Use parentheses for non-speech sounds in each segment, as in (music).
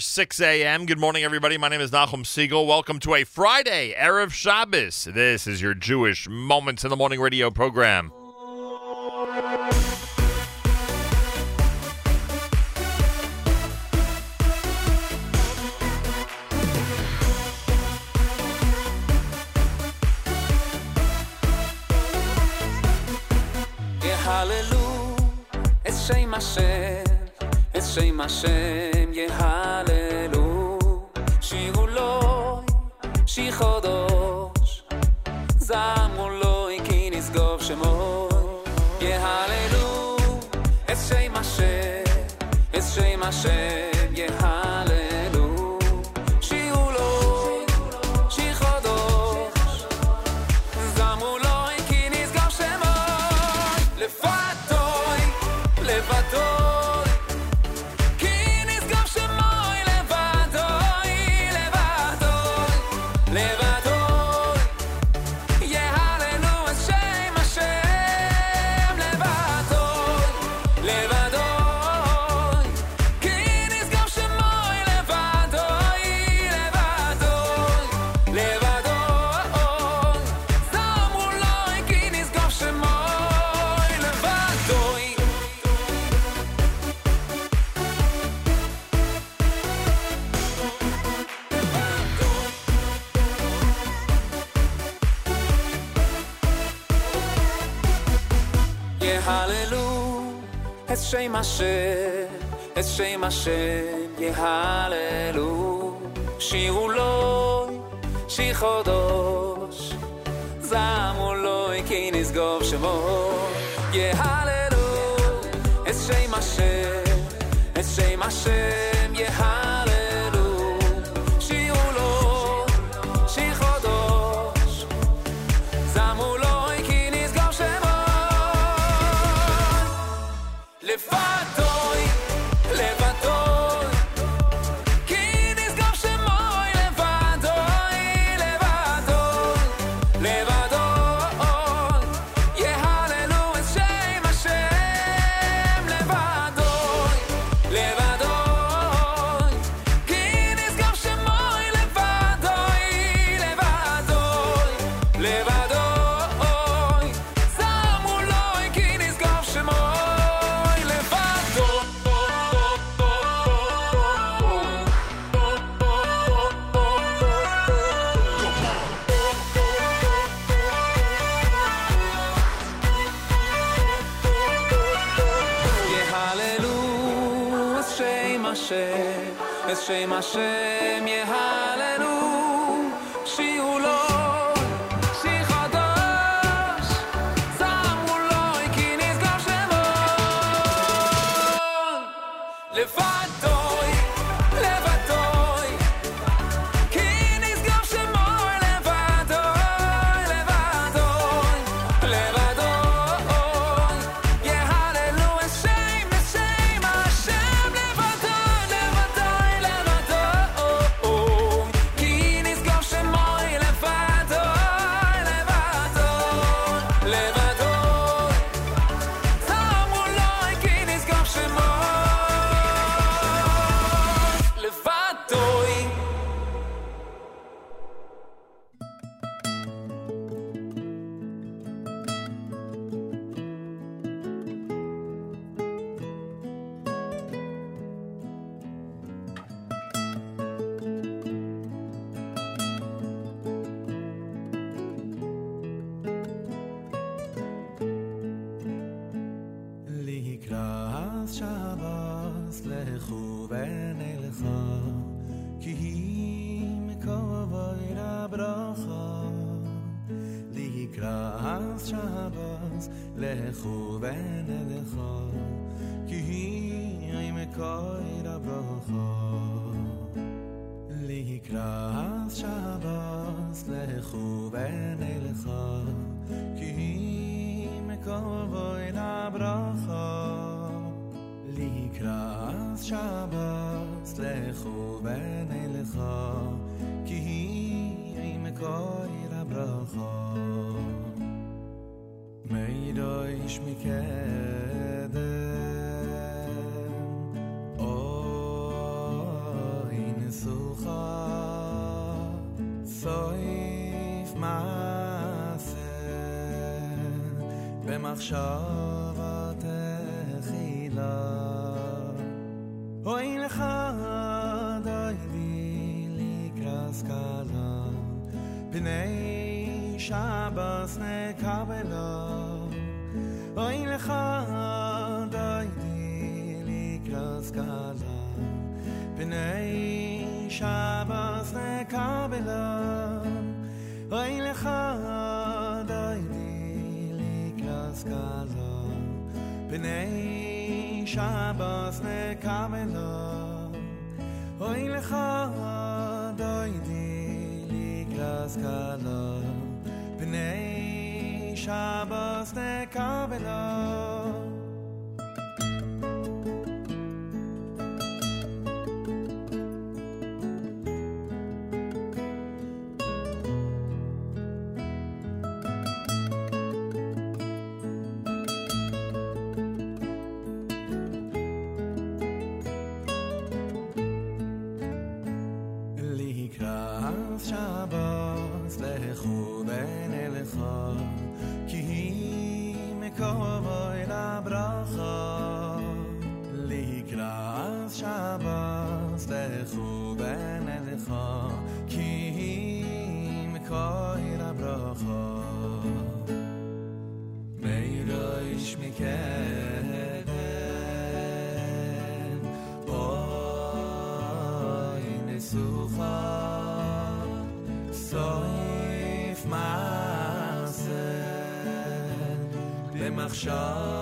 6 a.m. Good morning, everybody. My name is Nachum Segal. Welcome to a Friday, Erev Shabbos. This is your Jewish Moments in the Morning radio program. Hallelujah, it's same it's same Hashem. השם יהללו, שירו לו, שיר חודש, זמו לו, כי נשגוב שמו. יהללו, את שם השם, את שם השם יהללו. Shabbos ne kamelo Oy lecha doy di li glas kalo. Bnei Shabbos ne kamelo עכשיו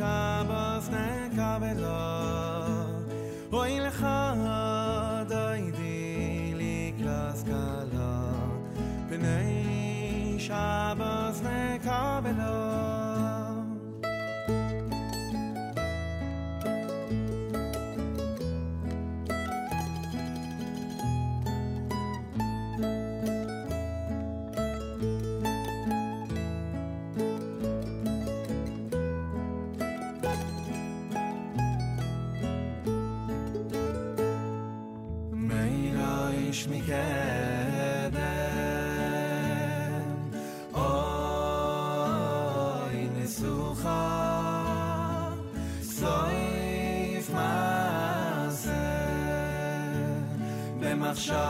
sunshine. sunshine.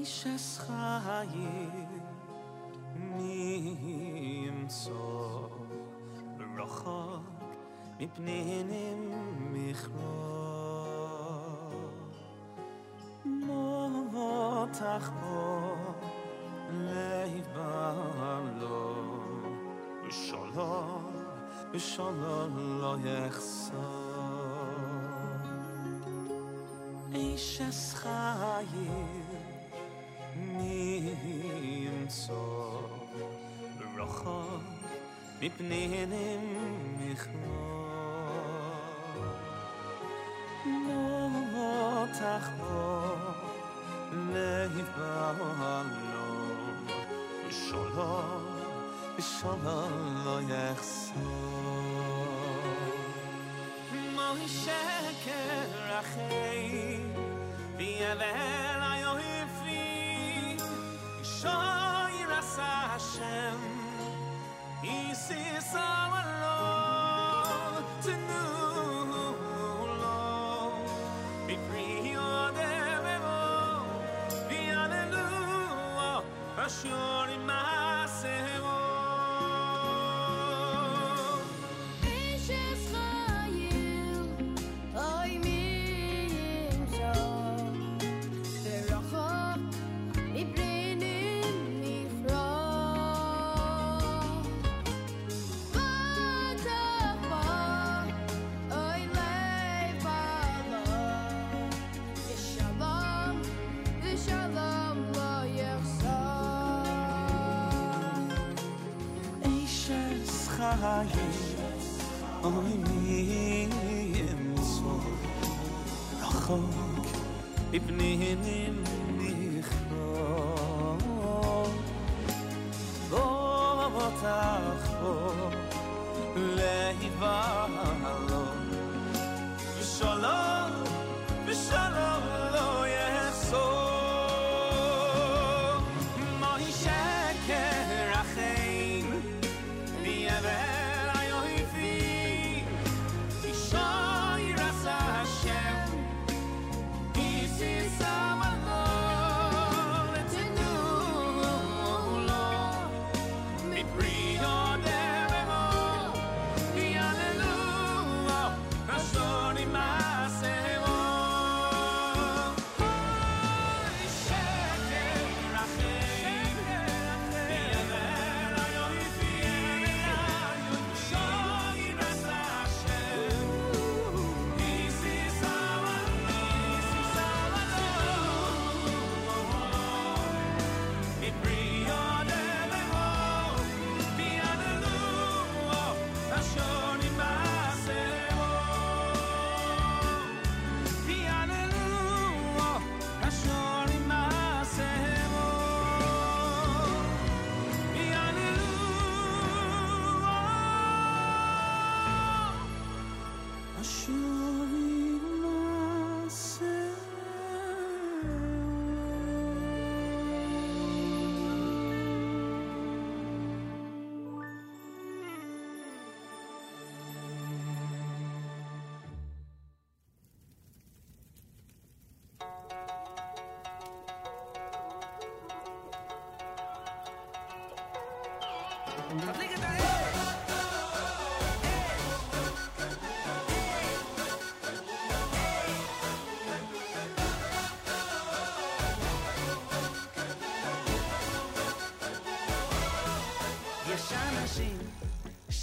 איש הסחיים מי ימצוא רחוק מפנינים מכלול מותח פה לב בעלו ושלום ושלום לא יחסר פנינים מכמור. נו תחבור להיבהלום, ושלום, ושלום לא יחסור. hayim om in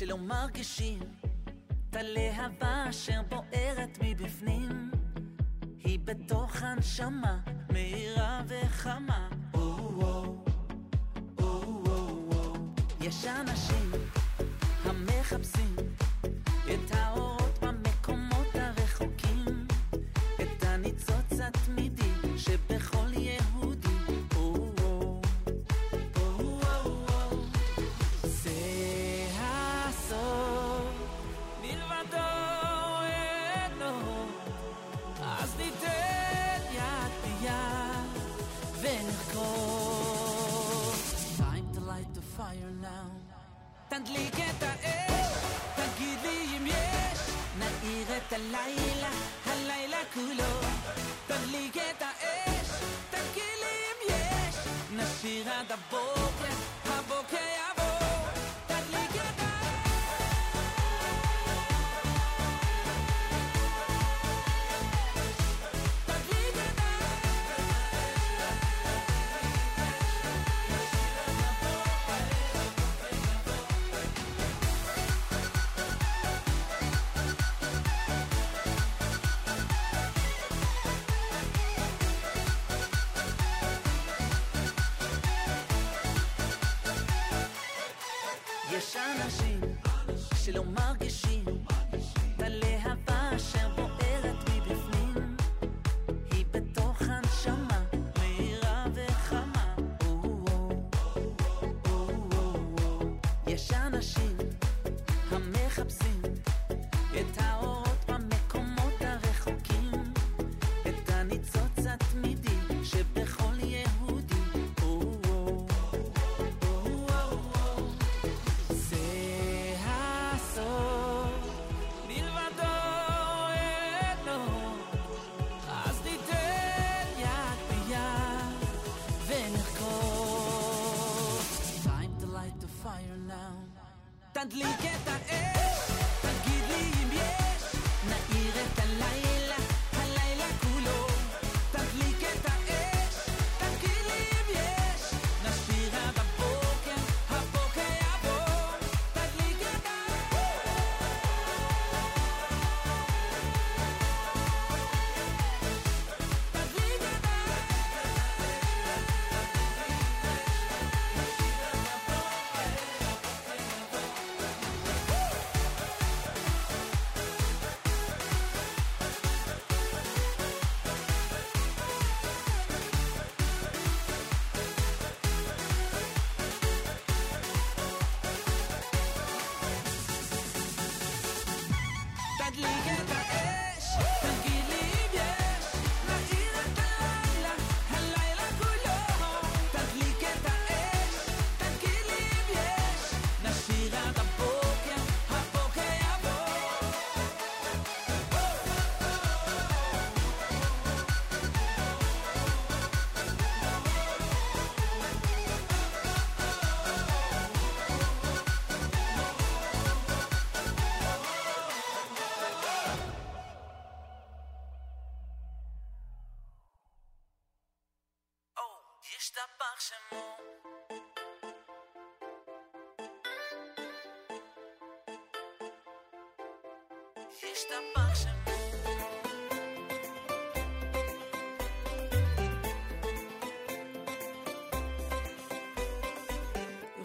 שלא מרגישים את הלהבה אשר בוערת מבפנים, היא בתוך הנשמה מהירה וחמה.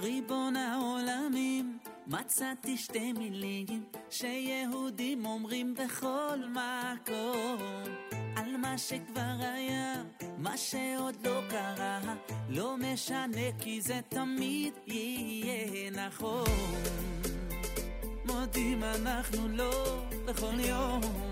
ריבון העולמים, מצאתי שתי מילים שיהודים אומרים בכל מקום. על מה שכבר היה, מה שעוד לא קרה, לא משנה כי זה תמיד יהיה נכון. יודעים אנחנו לא, בכל יום.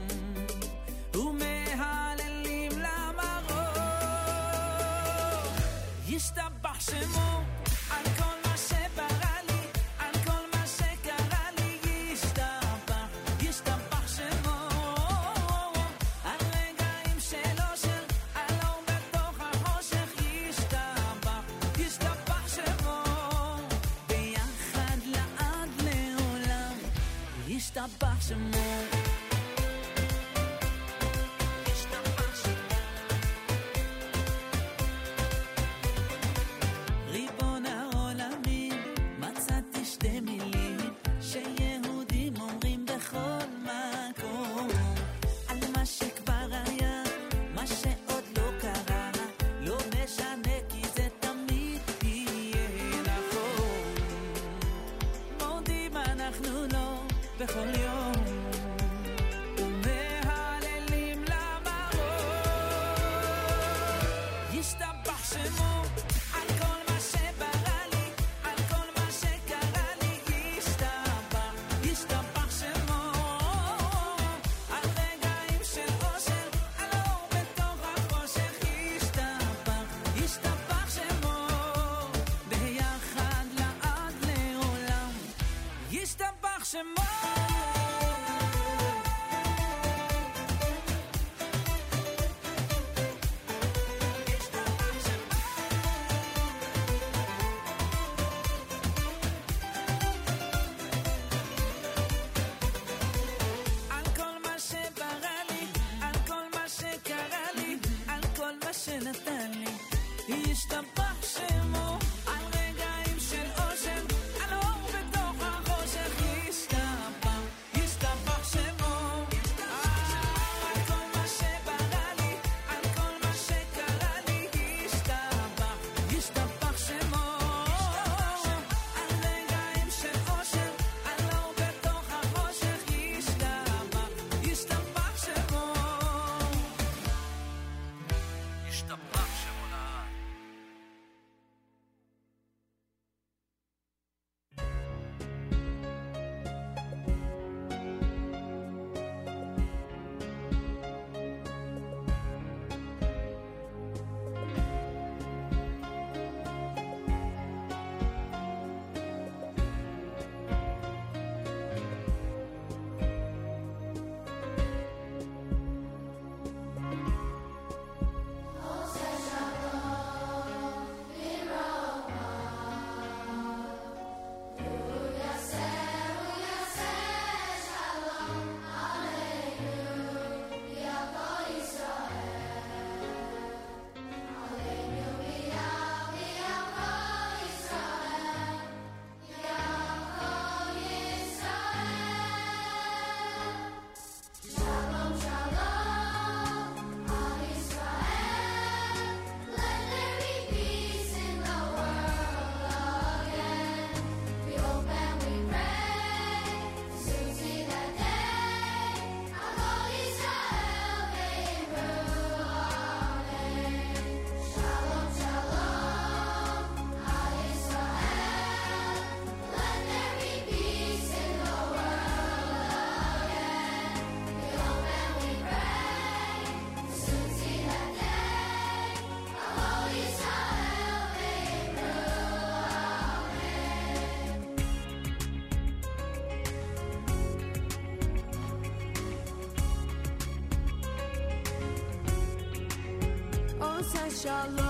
Shalom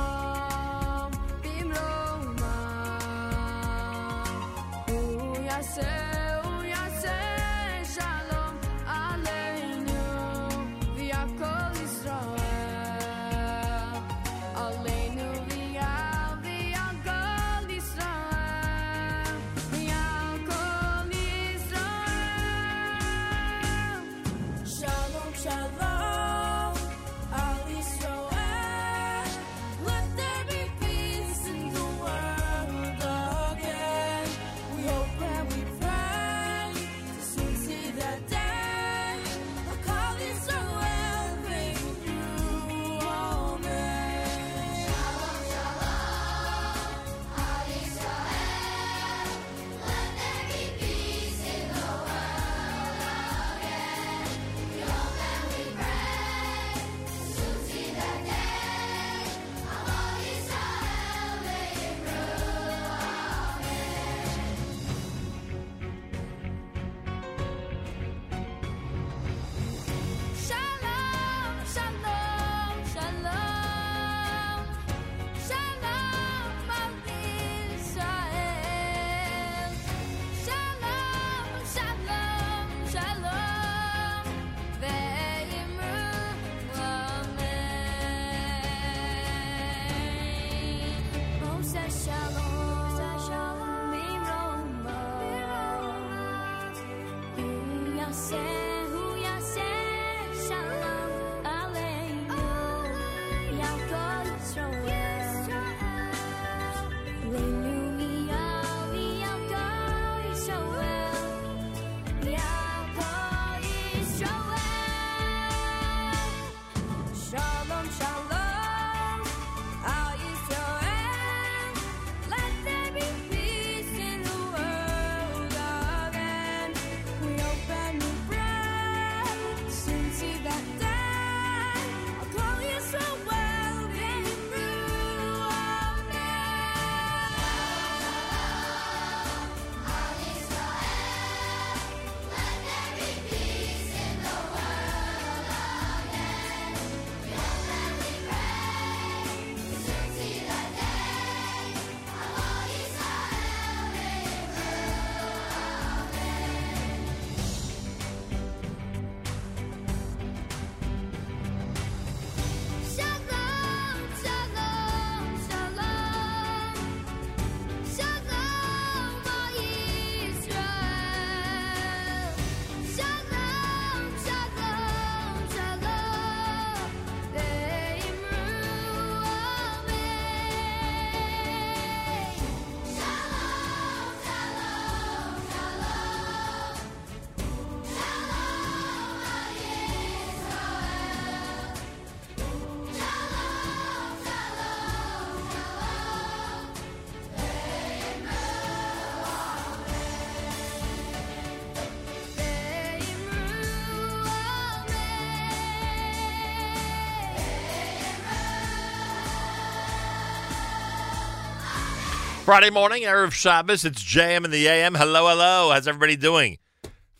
Friday morning, Erev Shabbos. It's JM in the AM. Hello, hello. How's everybody doing?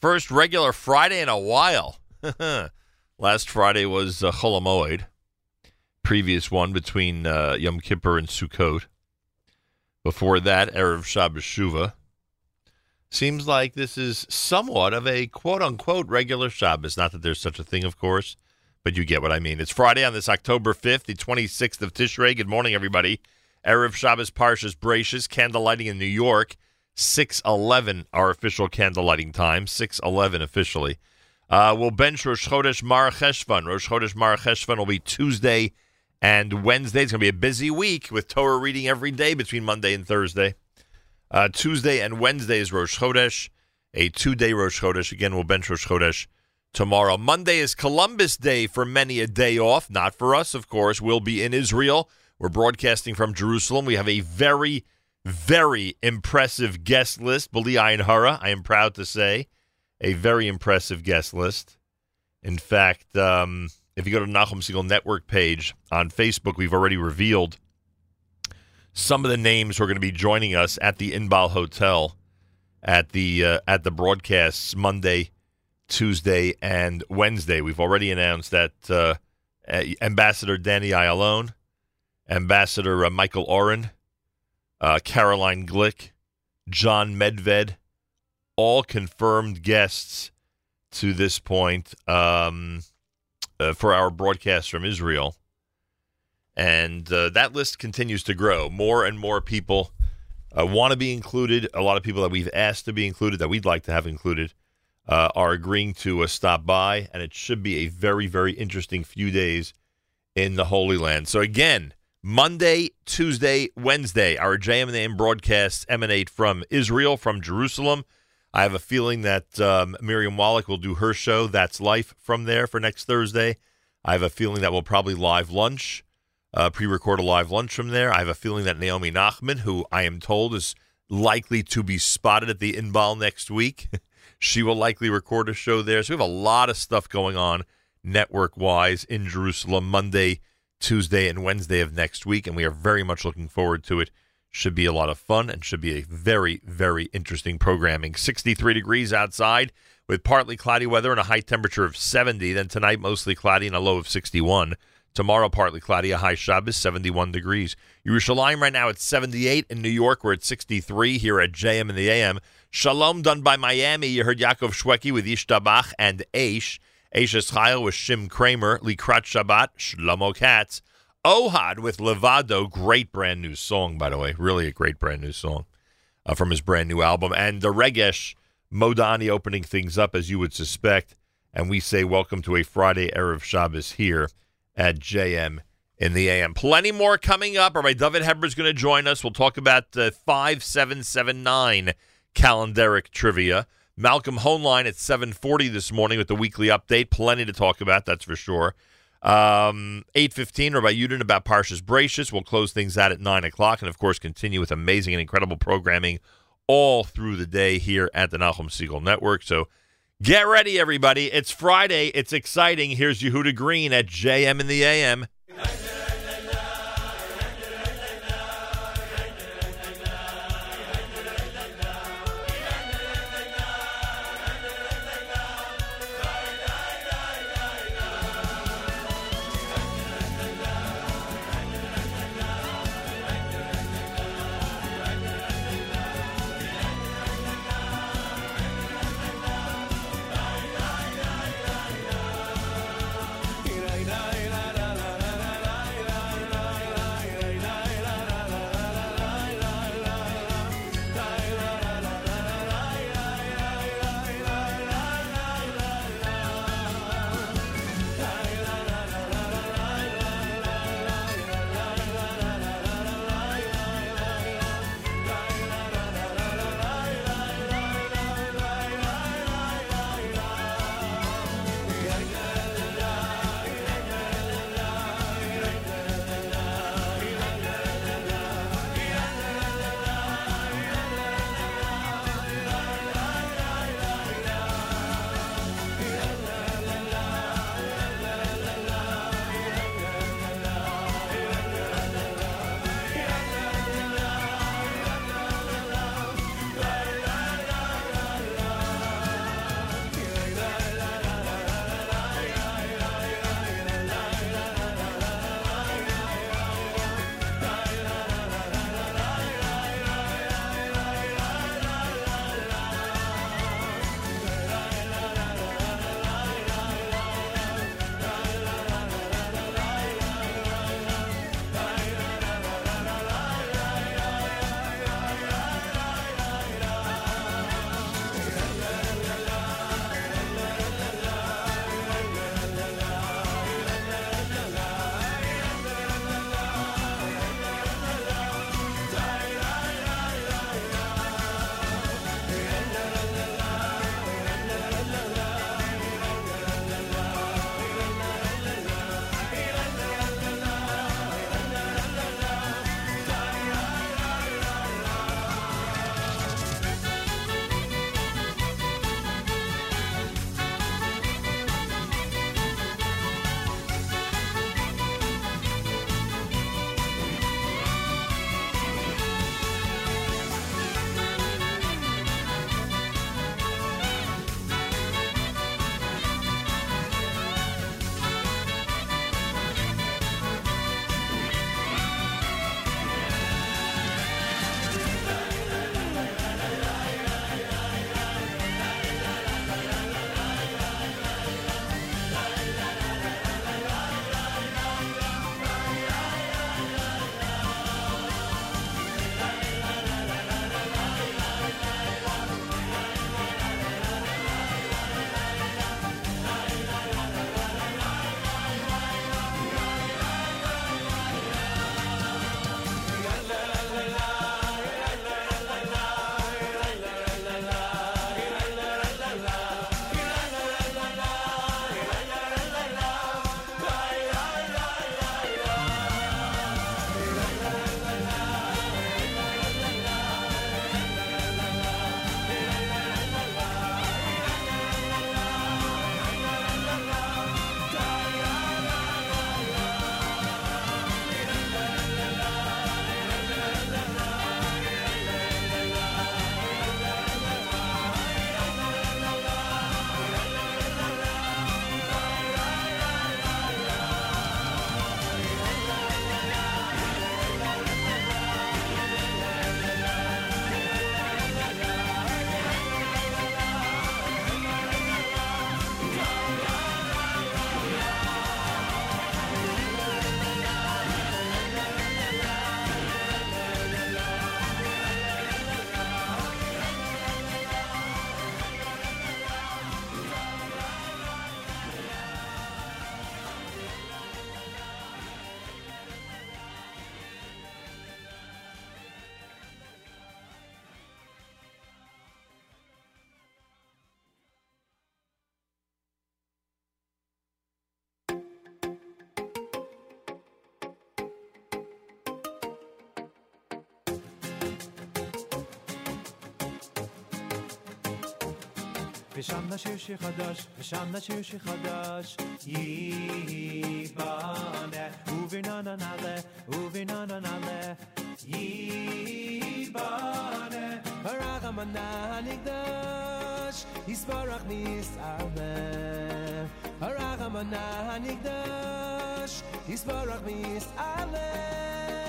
First regular Friday in a while. (laughs) Last Friday was uh, Chol HaMoed. Previous one between uh, Yom Kippur and Sukkot. Before that, Erev Shabbos Shuva. Seems like this is somewhat of a quote unquote regular Shabbos. Not that there's such a thing, of course, but you get what I mean. It's Friday on this October 5th, the 26th of Tishrei. Good morning, everybody. Erev Shabbos Parshas Bereishis, candle lighting in New York. 611 our official candle lighting time. 611 officially. Uh, we'll bench Rosh Chodesh Mar Cheshvan. Rosh Chodesh Mar Cheshvan will be Tuesday and Wednesday. It's going to be a busy week with Torah reading every day between Monday and Thursday. Uh, Tuesday and Wednesday is Rosh Chodesh, a two-day Rosh Chodesh. Again, we'll bench Rosh Chodesh tomorrow. Monday is Columbus Day for many a day off. Not for us, of course. We'll be in Israel. We're broadcasting from Jerusalem. We have a very, very impressive guest list. Bali Ayin Hara, I am proud to say, a very impressive guest list. In fact, um, if you go to Nachum Segal Network page on Facebook, we've already revealed some of the names who are going to be joining us at the Inbal Hotel at the uh, at the broadcasts Monday, Tuesday, and Wednesday. We've already announced that uh, Ambassador Danny Ayalon, Ambassador uh, Michael Oren, uh, Caroline Glick, Jon Medved, all confirmed guests to this point um, uh, for our broadcast from Israel. And that list continues to grow. More and more people uh, want to be included. A lot of people that we've asked to be included, that we'd like to have included, uh, are agreeing to uh, stop by. And it should be a very, very interesting few days in the Holy Land. So, again, Monday, Tuesday, Wednesday, our JM and broadcasts emanate from Israel, from Jerusalem. I have a feeling that um, Miriam Wallach will do her show, That's Life, from there for next Thursday. I have a feeling that we'll probably live lunch, uh, pre record a live lunch from there. I have a feeling that Naomi Nachman, who I am told is likely to be spotted at the Inbal next week, (laughs) she will likely record a show there. So we have a lot of stuff going on network wise in Jerusalem Monday, Tuesday, and Wednesday of next week, and we are very much looking forward to it. Should be a lot of fun and should be a very, very interesting programming. 63 degrees outside with partly cloudy weather and a high temperature of 70. Then tonight, mostly cloudy and a low of 61. Tomorrow, partly cloudy, a high Shabbos, 71 degrees. Yerushalayim right now at 78. In New York, we're at 63 here at JM and the AM. Shalom done by Miami. You heard Yaakov Shweki with Ishtabach and Aish. Eishes Chayil with Shim Craimer. Likrat Shabbat, Shlomo Katz. Ohad with Levado. Great brand new song, by the way. Really a great brand new song uh, from his brand new album. And the Regesh Modani opening things up, as you would suspect. And we say welcome to a Friday Erev Shabbos here at JM in the AM. Plenty more coming up. Rabbi Dovid Heber is going to join us. We'll talk about the 5779 calendaric trivia. Malcolm Hoenlein at 740 this morning with the weekly update. Plenty to talk about, that's for sure. Um, 8.15, Rabbi Yudin about Parshas Bereishis. We'll close things out at 9 o'clock and, of course, continue with amazing and incredible programming all through the day here at the Nachum Segal Network. So get ready, everybody. It's Friday. It's exciting. Here's Yehuda Green at JM in the AM. ושם נשיר שיר חדש, ושם נשיר שיר חדש. ייבנה, וברננה נעלה, וברננה נעלה. ייבנה, הרחמנה נקדש, יסברך ניסעלה. הרחמנה נקדש, יסברך ניסעלה.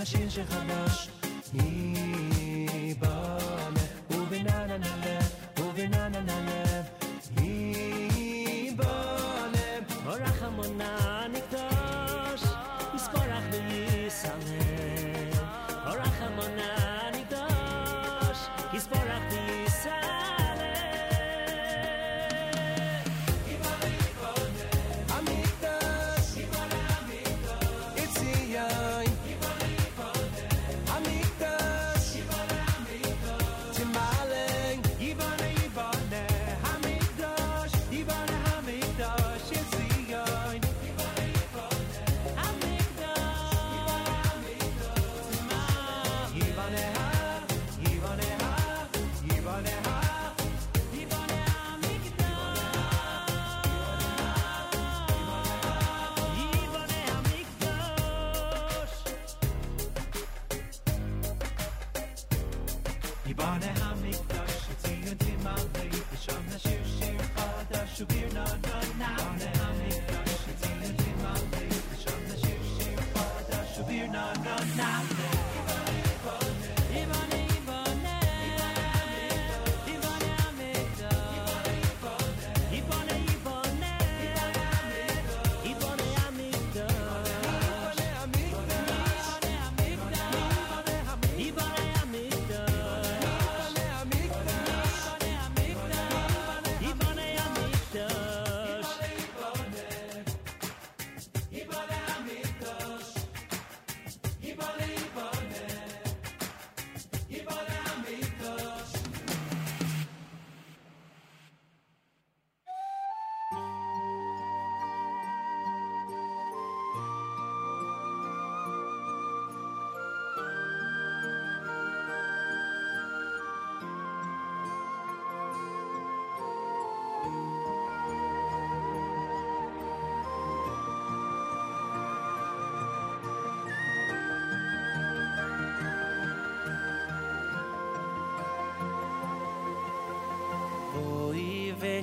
לשיר שחדש.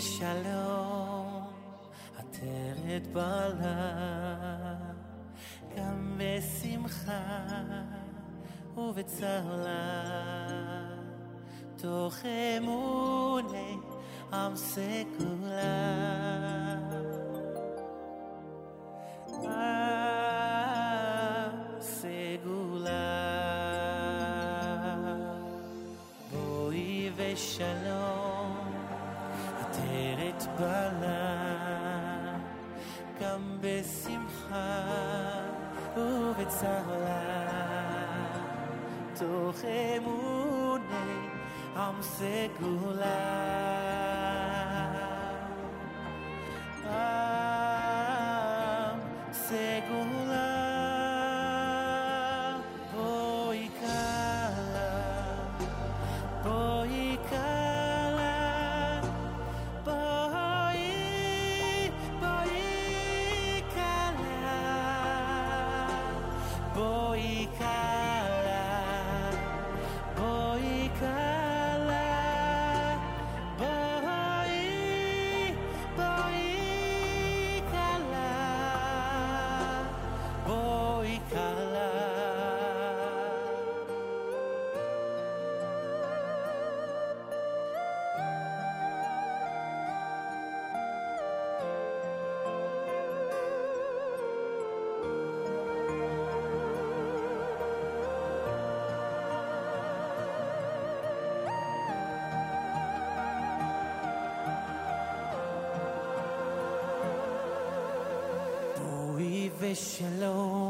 בואי ושלום, עטרת בעלה, גם בשמחה ובצהלה, תוך אמוני עם סגולה. עם סגולה. בואי ושלום, עטרת בעלה, גם בשמחה ובצהלה, תוך אמוני עם סגולה. עם סגולה, God. shalom.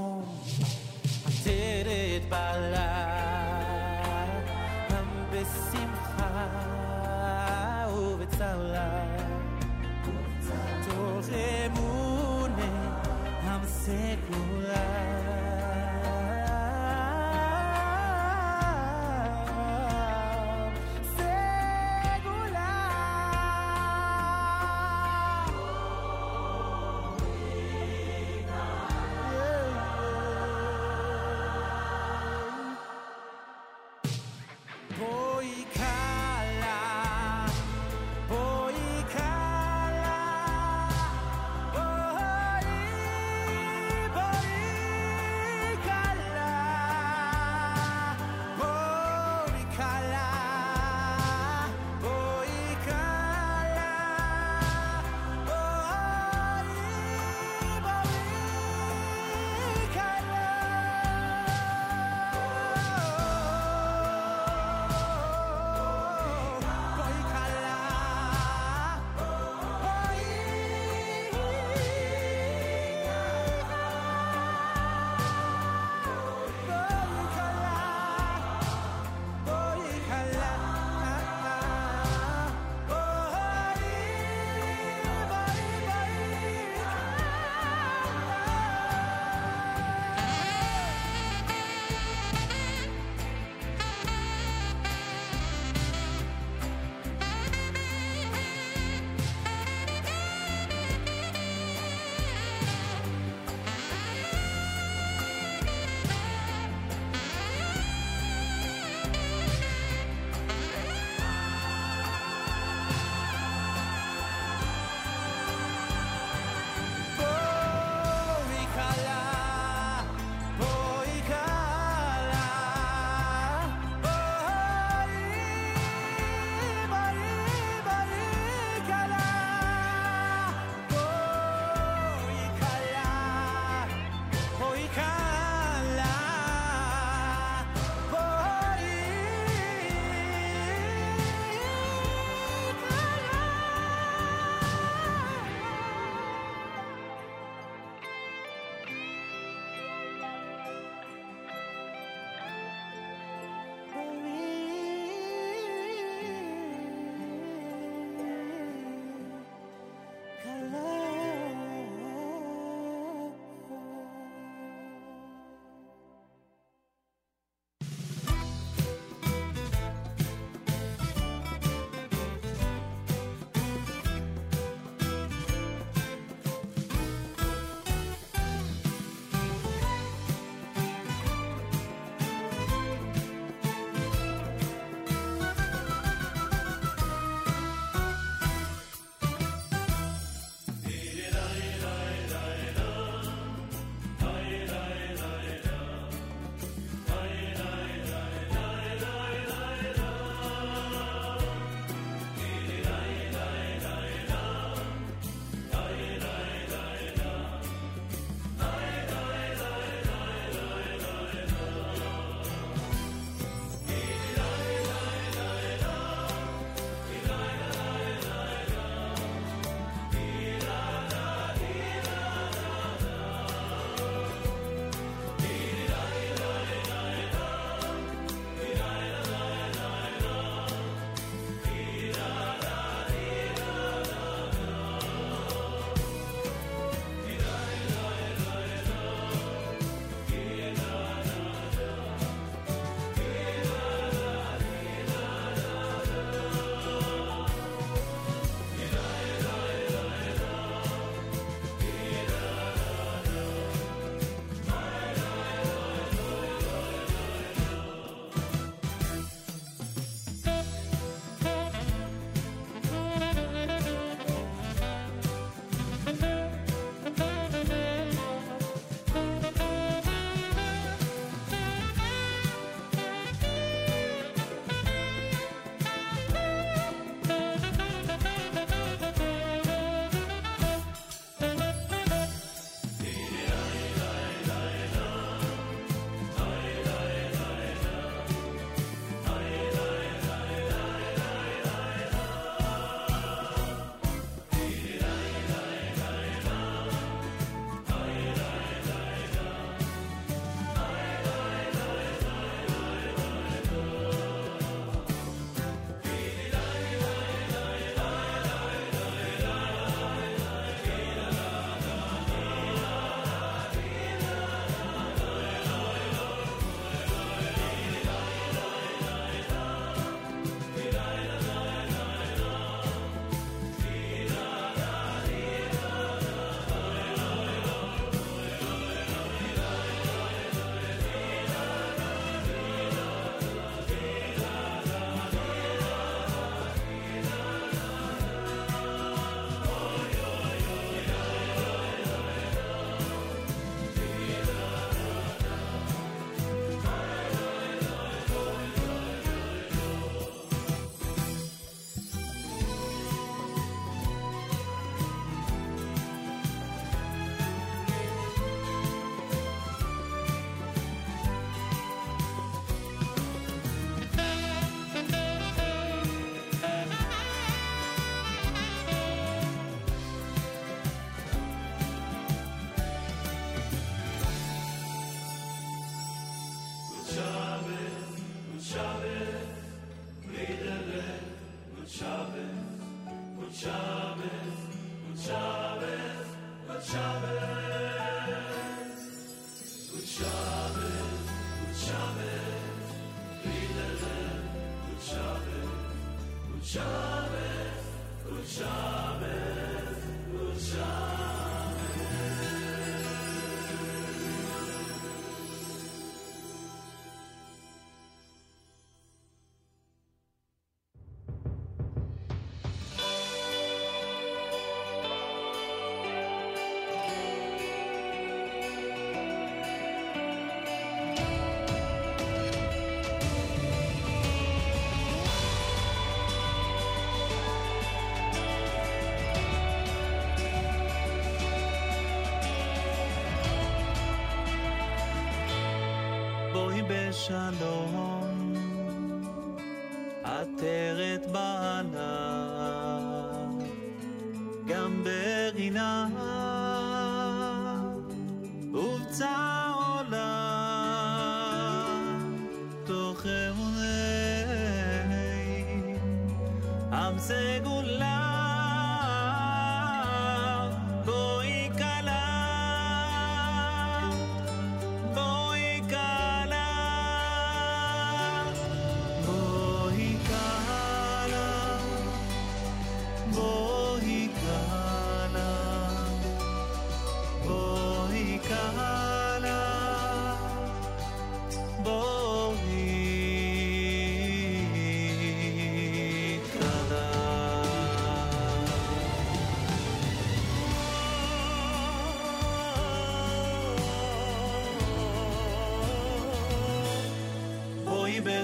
shalom.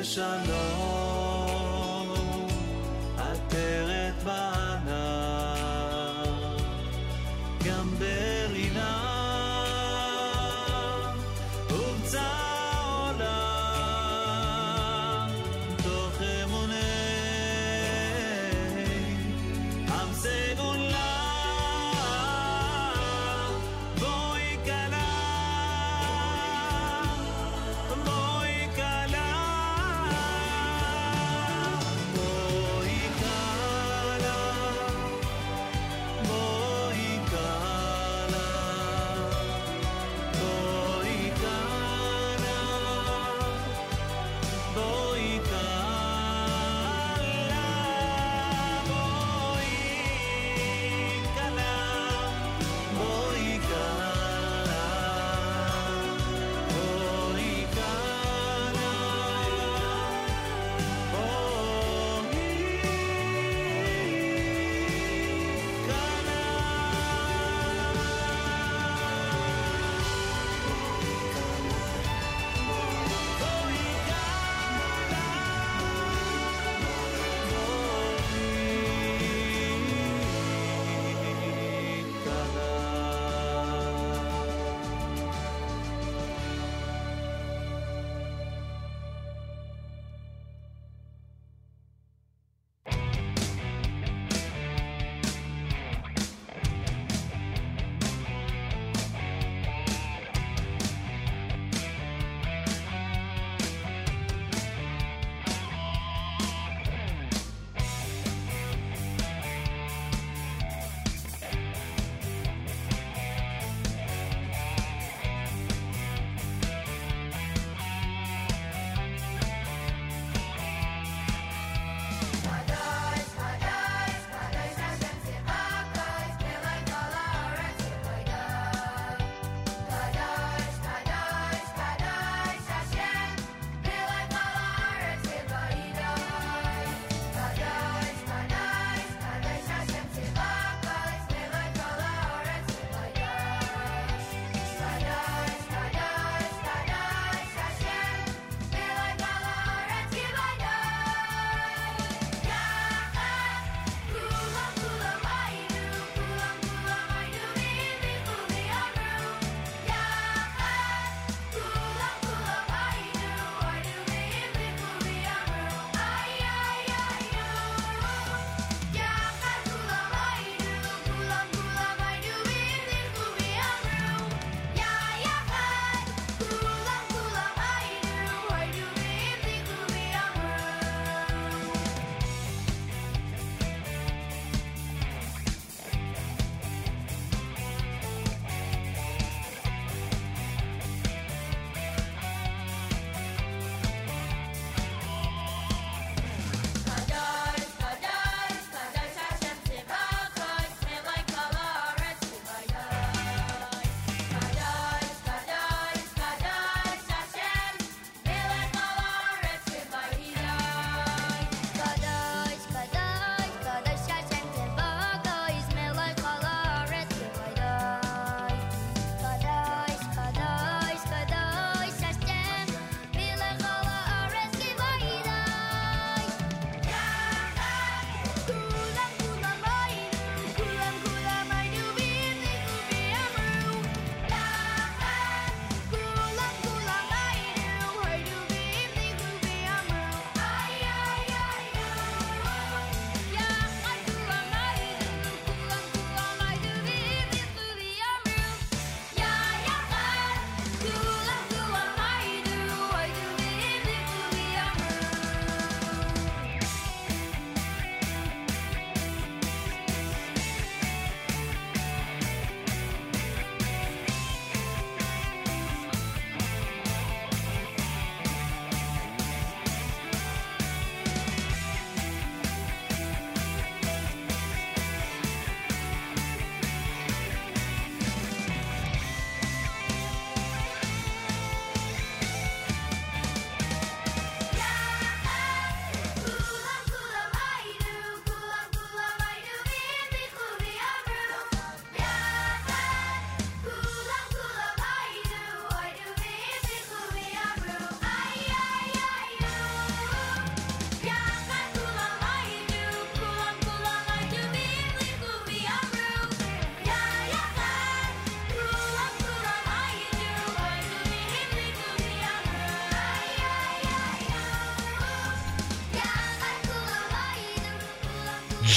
shalom.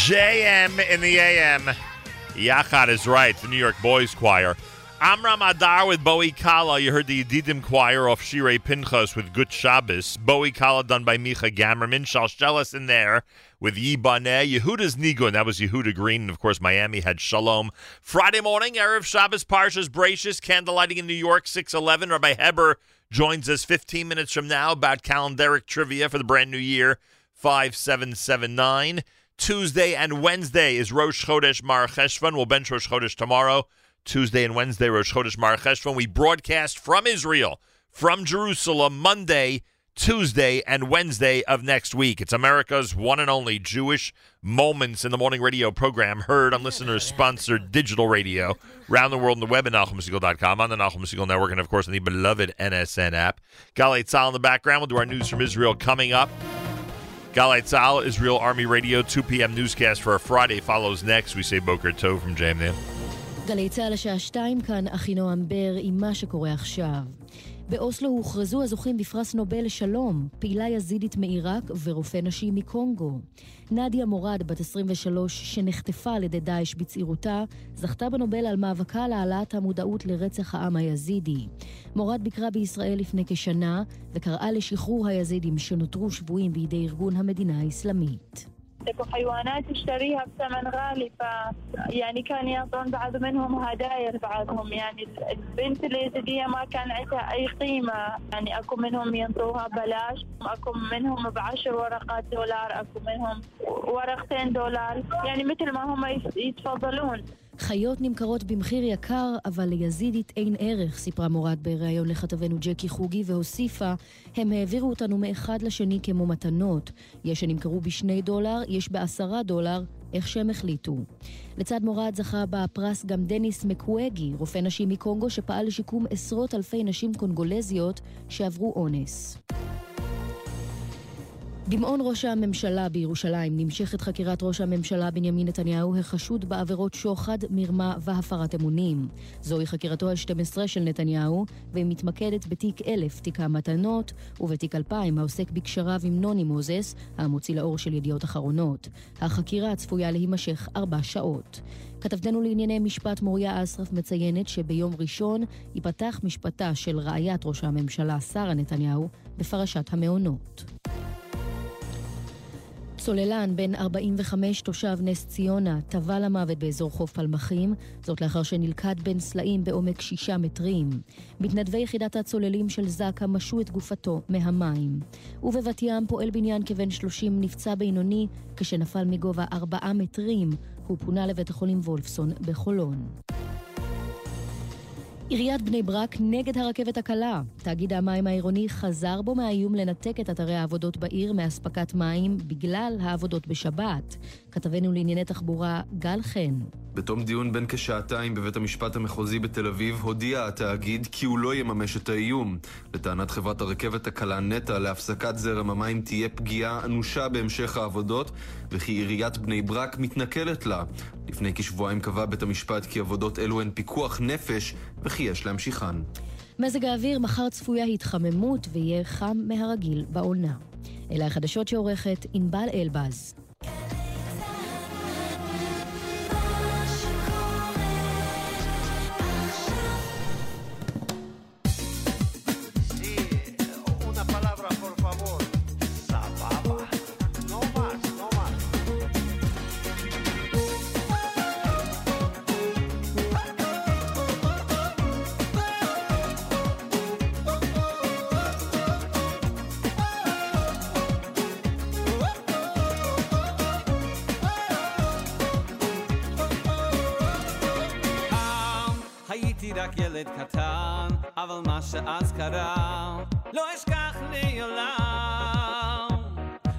JM in the AM. Yachad is right, the New York Boys Choir. Amram Adar with Boi Kallah. You heard the Yedidim Choir off Shirei Pinchas with Gut Shabbos. Boi Kallah done by Micha Gamerman. Shalshelis in there with Yibaneh. Yehuda's Nigun. That was Yehuda Green. And of course, Miami had Shalom. Friday morning, Erev Shabbos, Parshas Bereishis, candlelighting in New York, 611. Rabbi Heber joins us 15 minutes from now about calendaric trivia for the brand new year, 5779. Tuesday and Wednesday is Rosh Chodesh Mar Cheshvan. We'll bench Rosh Chodesh tomorrow. Tuesday and Wednesday, Rosh Chodesh Mar Cheshvan. We broadcast from Israel, from Jerusalem, Monday, Tuesday, and Wednesday of next week. It's America's one and only Jewish Moments in the Morning radio program, heard on listeners-sponsored digital radio around the world on the web at NachumSegal.com, on the Nachum Segal Network, and of course on the beloved NSN app. Galei Tzal in the background. We'll do our news from Israel coming up. Galei Tzal, Israel Army Radio, 2 p.m. newscast for our Friday follows next. We say Boker Tov from Jamdan. גלי צה"ל השעה 2 כאן אחינועם בר עם מה שקורה עכשיו. באוסלו הוכרזו הזוכים בפרס נובל לשלום, פעילה יזידית מעיראק ורופא נשים מקונגו. נדיה מורד, בת 23, שנחטפה על ידי דאעש בצעירותה, זכתה בנובל על מאבקה להעלאת המודעות לרצח העם היזידי. מורד ביקרה בישראל לפני כשנה, וקראה לשחרור היזידים שנותרו שבויים בידי ארגון המדינה האסלאמית. تكو حيوانات تشتريها بثمن غالي ف يعني كان يعطون بعض منهم هدايا بعضهم. يعني البنت اليزيدية ما كان عندها أي قيمة. يعني أكو منهم ينطوها بلاش أكو منهم بعشر ورقات دولار أكو منهم ورقتين دولار. يعني مثل ما هم يتفضلون. חיות נמכרות במחיר יקר, אבל ליזידית אין ערך, סיפרה מורד בריאיון לכתבנו ג'קי חוגי, והוסיפה, הם העבירו אותנו מאחד לשני כמו מתנות. יש שנמכרו בשני דולר, יש בעשרה דולר, איך שהם החליטו. לצד מורד זכה בפרס גם דניס מקווגי, רופא נשים מקונגו שפעל לשיקום עשרות אלפי נשים קונגולזיות שעברו אונס. במעון ראש הממשלה בירושלים נמשכת חקירת ראש הממשלה בנימין נתניהו החשוד בעבירות שוחד, מרמה והפרת אמונים. זוהי חקירתו ה-12 של נתניהו, והיא מתמקדת בתיק 1000, תיק המתנות, ובתיק 2000, העוסק בקשריו עם נוני מוזס, המוציא לאור של ידיעות אחרונות. החקירה צפויה להימשך ארבע שעות. כתבתנו לענייני משפט מוריה אסרף מציינת שביום ראשון ייפתח משפטה של רעיית ראש הממשלה שרה נתניהו בפרשת המעונות. צוללן בן 45 תושב נס ציונה טבע למוות באזור חוף פלמחים, זאת לאחר שנלכד בין סלעים בעומק שישה מטרים. מתנדבי יחידת הצוללים של זק"א משו את גופתו מהמים. ובבת ים פועל בניין כבן 30 נפצע בינוני כשנפל מגובה 4 מטרים. הוא פונה לבית החולים וולפסון בחולון. עיריית בני ברק נגד הרכבת הקלה. תאגיד המים העירוני חזר בו מהאיום לנתק את אתרי העבודות בעיר מאספקת מים בגלל העבודות בשבת. כתבנו לענייני תחבורה גל חן. בתום דיון בן כשעתיים בבית המשפט המחוזי בתל אביב, הודיע התאגיד כי הוא לא יממש את האיום. לטענת חברת הרכבת הקלה נטע, להפסקת זרם המים תהיה פגיעה אנושה בהמשך העבודות, וכי עיריית בני ברק מתנכלת לה. לפני כשבועיים קבע בית המשפט כי עבודות אלו הן פיקוח נפש, וכי יש להמשיכן. מזג האוויר, מחר צפויה התחממות ויהיה חם מהרגיל בעונה. אלה החדשות שעורכת ענבל אלבז. מה שאז קרה, לא אשכח לעולם.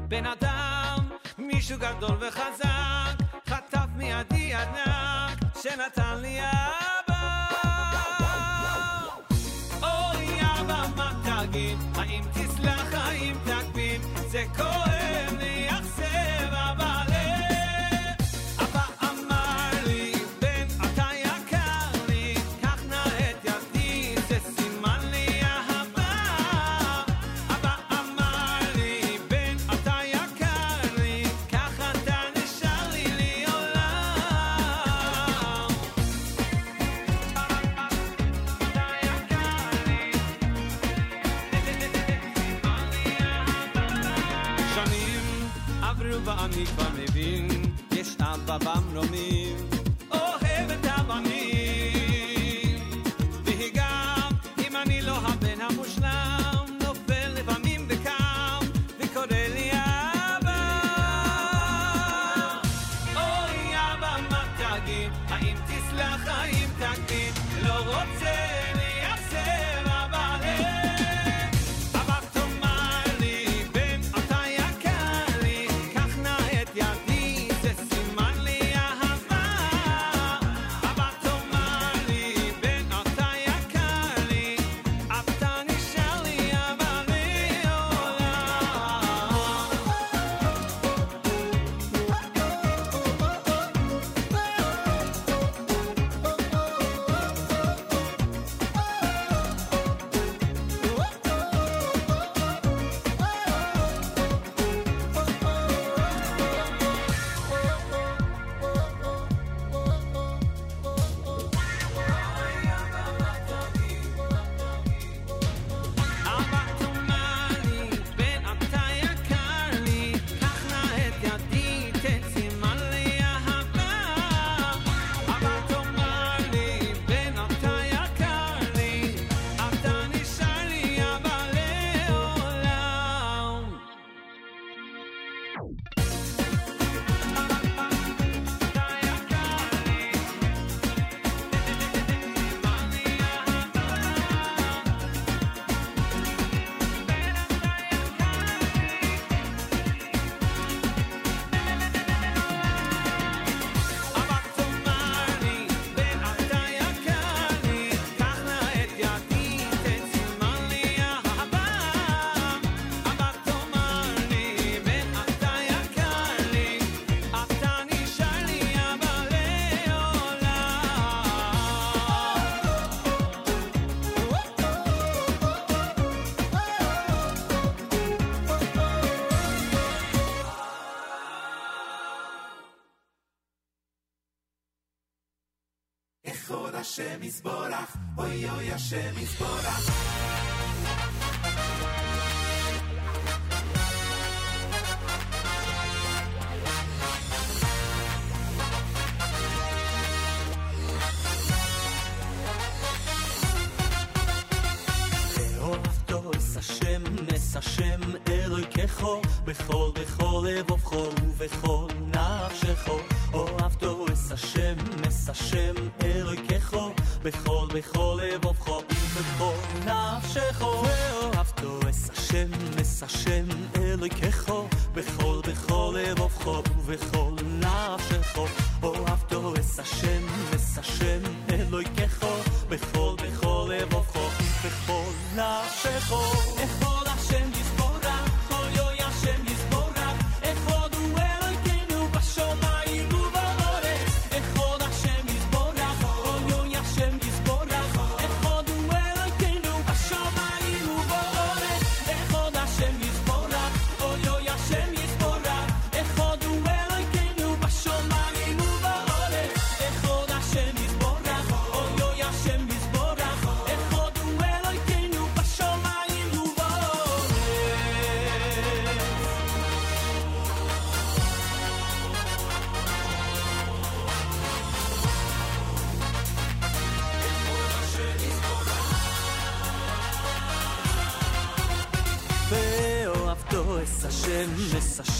בן אדם, מישהו גדול וחזק, חטף מידי ענק, שנתן לי אבא. אוי אבא, מה תגיד? האם תסלח, האם תקפיד? זה כואב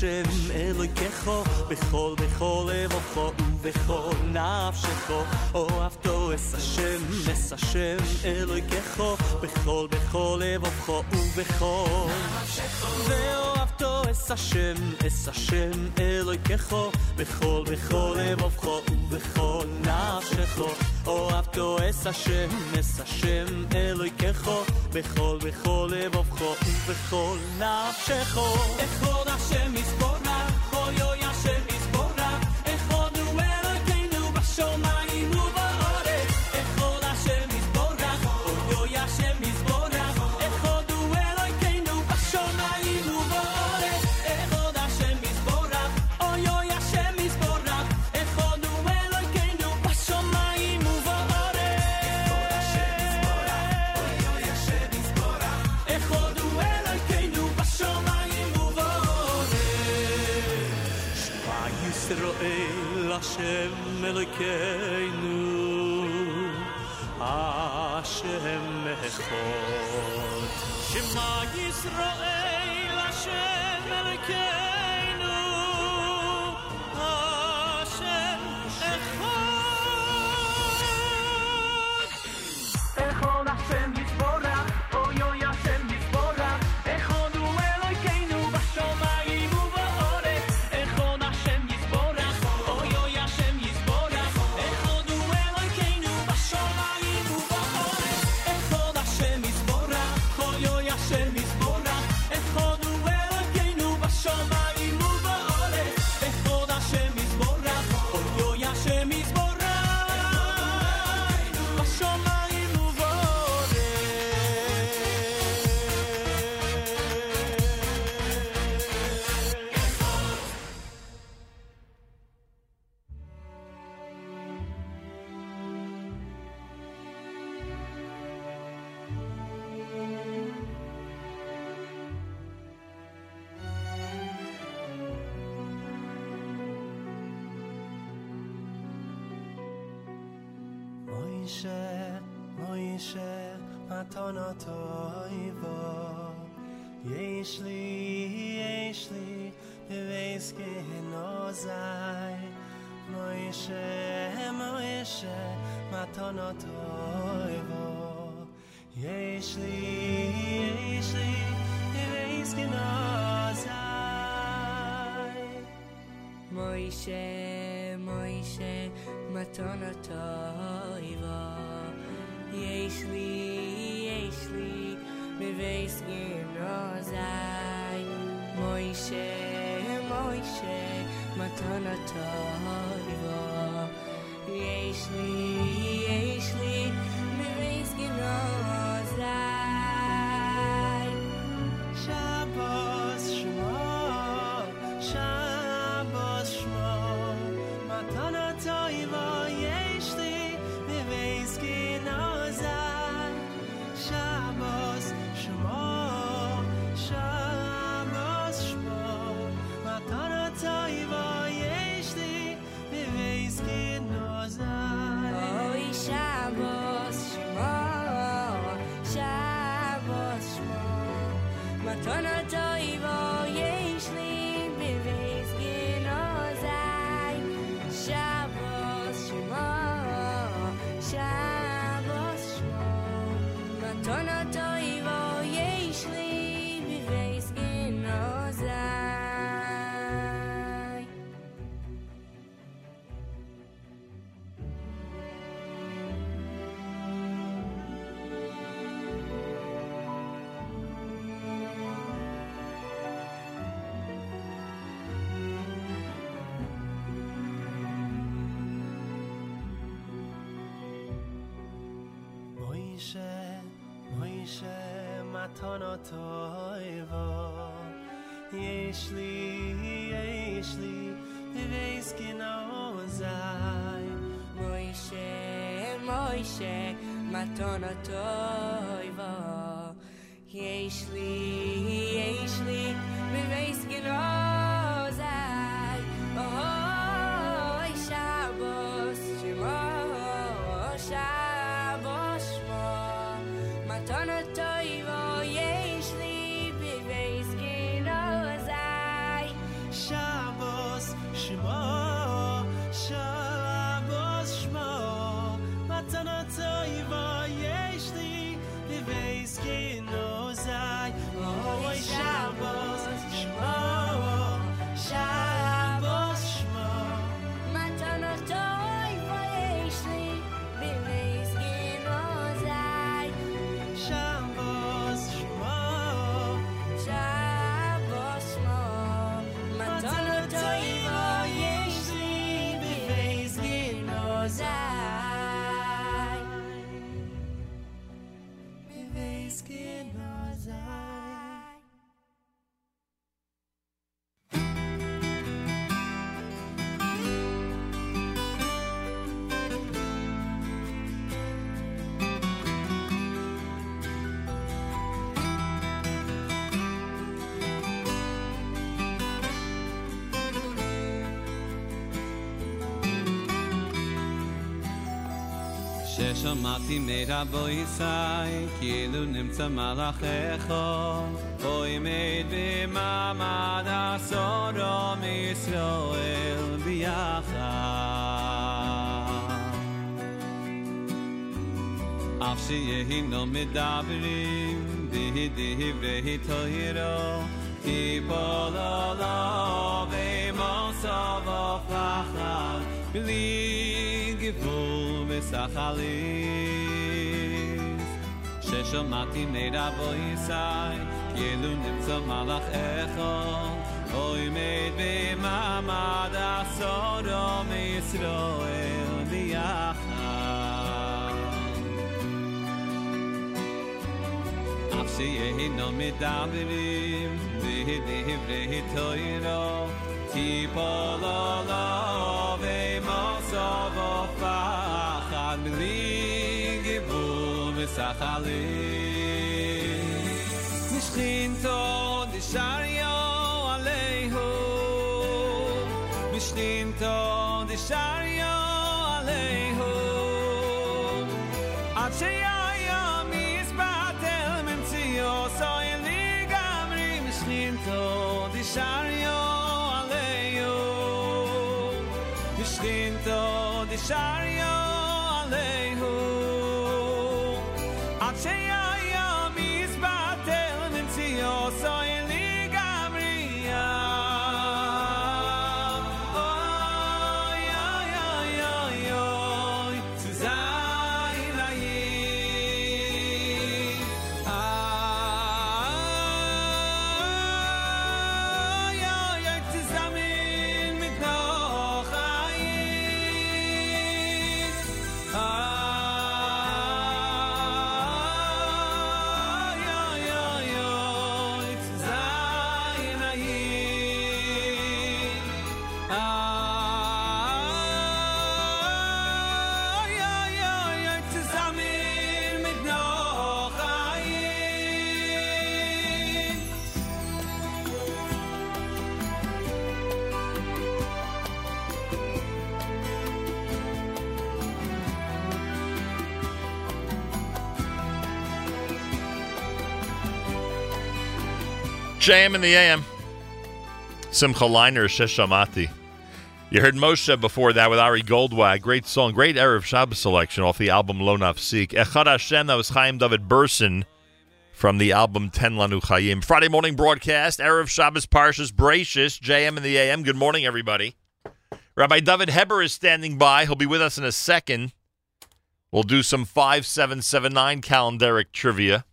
השם אלוהיכו בכל בכל לבוכו ובכל נפשכו אוהבתו אס השם אס השם אלוהיכו בכל בכל לבוכו ובכל ואוהבתו אס השם אס השם אלוהיכו בכל בכל לבוכו ובכל נפשכו אוהבתו אס השם אס השם אלוהיכו בכל בכל לבוכו ובכל נפשכו אכבוד השם מזבח kenu ashem mekhot shma yisrael na toivo יש לי, יש לי, moyshe moyshe נעזי מוישה, מוישה, מתון הטויבו יש moyshe moyshe לי, jeśli, jeśli tana taiva yesh li yesh li veis ki ozai. Moy she moy she ma tana taiva yesh li yesh li veis ששמעתי מרבו ישי, כאילו נמצא מלאכך, אוי מת במעמד עשורו מישראל ביחד. אף שיהינו מדברים בדברי תוירו, יפול עליו במוסו ופחד, בלי חליף ששמעתי מידע בו יסי כאילו נמצא מלאך איכון אוי מיד במעמד עשור או מישראל ביחד אף שיהי נו מדברים ויהי דברי תוירו טיפולו לא sahalim JM in the AM. Simcha Leiner, Sheshamati. You heard Moshe before that with Ari Goldwag. Great song, great Erev Shabbos selection off the album Lo Nafsik. Echad Hashem, that was Chaim David Burson from the album Ten Lanu Chaim. Friday morning broadcast, Erev Shabbos Parshas Bereishis, JM in the AM. Good morning, everybody. Rabbi Dovid Heber is standing by. He'll be with us in a second. We'll do some 5779 calendaric trivia.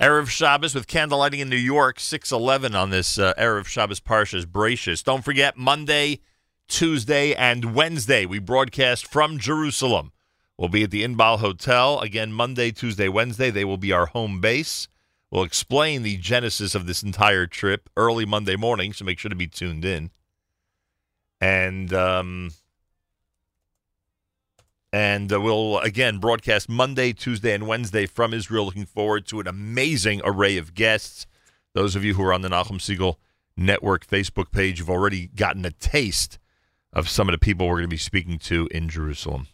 Erev Shabbos with candlelighting in New York, 611 on this uh, Erev Shabbos Parshas Bereishis. Don't forget, Monday, Tuesday, and Wednesday, we broadcast from Jerusalem. We'll be at the Inbal Hotel. Again, Monday, Tuesday, Wednesday, they will be our home base. We'll explain the genesis of this entire trip early Monday morning, so make sure to be tuned in. And um, and uh, we'll again broadcast Monday, Tuesday, and Wednesday from Israel. Looking forward to an amazing array of guests. Those of you who are on the Nachum Segal Network Facebook page have already gotten a taste of some of the people we're going to be speaking to in Jerusalem.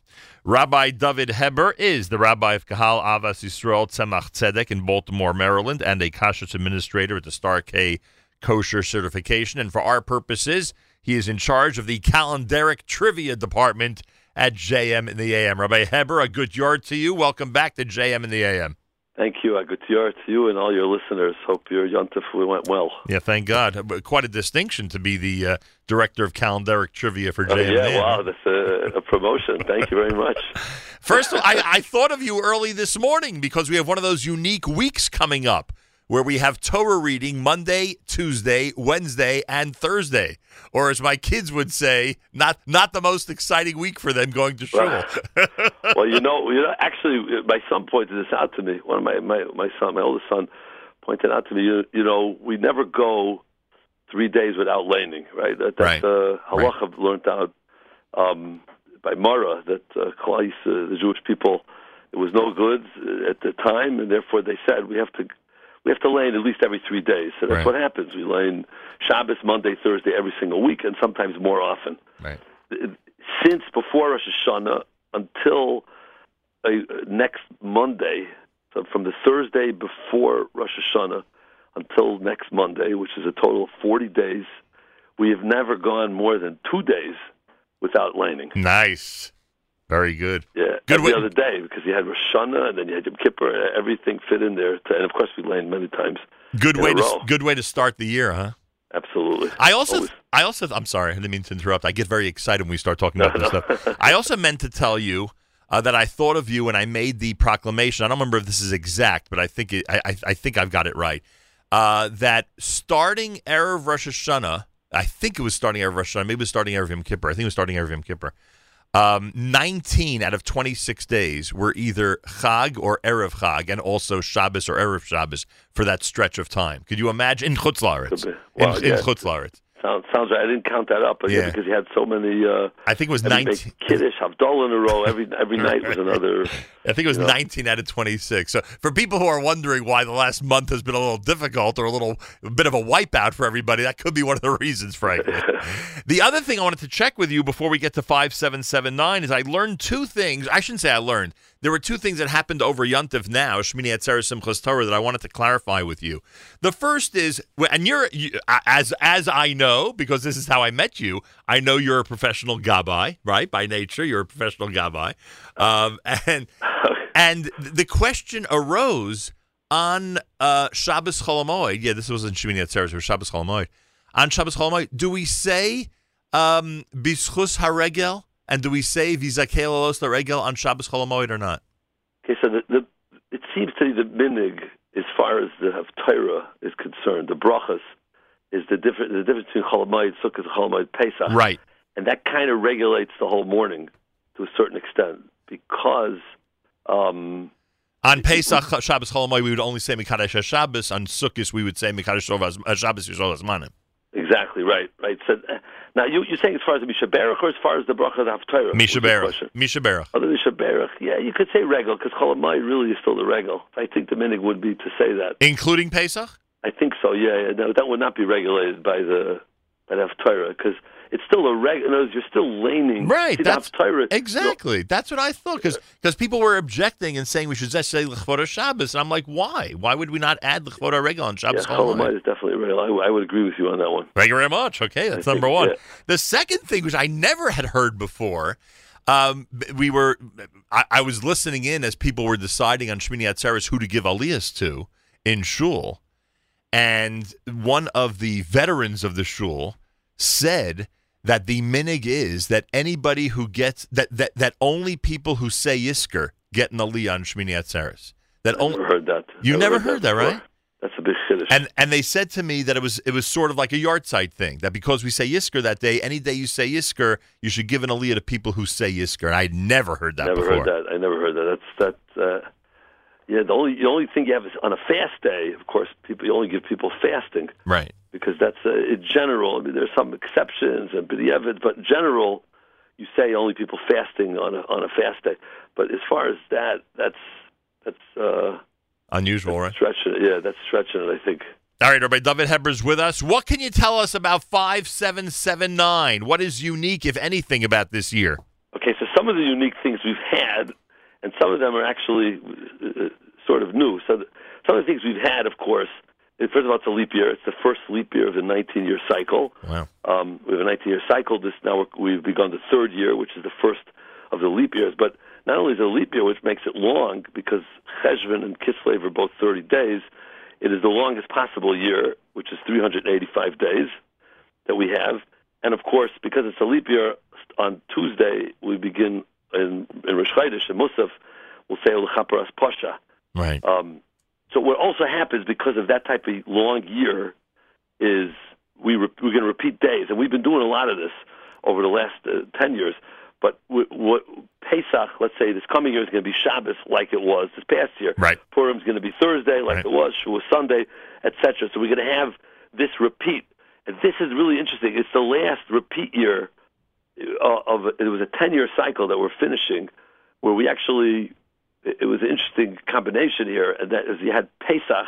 Rabbi Dovid Heber is the rabbi of Kahal Avas Yisrael Tzemach Tzedek in Baltimore, Maryland, and a kashrus administrator at the Star K Kosher Certification. And for our purposes, he is in charge of the calendaric trivia department at JM in the AM. Rabbi Heber, a good yard to you. Welcome back to JM in the AM. Thank you. A good year to you and all your listeners. Hope your Yontif went well. Yeah, thank God. Quite a distinction to be the uh, director of calendaric trivia for Oh, JM. yeah, wow, that's a, a promotion. Thank you very much. (laughs) First of all, I, I thought of you early this morning because we have one of those unique weeks coming up where we have Torah reading Monday, Tuesday, Wednesday, and Thursday. Or as my kids would say, not not the most exciting week for them going to shul. (laughs) well, you know, you know, actually, my son pointed this out to me. One of my my my son, my oldest son, pointed out to me. You, you know, we never go three days without laning, right? That, that's Right. uh, halacha learned out um, by Mara that uh, uh, the Jewish people, it was no good at the time, and therefore they said we have to we have to lane at least every three days. So that's Right. what happens. We lane Shabbos, Monday, Thursday, every single week, and sometimes more often Right. since before Rosh Hashanah un- until uh, next Monday. So from the Thursday before Rosh Hashanah until next Monday, which is a total of 40 days, we have never gone more than two days without laning. Nice. Very good. Yeah, Good every way- other day because you had Rosh Hashanah and then you had Yom Kippur. and Everything fit in there, to, and of course we laned many times. Good way to good way to start the year, huh? Absolutely. I also, Always. I also, I'm sorry, I didn't mean to interrupt. I get very excited when we start talking about this (laughs) stuff. I also meant to tell you uh, that I thought of you when I made the proclamation. I don't remember if this is exact, but I think it, I, I, I think I've got it right. Uh, that starting erev Rosh Hashanah, I think it was starting erev Rosh Hashanah. Maybe it was starting erev Yom Kippur. I think it was starting erev Yom Kippur. Um, 19 out of 26 days were either Chag or Erev Chag, and also Shabbos or Erev Shabbos for that stretch of time. Could you imagine in Chutz La'aretz? Could. In, in yeah. La'aretz. Sounds sounds right. I didn't count that up, but yeah, because you had so many. Uh, I think it was 19. Kiddush, Havdalah in a row. Every every (laughs) night was another. I think it was know. 19 out of 26. So for people who are wondering why the last month has been a little difficult or a little a bit of a wipeout for everybody, that could be one of the (laughs) reasons, frankly. (laughs) the other thing I wanted to check with you before we get to 5779 is I learned two things. I shouldn't say I learned. There were two things that happened over Yontif now, Shmini Atzeres Simchas Torah, that I wanted to clarify with you. The first is, and you're you, as as I know because this is how I met you. I know you're a professional gabbai, right? By nature, you're a professional gabbai, um, (laughs) and and the question arose on uh, Shabbos Cholamoid. Yeah, this was in Shemini Atzeres or Shabbos Cholamoid. On Shabbos Cholamoid, do we say um, Bischus Haregel and do we say Vizakel Alos Regel on Shabbos Cholamoid or not? Okay, so the, the it seems to me the minig, as far as the Haftarah is concerned, the brachas is the difference the difference between Cholamayit, Sukkot, and Cholamayit Pesach. Right. and that kind of regulates the whole morning to a certain extent because um, On Pesach Shabbos Cholamoid, we would only say Mikadesh Shabbos. On Sukkot, we would say Mikadesh uh, Shabbos Yisrael Azmanim. exactly right, right. So uh, now you, you're saying as far as the Misha Berach or as far as the bracha of Haftarah? Misha was the Berach. Misha Berach. Oh, the Misha Berach. Yeah, you could say regal because Cholamayit really is still the regal. I think the minig would be to say that. Including Pesach? I think so. Yeah, yeah. No, that would not be regulated by the by the Haftarah because it's still a regular. You're still laning. Right, that's- Haftarah. Exactly. That's what I thought. Because because people were objecting and saying we should just say L'chvod Shabbos. And I'm like, why? Why would we not add L'chvod Regel on Yeah, Shabbos Cholamoid? is definitely regal. I, I would agree with you on that one. Thank you very much. Okay, that's I number think, one. yeah. The second thing, which I never had heard before, um, we were, I, I was listening in as people were deciding on Shmini Atzeres who to give Aliyahs to in Shul, and one of the veterans of the Shul said that the minig is that anybody who gets that that that only people who say Yisker get an Aliyah on Shmini Atzeres. That only never heard that. you never heard that, before. right? That's a big. And and they said to me that it was it was sort of like a yahrzeit thing. That because we say Yisker that day, any day you say Yisker, you should give an aliyah to people who say Yisker. And I had never heard that never before. heard that. I never heard that. That's that. Uh, yeah, the only the only thing you have is on a fast day. Of course, people you only give people fasting Right. Because that's uh, in general. I mean, there's some exceptions and b'diavad, but in general, you say only people fasting on a on a fast day. But as far as that, that's that's uh, Unusual, right? stretching. Yeah, that's stretching it. I think. All right, everybody. Dovid Heber's with us. What can you tell us about five seven seven nine? What is unique, if anything, about this year? Okay, so some of the unique things we've had, and some of them are actually uh, sort of new. So th- some of the things we've had, of course, first of all, it's a leap year. It's the first leap year of the 19-year cycle. Wow. Um, we have a 19-year cycle. This now we're, we've begun the third year, which is the first of the leap years. But not only is it a leap year, which makes it long, because Cheshvan and Kislev are both 30 days, it is the longest possible year, which is 385 days that we have. And of course, because it's a leap year, on Tuesday we begin in, in Rosh Chodesh and Musaf, we'll say L'chaparas Pasha. Right. Um, so what also happens because of that type of long year is we re- we're going to repeat days, and we've been doing a lot of this over the last uh, ten years. But w- what Pesach, let's say this coming year is going to be Shabbos like it was this past year. Right. Purim is going to be Thursday like it was, Shavuot Sunday, etc. So we're going to have this repeat, and this is really interesting. It's the last repeat year uh, of it was a ten year cycle that we're finishing, where we actually it it was an interesting combination here, and that is you had Pesach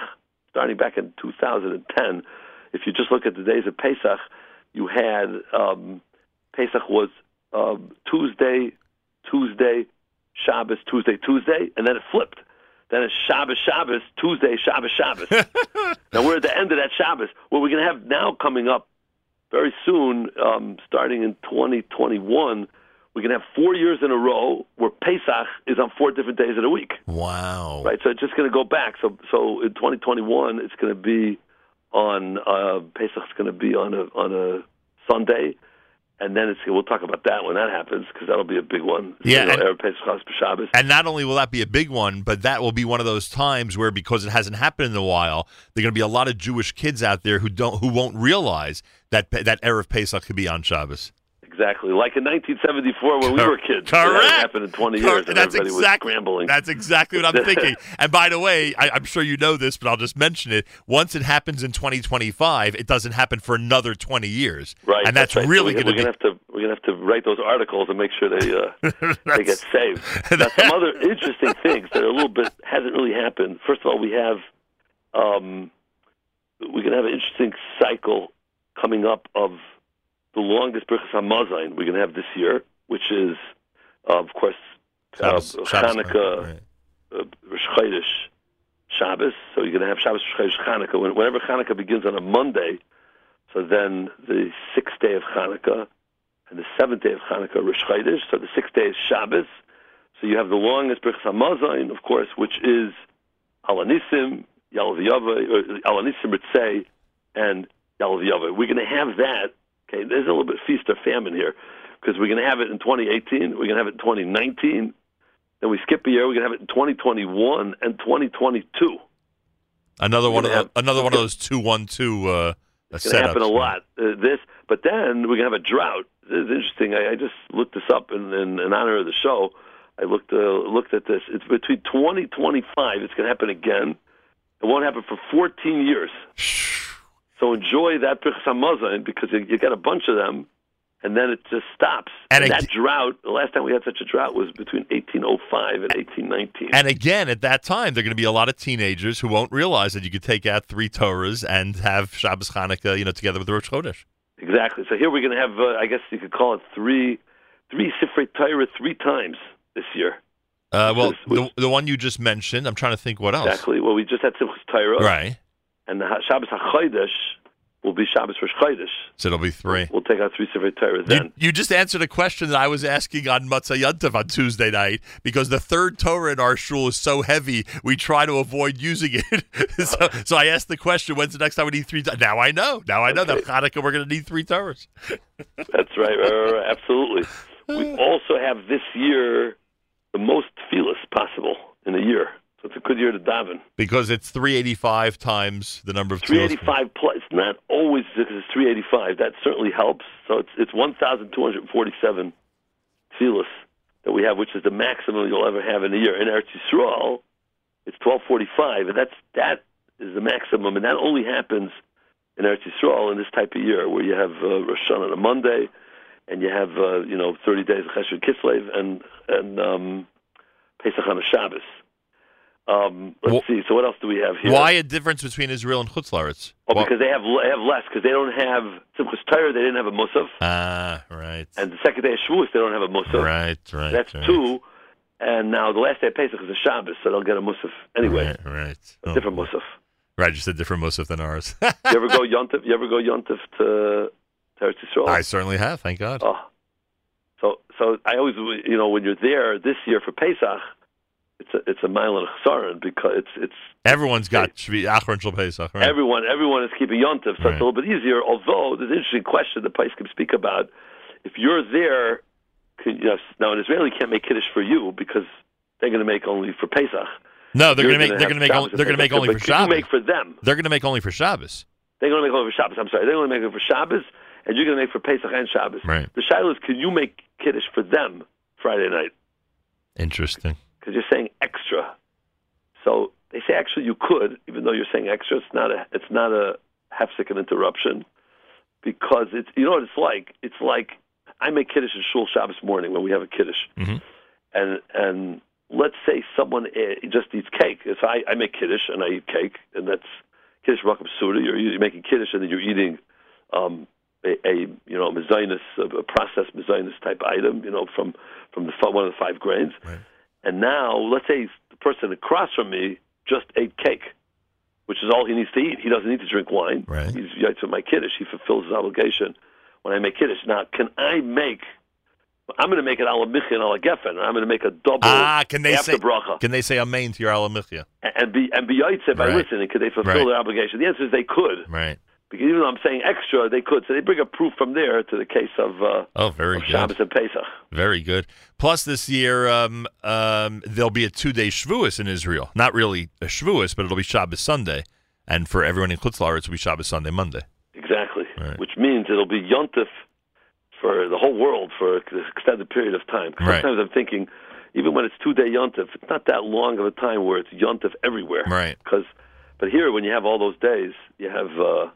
starting back in 2010. If you just look at the days of Pesach, you had um, Pesach was um, Tuesday, Tuesday, Shabbos, Tuesday, Tuesday, and then it flipped. Then it's Shabbos, Shabbos, Tuesday, Shabbos, Shabbos. (laughs) now we're at the end of that Shabbos. What we're going to have now coming up very soon, um, starting in 2021, we're going to have four years in a row where Pesach is on four different days of the week. Wow. Right, so it's just going to go back. So, so in 2021, it's going to be on uh, Pesach's going to be on a on a Sunday, and then it's we'll talk about that when that happens because that'll be a big one. Yeah, you know, and- Pesach And not only will that be a big one, but that will be one of those times where, because it hasn't happened in a while, there are going to be a lot of Jewish kids out there who don't, who won't realize that that erev Pesach could be on Shabbos. Exactly, like in 1974 when we were kids. Correct. That happened in 20 years, and That's everybody exactly was scrambling. That's exactly what I'm thinking. (laughs) and by the way, I, I'm sure you know this, but I'll just mention it. Once it happens in 2025, it doesn't happen for another 20 years. Right, and that's, right. So really we- going to be. gonna have to we're gonna have to write those articles and make sure they uh, (laughs) they get saved. Now, some other interesting things that are a little bit hasn't really happened. First of all, we have um, we're gonna have an interesting cycle coming up of the longest Birchas Hamazon we're gonna have this year, which is uh, of course uh, Shabbos- Shabbos, Hanukkah, right. uh, Rosh Chodesh, Shabbos. So you're going to have Shabbos, Rosh Chodesh, Hanukkah. Whenever Hanukkah begins on a Monday, so then the sixth day of Hanukkah and the seventh day of Hanukkah, Rosh Chodesh. So the sixth day is Shabbos. So you have the longest Birchas Hamazon, of course, which is Alanissim, Yalaviyava, Alanisim Ritzei, and Yalaviyava. We're going to have that. Okay, there's a little bit feast or famine here because we're going to have it in 2018. We're going to have it in 2019. Then we skip a year. We're going to have it in 2021 and 2022. Another one of the, another one of those two one two uh, It's going to happen a lot. Uh, this, but then we're going to have a drought. This is interesting. I, I just looked this up in, in, in honor of the show. I looked uh, looked at this. It's between 2025. It's going to happen again. It won't happen for 14 years. So enjoy that Hamazon because you, you got a bunch of them, and then it just stops. And And, ag- that drought, the last time we had such a drought was between 1805 and 1819. And again, at that time, there are going to be a lot of teenagers who won't realize that you could take out three Torahs and have Shabbos Hanukkah, you know, together with the Rosh Chodesh. Exactly. So here we're going to have, uh, I guess you could call it three, three Sifrei Torah three times this year. Uh, well, is- the, the one you just mentioned, I'm trying to think what else. Exactly. Well, we just had Simchas Torah. Right. And the Ha- Shabbos HaChodesh will be Shabbos Rosh Chodesh. So it'll be three. We'll take out three Sifrei Torah You, then. you just answered a question that I was asking on Motzei Yontif on Tuesday night because the third Torah in our shul is so heavy, we try to avoid using it. (laughs) so, so I asked the question, when's the next time we need three? Torahs? Now I know. Now I know that Hanukkah we're going to need three Torahs. (laughs) That's right, right, right, right, absolutely. We (sighs) also have this year the most feelers possible in a year. So it's a good year to daven. Because it's 385 times the number of tefillos. 385 plus. It's not always it's 385. That certainly helps. So it's it's 1,247 tefillas that we have, which is the maximum you'll ever have in a year. In Eretz Yisrael, it's 1245, and that's that is the maximum, and that only happens in Eretz Yisrael in this type of year where you have uh, Rosh Hashanah on a Monday, and you have uh, you know 30 days of Cheshvan Kislev and and um, Pesach on a Shabbos. Um, let's see. So what else do we have here? Why a difference between Israel and Chutz La'aretz? Oh, Wha- because they have have less because they don't have Simchas Torah. They didn't have a Musaf, Ah, right. and the second day of Shavuos they don't have a Musaf. Right, right. That's right. two. And now the last day of Pesach is a Shabbos, so they'll get a Musaf anyway. Right, right. A Oh, different Musaf. Right, just a different Musaf than ours. (laughs) you ever go Yontif? You ever go Yontif to, to Eretz Yisrael? I certainly have, thank God. Oh, so so I always you know when you're there this year for Pesach, it's a it's a mile and a chesaron because it's it's Everyone's got Shvi Achron Shel Pesach, right? Everyone, everyone is keeping yontif, so it's a little bit easier. Although there's an interesting question the place can speak about. If you're there, can, you know, now an Israeli can't make kiddush for you because they're going to make only for Pesach. no, they're going to make. They're going to make. Only, they're going to make only for Shabbos. make for them. They're going to make only for Shabbos. They're going to make only for Shabbos. I'm sorry, they're going to make it for Shabbos, and you're going to make for Pesach and Shabbos. Right. The shaila is, can you make kiddush for them Friday night? Interesting. Because you're saying extra. So they say actually you could, even though you're saying extra. It's not a it's not a half second interruption because it's you know what it's like. It's like I make kiddush in shul Shabbos morning when we have a kiddush, Mhm. and and let's say someone uh, just eats cake. If I, I make kiddush and I eat cake, and that's kiddush rakam suda. You're, you're making kiddush and then you're eating um, a, a you know mezainis, a, a processed mezainis type item, you know from from the one of the five grains. And now let's say the person across from me just ate cake, which is all he needs to eat. He doesn't need to drink wine. Right. He's yaitz with my kiddush. He fulfills his obligation when I make kiddush. Now, can I make? I'm going to make it ala micha and ala geffen. I'm going to make a double Ah, can they after say bracha can they say amen to your alamichia? and be and be yaitze by Right. listening. Could they fulfill Right. their obligation? The answer is they could. Right. Because even though I'm saying extra, they could. So they bring a proof from there to the case of, uh, Oh, very of good. Shabbos and Pesach. Very good. Plus, this year um, um, there'll be a two-day Shavuos in Israel. Not really a Shavuos, but it'll be Shabbos Sunday, and for everyone in La'aretz, it'll be Shabbos Sunday Monday. Exactly. Right. Which means it'll be yontif for the whole world for an extended period of time. Right. Sometimes I'm thinking, even when it's two day yontif, it's not that long of a time where it's yontif everywhere. Right. Because, but here when you have all those days, you have uh,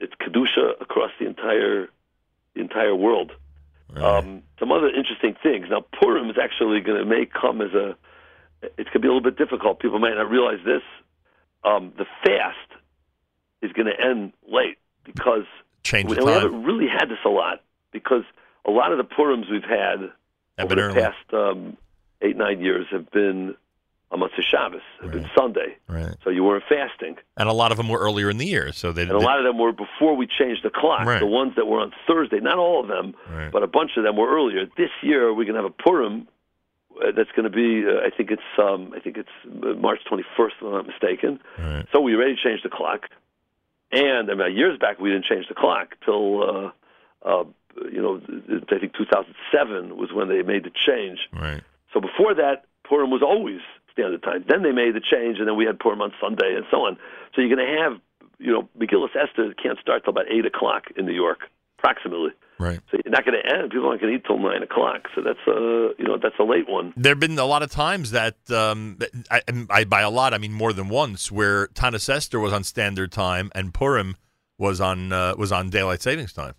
it's kedusha across the entire the entire world. Um, some other interesting things. Now Purim is actually going to may come as a. It's going to be a little bit difficult. People might not realize this. Um, the fast is going to end late because Change we, we haven't really had this a lot because a lot of the Purims we've had Have over been the early. past um, eight nine years have been on Motzei Shabbos, have been Sunday. Right. So you weren't fasting, And a lot of them were earlier in the year, so they and a lot of them were before we changed the clock. Right. The ones that were on Thursday, not all of them, Right. but a bunch of them were earlier. This year we're going to have a Purim. Uh, that's going to be, uh, I think it's, um, I think it's uh, March 21st, if I'm not mistaken. Right. So we already changed the clock, and I mean, years back we didn't change the clock till, uh, uh, you know, I think 2007 was when they made the change. Right. So before that, Purim was always standard time. Then they made the change, and then we had Purim on Sunday, and so on. So you're going to have, you know, Megillah Esther can't start till about eight o'clock in New York, approximately. Right. So you're not going to end. People aren't going to eat till nine o'clock. So that's a, you know, that's a late one. There have been a lot of times that, um, I, I, by a lot, I mean more than once, where Tanis Esther was on standard time and Purim was on uh, was on daylight savings time,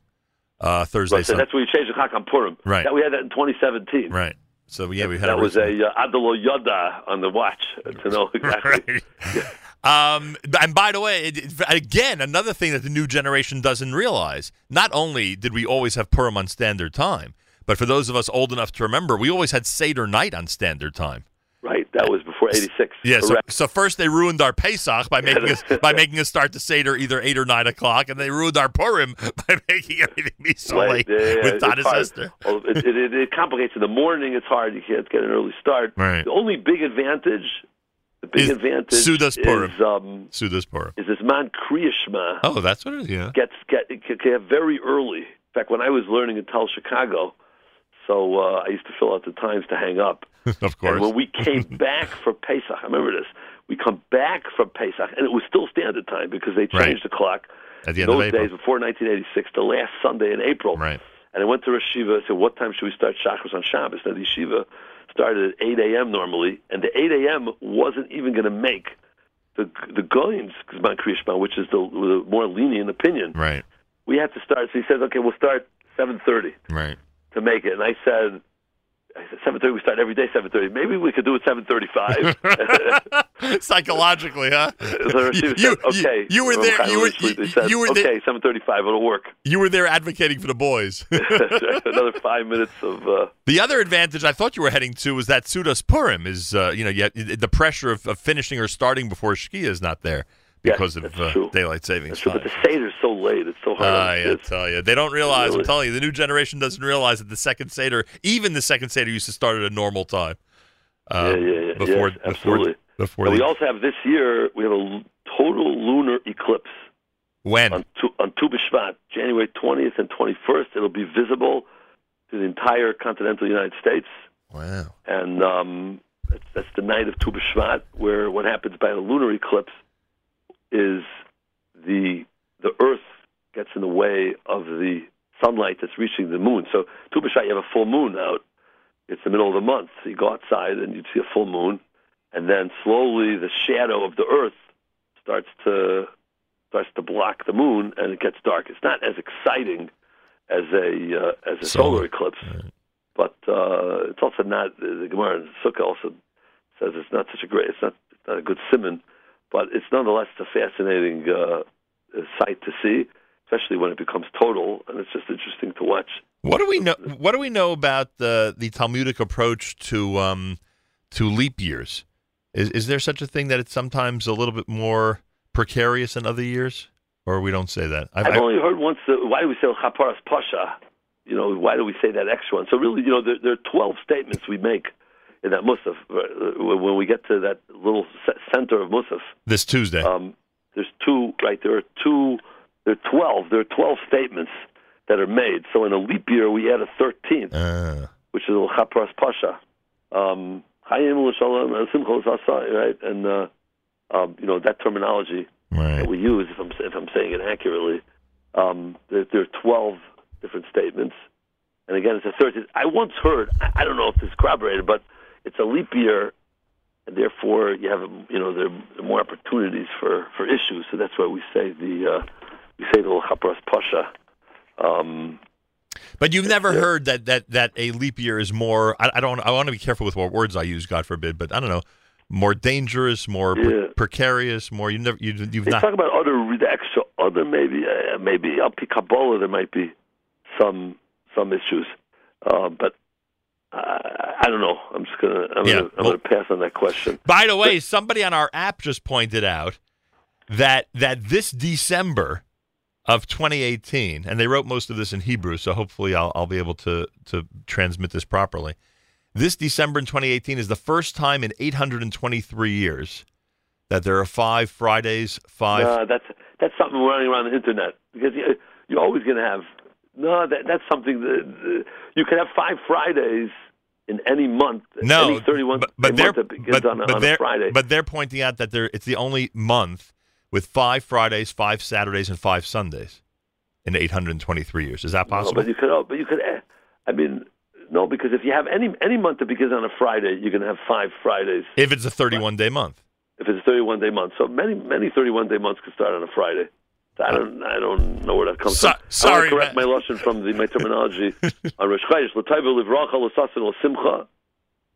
uh, Thursday. Right, so that's when you changed the clock on Purim. Right. That we had that in 2017. right. So yeah, we had That a was a uh, Adelo Yoda on the watch (laughs) to know exactly. (laughs) Um, and by the way, it- again, another thing that the new generation doesn't realize: not only did we always have Purim on standard time, but for those of us old enough to remember, we always had Seder night on standard time. Right. That was before 86. Yeah, so, so first they ruined our Pesach by (laughs) making us by making us start the Seder either eight or nine o'clock, and they ruined our Purim (laughs) by making everything be so Right, late yeah, with hard. Esther. Well, it, it, it, complicates. In the morning, it's hard. You can't get an early start. Right. The only big advantage, the big Is advantage Sudas Purim. is um, Sudas Purim. is this man Kriyashma Oh, that's what it is. Yeah. gets get can get very early. In fact, when I was learning in Telz Chicago, so uh, I used to fill out the times to hang up. (laughs) of course. And when we came (laughs) back for Pesach, I remember this. We come back from Pesach, and it was still standard time because they changed Right. the clock. At the end of those days before 1986, the last Sunday in April. Right. And I went to Rosh Yeshiva. I said, "What time should we start Shacharis on Shabbos?" Now the yeshiva started at 8 a.m. normally, and the 8 a.m. wasn't even going to make the the Gra's Zman which is the, the more lenient opinion. Right. We had to start. So he says, "Okay, we'll start 7:30 Right. to make it." And I said. I 7.30, we start every day 7.30. Maybe we could do it 7.35. (laughs) Psychologically, huh? (laughs) So You- said, you- okay. you were there- you were- you- said, you were okay, there- 7.35, it'll work. You were there advocating for the boys. (laughs) Another five minutes of... Uh, The other advantage I thought you were heading to was that Sudas Purim is, uh, you know, yet the pressure of, of finishing or starting before Shkia is not there because of uh, daylight savings But time. the Seder's so late. It's so hard. on I the kids. tell you, they don't realize. I'm telling you, the new generation doesn't realize that the second Seder, even the second Seder, used to start at a normal time. yeah, Um, yeah, yeah. Before, yes, absolutely. before the, we also have this year, we have a total lunar eclipse. when On, tu- on Tu B'Shvat, January 20th and 21st. It'll be visible to the entire continental United States. wow, and um, that's, that's the night of Tu B'Shvat, where what happens by a lunar eclipse is the the Earth gets in the way of the sunlight that's reaching the moon. So Tu B'Shvat, you have a full moon out. It's the middle of the month. So you go outside and you see a full moon, and then slowly the shadow of the Earth starts to starts to block the moon, and it gets dark. It's not as exciting as a uh, as a Solar. solar eclipse but uh, it's also not the Gemara in Sukkah also says it's not such a great, it's not, it's not a good simon, but it's nonetheless a fascinating uh, sight to see, especially when it becomes total, and it's just interesting to watch. What do we know? What do we know about the the Talmudic approach to um, to leap years. Is is there such a thing that it's sometimes a little bit more precarious than other years, or we don't say that? I've only heard once. Why do we say Chaparas Pasha? You know, why do we say that extra one? So really, you know, there, there are twelve statements we make in that Musaf. uh, When we get to that little center of Musaf, this Tuesday. um, there's two. Right, there are two. There are twelve. There are twelve statements that are made. So in a leap year, we add a thirteenth, Uh, which is a Chaparas Pasha. Um, Hayim l'shalom, simcha right? And uh, um, you know that terminology right. that we use, if I'm if I'm saying it accurately, um, there, there are 12 different statements, and again, it's a 13th. I once heard, I, I don't know if this is corroborated, but it's a leap year, and therefore you have you know there are more opportunities for for issues. So that's why we say the uh, we say the Chapras Pasha. Um, But you've never heard that that that a leap year is more. I, I don't. I want to be careful with what words I use. God forbid. But I don't know. More dangerous, more pre- precarious, more. You never. You, you've they not. talk about other the extra other maybe uh, maybe up Kabbalah there might be some some issues, uh, but I, I don't know. I'm just gonna I'm Yeah, gonna I'm well- gonna pass on that question. By the way, somebody on our app just pointed out that that this December of 2018, and they wrote most of this in Hebrew, so hopefully I'll, I'll be able to to transmit this properly. This December in 2018 is the first time in 823 years that there are five Fridays, five. No, that's that's something running around the internet because you, you're always going to have no. That that's something that uh, you can have five Fridays in any month. no, any 31 but, but they're month that begins but, on, but on they're a Friday. but they're pointing out that there it's the only month with five Fridays, five Saturdays, and five Sundays in 823 years. Is that No, possible? but you could, oh, but you could. eh, I mean, no, because if you have any any month that begins on a Friday, you're going to have five Fridays. if it's a 31 day month. If it's a 31 day month, so many many 31 day months could start on a Friday. I don't I don't know where that comes So- from. sorry, I want to correct my lashon from the my terminology (laughs) on Rosh Chodesh. L'tayva livracha l'sasin l'simcha,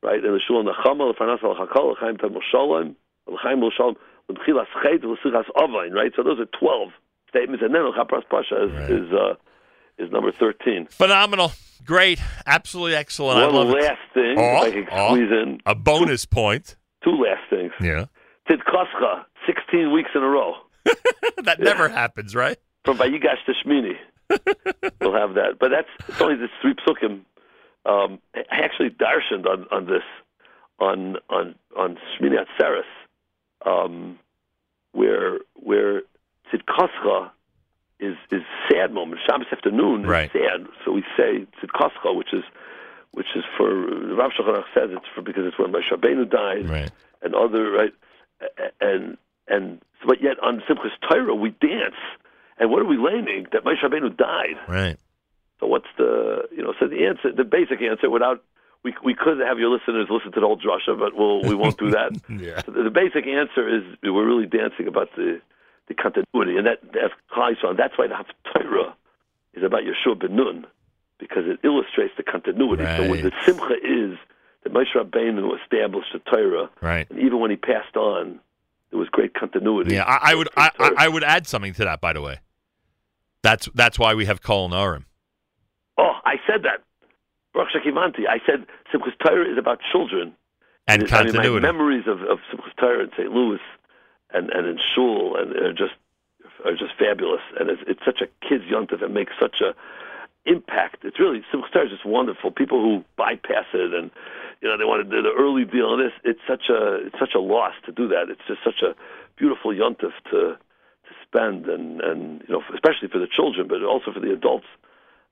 right? And the shul nechama l'farnas l'chakol l'chaim tam l'shalom l'chaim l'shalom l'mchilas chet l'sichas avain, right? So those are 12 statements, and then l'chapras pasha is is, uh, is number 13. Phenomenal. Great. Absolutely excellent. I One love it. last thing, Oh, I can oh, squeeze in a bonus point. two last things. Yeah. Tzidkoscha, 16 weeks in a row. (laughs) that never happens, right? From Vayigash to Shmini. we'll have that. But that's it's only this three psukim. Um, I actually darshaned on, on this on on on Shmini Atzeres, um, where where Tzidkoscha is is sad moment. Shabbos afternoon Right. is sad, so we say Tzidkoscha, which is which is for Rav Shulchan Aruch says it's for because it's when Moshe Rabbeinu died Right. and other right and and but yet on Simchas Torah we dance. And what are we learning? That Moshe Rabbeinu died. Right. so what's the you know so the answer the basic answer without we we could have your listeners listen to the whole drasha but we'll we won't do that. (laughs) Yeah. so the, the basic answer is we're really dancing about the the continuity. And that that's Klai that's why the Haftarah is about Yeshua ben Nun because it illustrates the continuity. So what the Simcha is that Moshe Rabbeinu established the Torah. Right. and even when he passed on, there was great continuity. Yeah, I, I would I, I, I would add something to that. By the way, that's that's why we have Kol Na'arim. Oh, I said that. Baruch Shekivanti. I said Simchas Torah is about children. And I mean, my continuity. memories of, of Simchas Torah in St. Louis and, and in Shul and are just are just fabulous. And it's, it's such a kids yontif. It makes such a impact. It's really Simchas Torah is just wonderful. People who bypass it and you know they want to do the early deal on this. It's such a it's such a loss to do that. It's just such a beautiful yontif to to spend and and you know especially for the children, but also for the adults.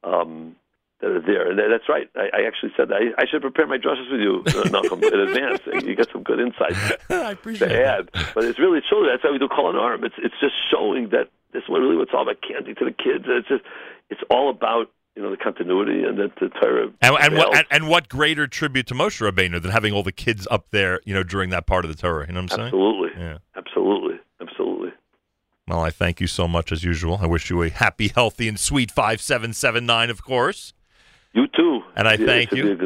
Um, that are there, and that's right. I, I actually said that. I, I should prepare my drushes with you, uh, Malcolm, in advance. (laughs) You get some good insights (laughs) I appreciate to add. But it's really children. That's why we do Kol Na'arim. It's it's just showing that this is really what's all about candy to the kids. It's just it's all about you know the continuity and that the Torah. And, and what and, and what greater tribute to Moshe Rabbeinu than having all the kids up there, you know, during that part of the Torah? You know what I'm saying? absolutely, Yeah. absolutely, absolutely. Well, I thank you so much as usual. I wish you a happy, healthy, and sweet five seven seven nine, of course. You too. And I Yeah, thank you.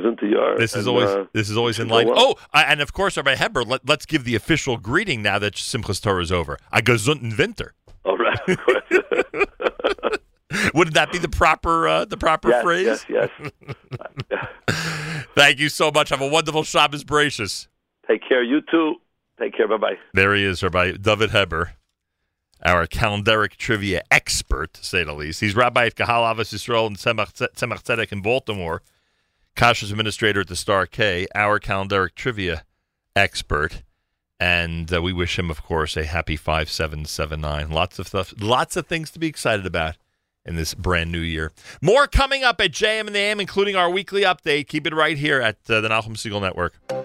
This is and, always uh, this is always in go line. Oh, I, and of course, Rabbi Heber. Let, let's give the official greeting now that Simchas Torah is over. A gesunden Winter. all right. (laughs) (laughs) (laughs) Wouldn't that be the proper uh, the proper yes, phrase? yes, yes. (laughs) (laughs) Thank you so much. Have a wonderful Shabbos, Bereishis. Take care. You too. Take care. Bye bye. There he is, Rabbi Dovid Heber, our calendaric trivia expert, to say the least. He's rabbi at Kahal Avos Yisrael in Tzemach Tzedek in Baltimore, Kashrus administrator at the Star K, our calendaric trivia expert. And uh, we wish him, of course, a happy 5779. Lots of stuff, lots of things to be excited about in this brand new year. More coming up at JM in the AM, including our weekly update. Keep it right here at uh, the Nachum Segal Network.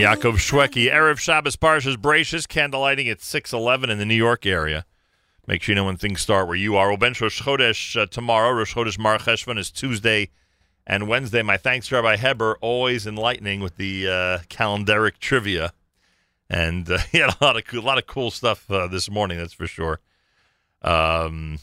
Yaakov Shwekey, Erev Shabbos Parshas Bereishis, candlelighting at 611 in the New York area. Make sure you know when things start where you are. We'll bench Rosh Chodesh uh, tomorrow. Rosh Chodesh Mar Cheshvan is Tuesday and Wednesday. My thanks to Rabbi Heber, always enlightening with the uh, calendaric trivia. And uh, (laughs) he had a lot of cool, a lot of cool stuff uh, this morning, that's for sure. Um,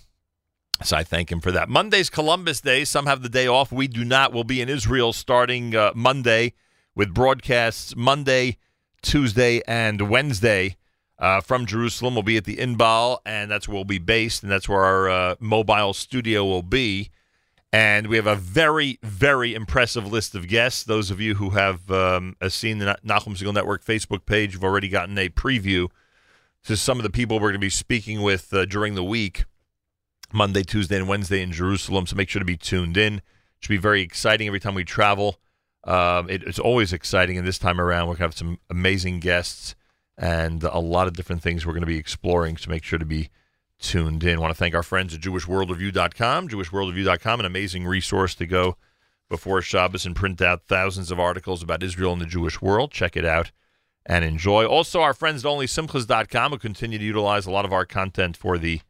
so I thank him for that. Monday's Columbus Day. Some have the day off. We do not. We'll be in Israel starting uh, Monday with broadcasts Monday, Tuesday, and Wednesday uh, from Jerusalem. We'll be at the Inbal, and that's where we'll be based, and that's where our uh, mobile studio will be. And we have a very, very impressive list of guests. Those of you who have um, seen the Nachum Segal Network Facebook page, you've already gotten a preview to some of the people we're going to be speaking with uh, during the week, Monday, Tuesday, and Wednesday in Jerusalem. So make sure to be tuned in. It should be very exciting every time we travel. Um, it, it's always exciting, and this time around we're going to have some amazing guests and a lot of different things we're going to be exploring. So make sure to be tuned in. I want to thank our friends at JewishWorldReview.com. JewishWorldReview.com, an amazing resource to go before Shabbos and print out thousands of articles about Israel and the Jewish world. Check it out and enjoy. Also, our friends at OnlySimchas.com who continue to utilize a lot of our content for the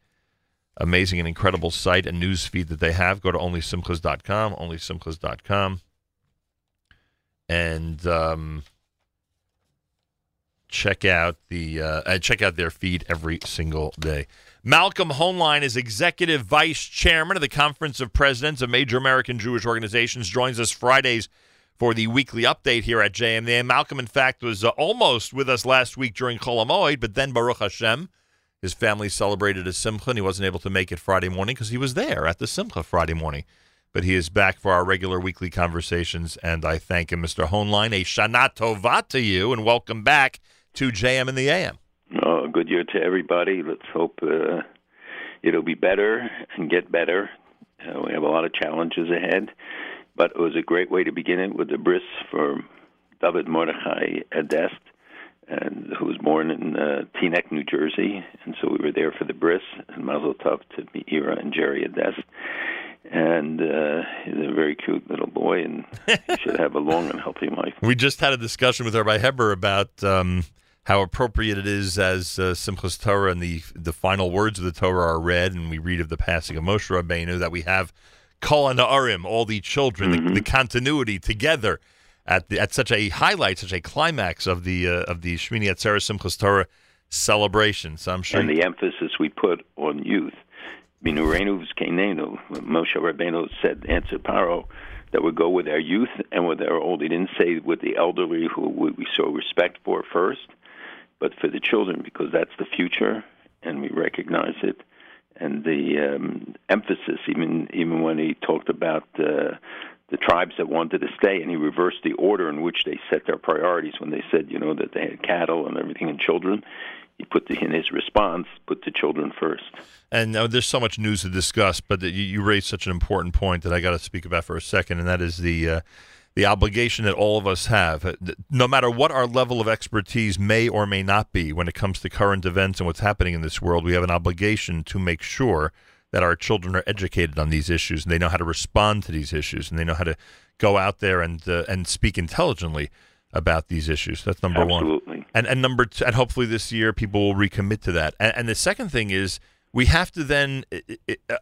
amazing and incredible site and news feed that they have. Go to OnlySimchas.com, OnlySimchas.com, and um, check out the uh, uh, check out their feed every single day. Malcolm Hoenlein is executive vice chairman of the Conference of Presidents of Major American Jewish Organizations. Joins us Fridays for the weekly update here at JMA. Malcolm, in fact, was uh, almost with us last week during Chol Hamoed, but then Baruch Hashem, his family celebrated a Simcha, and he wasn't able to make it Friday morning because he was there at the Simcha Friday morning. But he is back for our regular weekly conversations, and I thank him, Mr. Hoenlein. A Shana Tova to you, and welcome back to JM in the AM. Oh, good year to everybody. Let's hope uh, it'll be better and get better. Uh, we have a lot of challenges ahead, but it was a great way to begin it with the bris for David Mordechai Edest, and who was born in uh, Teaneck, New Jersey, and so we were there for the bris and Mazel Tov to Meira and Jerry Edest. And uh, he's a very cute little boy, and he should have a long and healthy life. We just had a discussion with Rabbi Heber about um, how appropriate it is as uh, Simchas Torah and the the final words of the Torah are read, and we read of the passing of Moshe Rabbeinu that we have Kol Na'arim, all the children, the, the continuity together at the, at such a highlight, such a climax of the uh, of the Shmini Atzeret Simchas Torah celebration. So I'm sure and the emphasis we put on youth. Minurenu V'Skenenu. Moshe Rabbeinu said, answered Paro, that would go with our youth and with our old. He didn't say with the elderly who we show respect for first, but for the children because that's the future and we recognize it. And the um, emphasis, even even when he talked about uh, the tribes that wanted to stay, and he reversed the order in which they set their priorities when they said, you know, that they had cattle and everything and children. He put the, in his response, put the children first. And uh, there's so much news to discuss, but you, you raised such an important point that I got to speak about for a second, and that is the uh, the obligation that all of us have, uh, no matter what our level of expertise may or may not be when it comes to current events and what's happening in this world. We have an obligation to make sure that our children are educated on these issues and they know how to respond to these issues and they know how to go out there and uh, and speak intelligently about these issues. That's number one. Absolutely. And and number two, and hopefully this year people will recommit to that. And, and the second thing is we have to then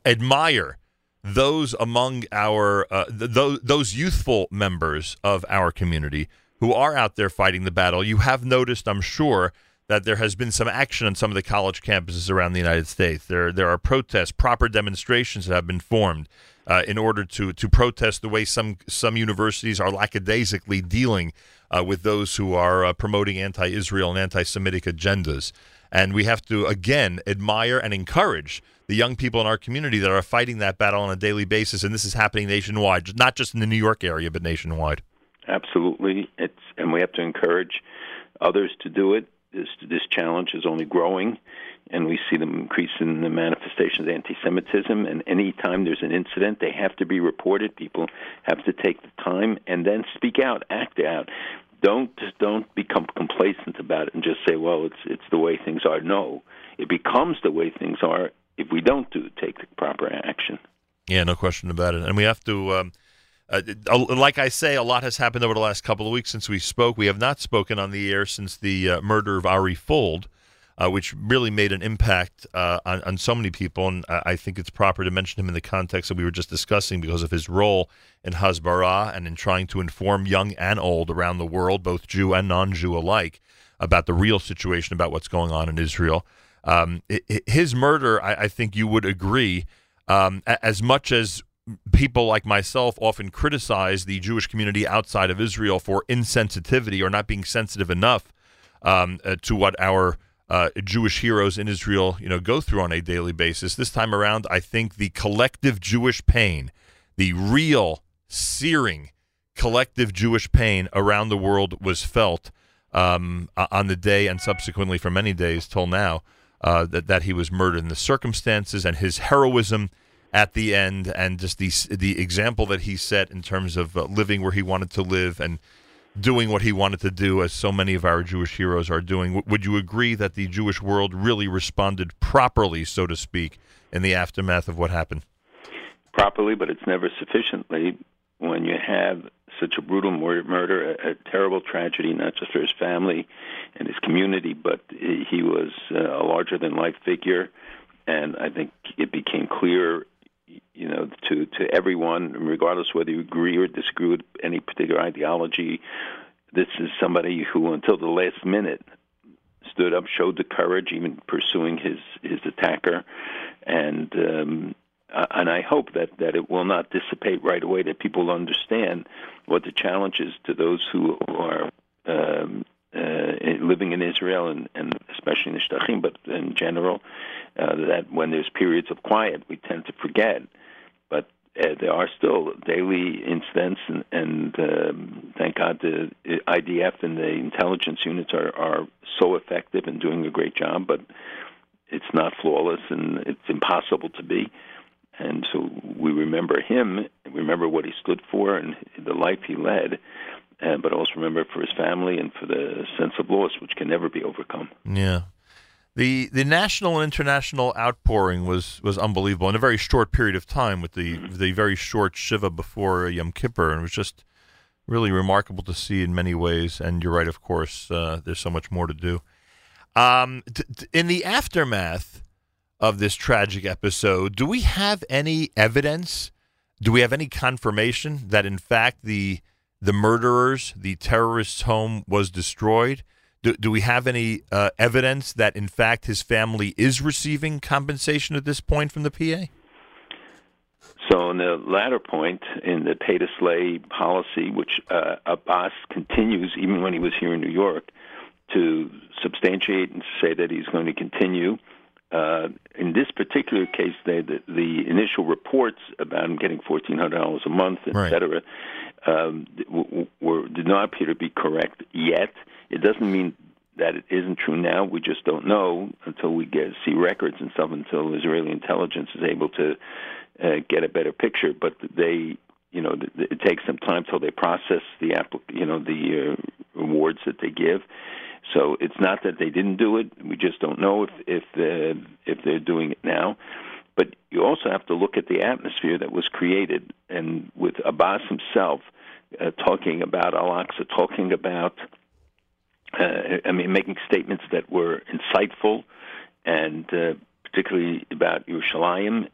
admire those among our uh, th- those those youthful members of our community who are out there fighting the battle. You have noticed, I'm sure, that there has been some action on some of the college campuses around the United States. There there are protests, proper demonstrations that have been formed uh, in order to to protest the way some some universities are lackadaisically dealing uh, with those who are uh, promoting anti-Israel and anti-Semitic agendas. And we have to again admire and encourage the young people in our community that are fighting that battle on a daily basis. And this is happening nationwide, not just in the New York area, but nationwide. Absolutely, it's and we have to encourage others to do it. This this challenge is only growing, and we see them increasing the manifestations of anti-Semitism. And any time there's an incident, they have to be reported. People have to take the time and then speak out, act out. Don't don't become complacent about it and just say, "Well, it's it's the way things are." No, it becomes the way things are if we don't do take the proper action. Yeah, no question about it. And we have to, um, uh, uh, like I say, a lot has happened over the last couple of weeks since we spoke. We have not spoken on the air since the uh, murder of Ari Fuld, uh, which really made an impact uh, on, on so many people. And I think it's proper to mention him in the context that we were just discussing because of his role in Hasbara and in trying to inform young and old around the world, both Jew and non Jew alike, about the real situation about what's going on in Israel. Um, his murder, I, I think you would agree, um, as much as people like myself often criticize the Jewish community outside of Israel for insensitivity or not being sensitive enough um, uh, to what our uh, Jewish heroes in Israel, you know, go through on a daily basis. This time around, I think the collective Jewish pain, the real searing collective Jewish pain around the world was felt um, on the day and subsequently for many days till now uh, that that he was murdered. And the circumstances and his heroism at the end, and just the the example that he set in terms of uh, living where he wanted to live and doing what he wanted to do, as so many of our Jewish heroes are doing. W- would you agree that the Jewish world really responded properly, so to speak, in the aftermath of what happened? properly, but it's never sufficiently when you have such a brutal mur- murder, a, a terrible tragedy, not just for his family and his community, but he he was uh, a larger than life figure. And I think it became clear, you know, to, to everyone, regardless whether you agree or disagree with any particular ideology, this is somebody who, until the last minute, stood up, showed the courage, even pursuing his his attacker, and um, and I hope that that it will not dissipate right away. That people understand what the challenge is to those who are um, living in Israel and, and especially in the Shtachim, but in general, uh, that when there's periods of quiet, we tend to forget. But uh, there are still daily incidents, and, and um, thank God the IDF and the intelligence units are, are so effective and doing a great job. But it's not flawless, and it's impossible to be. And so we remember him, remember what he stood for, and the life he led, uh, but also remember for his family and for the sense of loss, which can never be overcome. Yeah. The the national and international outpouring was, was unbelievable in a very short period of time with the the very short Shiva before Yom Kippur and it was just really remarkable to see in many ways and you're right of course uh, there's so much more to do. Um, t- t- in the aftermath of this tragic episode, do we have any evidence? Do we have any confirmation that in fact the the murderers, the terrorist's home was destroyed? Do, do we have any uh, evidence that in fact his family is receiving compensation at this point from the PA? So, on the latter point, in the pay to slay policy, which uh, Abbas continues even when he was here in New York, to substantiate and say that he's going to continue. Uh, in this particular case, they, the, the initial reports about him getting fourteen hundred dollars a month, et Right. cetera, um, were did not appear to be correct yet. It doesn't mean that it isn't true now. We just don't know until we get see records and stuff. Until Israeli intelligence is able to uh, get a better picture. But they, you know, th- it takes some time till they process the applic- you know, the uh, awards that they give. So it's not that they didn't do it. We just don't know if if uh, if they're doing it now. But you also have to look at the atmosphere that was created, and with Abbas himself uh, talking about Al Aqsa, talking about, uh, I mean, making statements that were insightful, and uh, particularly about Yerushalayim,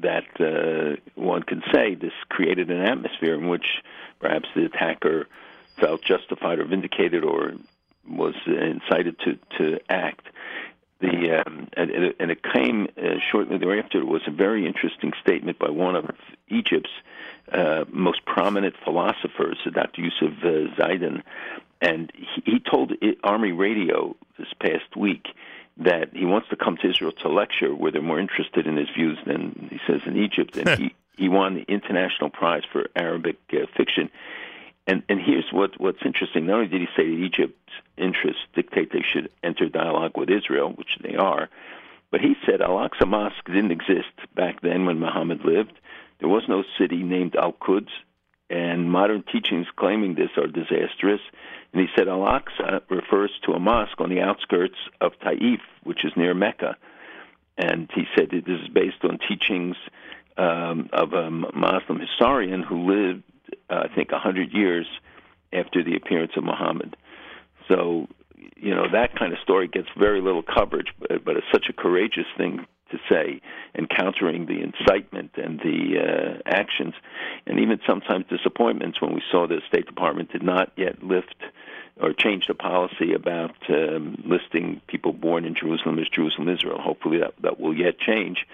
that uh, one can say this created an atmosphere in which perhaps the attacker felt justified or vindicated or was incited to to act. The um, and, and it- came uh, shortly thereafter. It was a very interesting statement by one of Egypt's uh, most prominent philosophers, Dr. Yusuf uh, Zaidan, and he, he told Army Radio this past week that he wants to come to Israel to lecture, where they're more interested in his views than he says in Egypt, and (laughs) he he won the international prize for Arabic uh, fiction. And and here's what what's interesting. Not only did he say that Egypt's interests dictate they should enter dialogue with Israel, which they are, but he said Al Aqsa Mosque didn't exist back then when Muhammad lived. There was no city named Al Quds, and modern teachings claiming this are disastrous. And he said Al Aqsa refers to a mosque on the outskirts of Taif, which is near Mecca. And he said that this is based on teachings um, of a Muslim historian who lived, uh, I think, a hundred years after the appearance of Muhammad. So, you know, that kind of story gets very little coverage, but, but it's such a courageous thing to say, and countering the incitement and the uh, actions, and even sometimes disappointments when we saw the State Department did not yet lift or change the policy about um, listing people born in Jerusalem as Jerusalem Israel. Hopefully that that will yet change.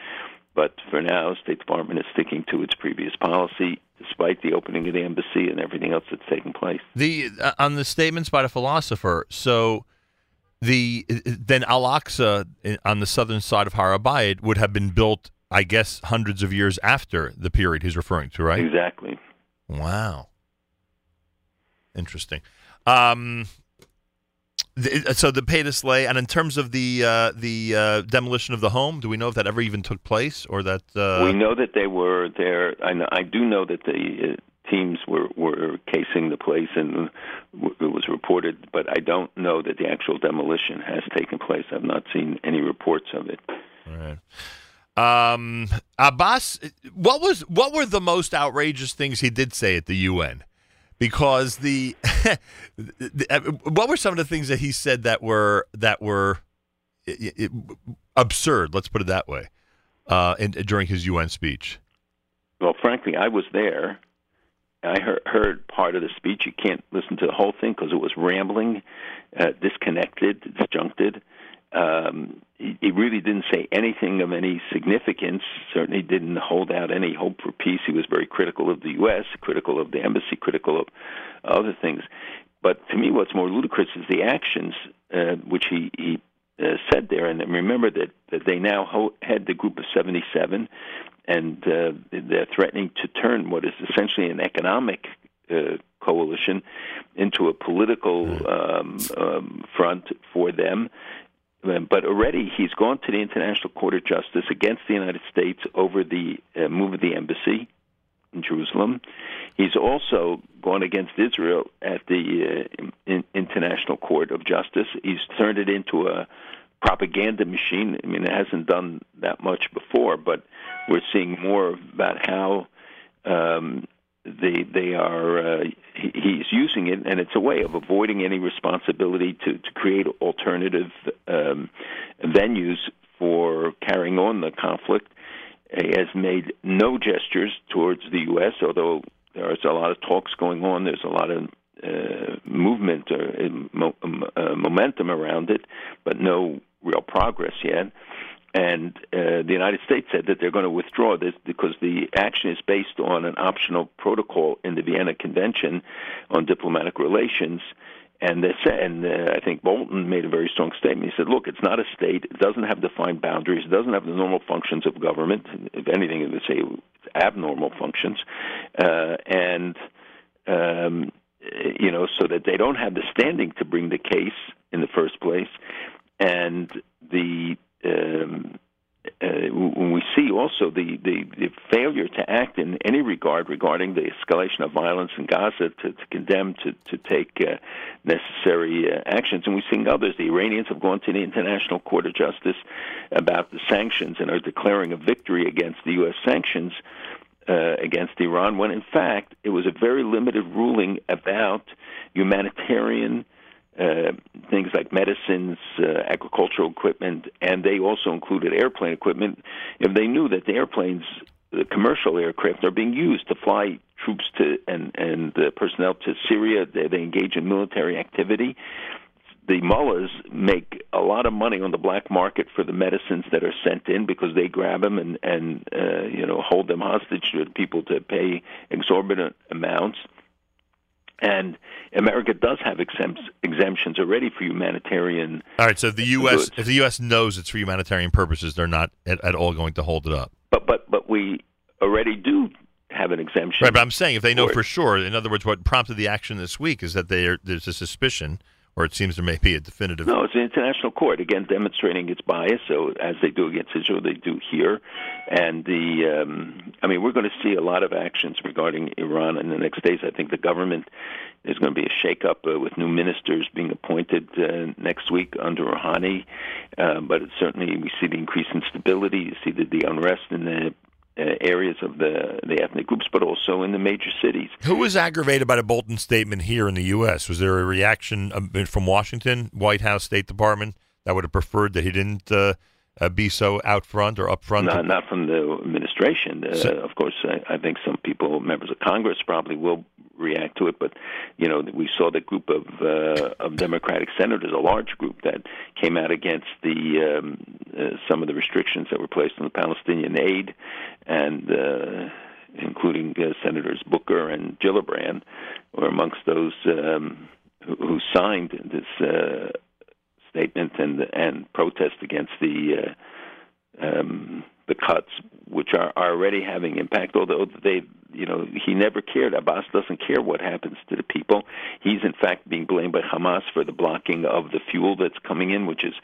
But for now, State Department is sticking to its previous policy, despite the opening of the embassy and everything else that's taking place. The uh, on the statements by the philosopher. So the then Al Aqsa on the southern side of Har HaBayit would have been built, I guess, hundreds of years after the period he's referring to, right? Exactly. Wow. Interesting. Um, the, so the pay to slay, and in terms of the uh, the uh, demolition of the home, do we know if that ever even took place, or that uh, we know that they were there. I, know, I do know that the uh, teams were were casing the place, and it was reported. But I don't know that the actual demolition has taken place. I've not seen any reports of it. Right. Um, Abbas, what was what were the most outrageous things he did say at the UN? Because the, (laughs) the uh, what were some of the things that he said that were that were i- i- absurd? Let's put it that way. Uh, in, during his UN speech. Well, frankly, I was there. I heard, heard part of the speech. You can't listen to the whole thing because it was rambling, uh, disconnected, disjuncted. Um, he, he really didn't say anything of any significance. Certainly didn't hold out any hope for peace. He was very critical of the U.S., critical of the embassy, critical of other things. But to me, what's more ludicrous is the actions uh, which he, he uh, said there. And remember that, that they now ho- head the group of 77, and uh, they're threatening to turn what is essentially an economic uh, coalition into a political um, um, front for them. Um, But already he's gone to the International Court of Justice against the United States over the uh, move of the embassy in Jerusalem. He's also gone against Israel at the uh, in, International Court of Justice. He's turned it into a propaganda machine. I mean, it hasn't done that much before, but we're seeing more about how um, they they are uh, he, he's using it, and it's a way of avoiding any responsibility to to create alternative um, venues for carrying on the conflict. He has made no gestures towards the U.S., although there's a lot of talks going on. There's a lot of uh, movement or uh, mo- um, uh, momentum around it, but no real progress yet. And uh, the United States said that they're going to withdraw this because the action is based on an optional protocol in the Vienna Convention on diplomatic relations. And they said, and uh, I think Bolton made a very strong statement. He said, "Look, it's not a state. It doesn't have defined boundaries. It doesn't have the normal functions of government. If anything, it would say abnormal functions." Uh, and um, you know, so that they don't have the standing to bring the case in the first place, and the um, uh, we see also the, the, the failure to act in any regard regarding the escalation of violence in Gaza to, to condemn, to, to take uh, necessary uh, actions. And we're seeing others. The Iranians have gone to the International Court of Justice about the sanctions and are declaring a victory against the U.S. sanctions uh, against Iran, when in fact it was a very limited ruling about humanitarian uh, things like medicines, uh, agricultural equipment, and they also included airplane equipment. If they knew that the airplanes, the commercial aircraft, are being used to fly troops to and and uh, personnel to Syria, they, they engage in military activity. The mullahs make a lot of money on the black market for the medicines that are sent in because they grab them and and uh, you know hold them hostage to people to pay exorbitant amounts. And America does have exempt, exemptions already for humanitarian. All right, so the U.S. goods. if the U.S. knows it's for humanitarian purposes, they're not at, at all going to hold it up. But but but we already do have an exemption. Right, but I'm saying if they know for for sure, in other words, what prompted the action this week is that they are, there's a suspicion, or it seems there may be a definitive. No, it's an international court again demonstrating its bias. So as they do against Israel, they do here, and the um, I mean we're going to see a lot of actions regarding Iran in the next days. I think the government there's going to be a shakeup uh, with new ministers being appointed uh, next week under Rouhani, uh, but certainly we see the increase in stability. You see the, the unrest in the areas of the the ethnic groups, but also in the major cities. Who was aggravated by the Bolton statement here in the U.S.? Was there a reaction um, from Washington, White House, State Department that would have preferred that he didn't uh, uh, be so out front or up front? Not, not from the administration. Uh, So- of course, I, I think some people, members of Congress, probably will react to it. But you know, we saw the group of uh, of Democratic senators, a large group that came out against the um, uh, some of the restrictions that were placed on the Palestinian aid, and uh, including uh, Senators Booker and Gillibrand were amongst those um, who, signed this. Uh, statement and and protest against the uh, um, the cuts, which are, already having impact. Although they, you know, he never cared. Abbas doesn't care what happens to the people. He's in fact being blamed by Hamas for the blocking of the fuel that's coming in, which is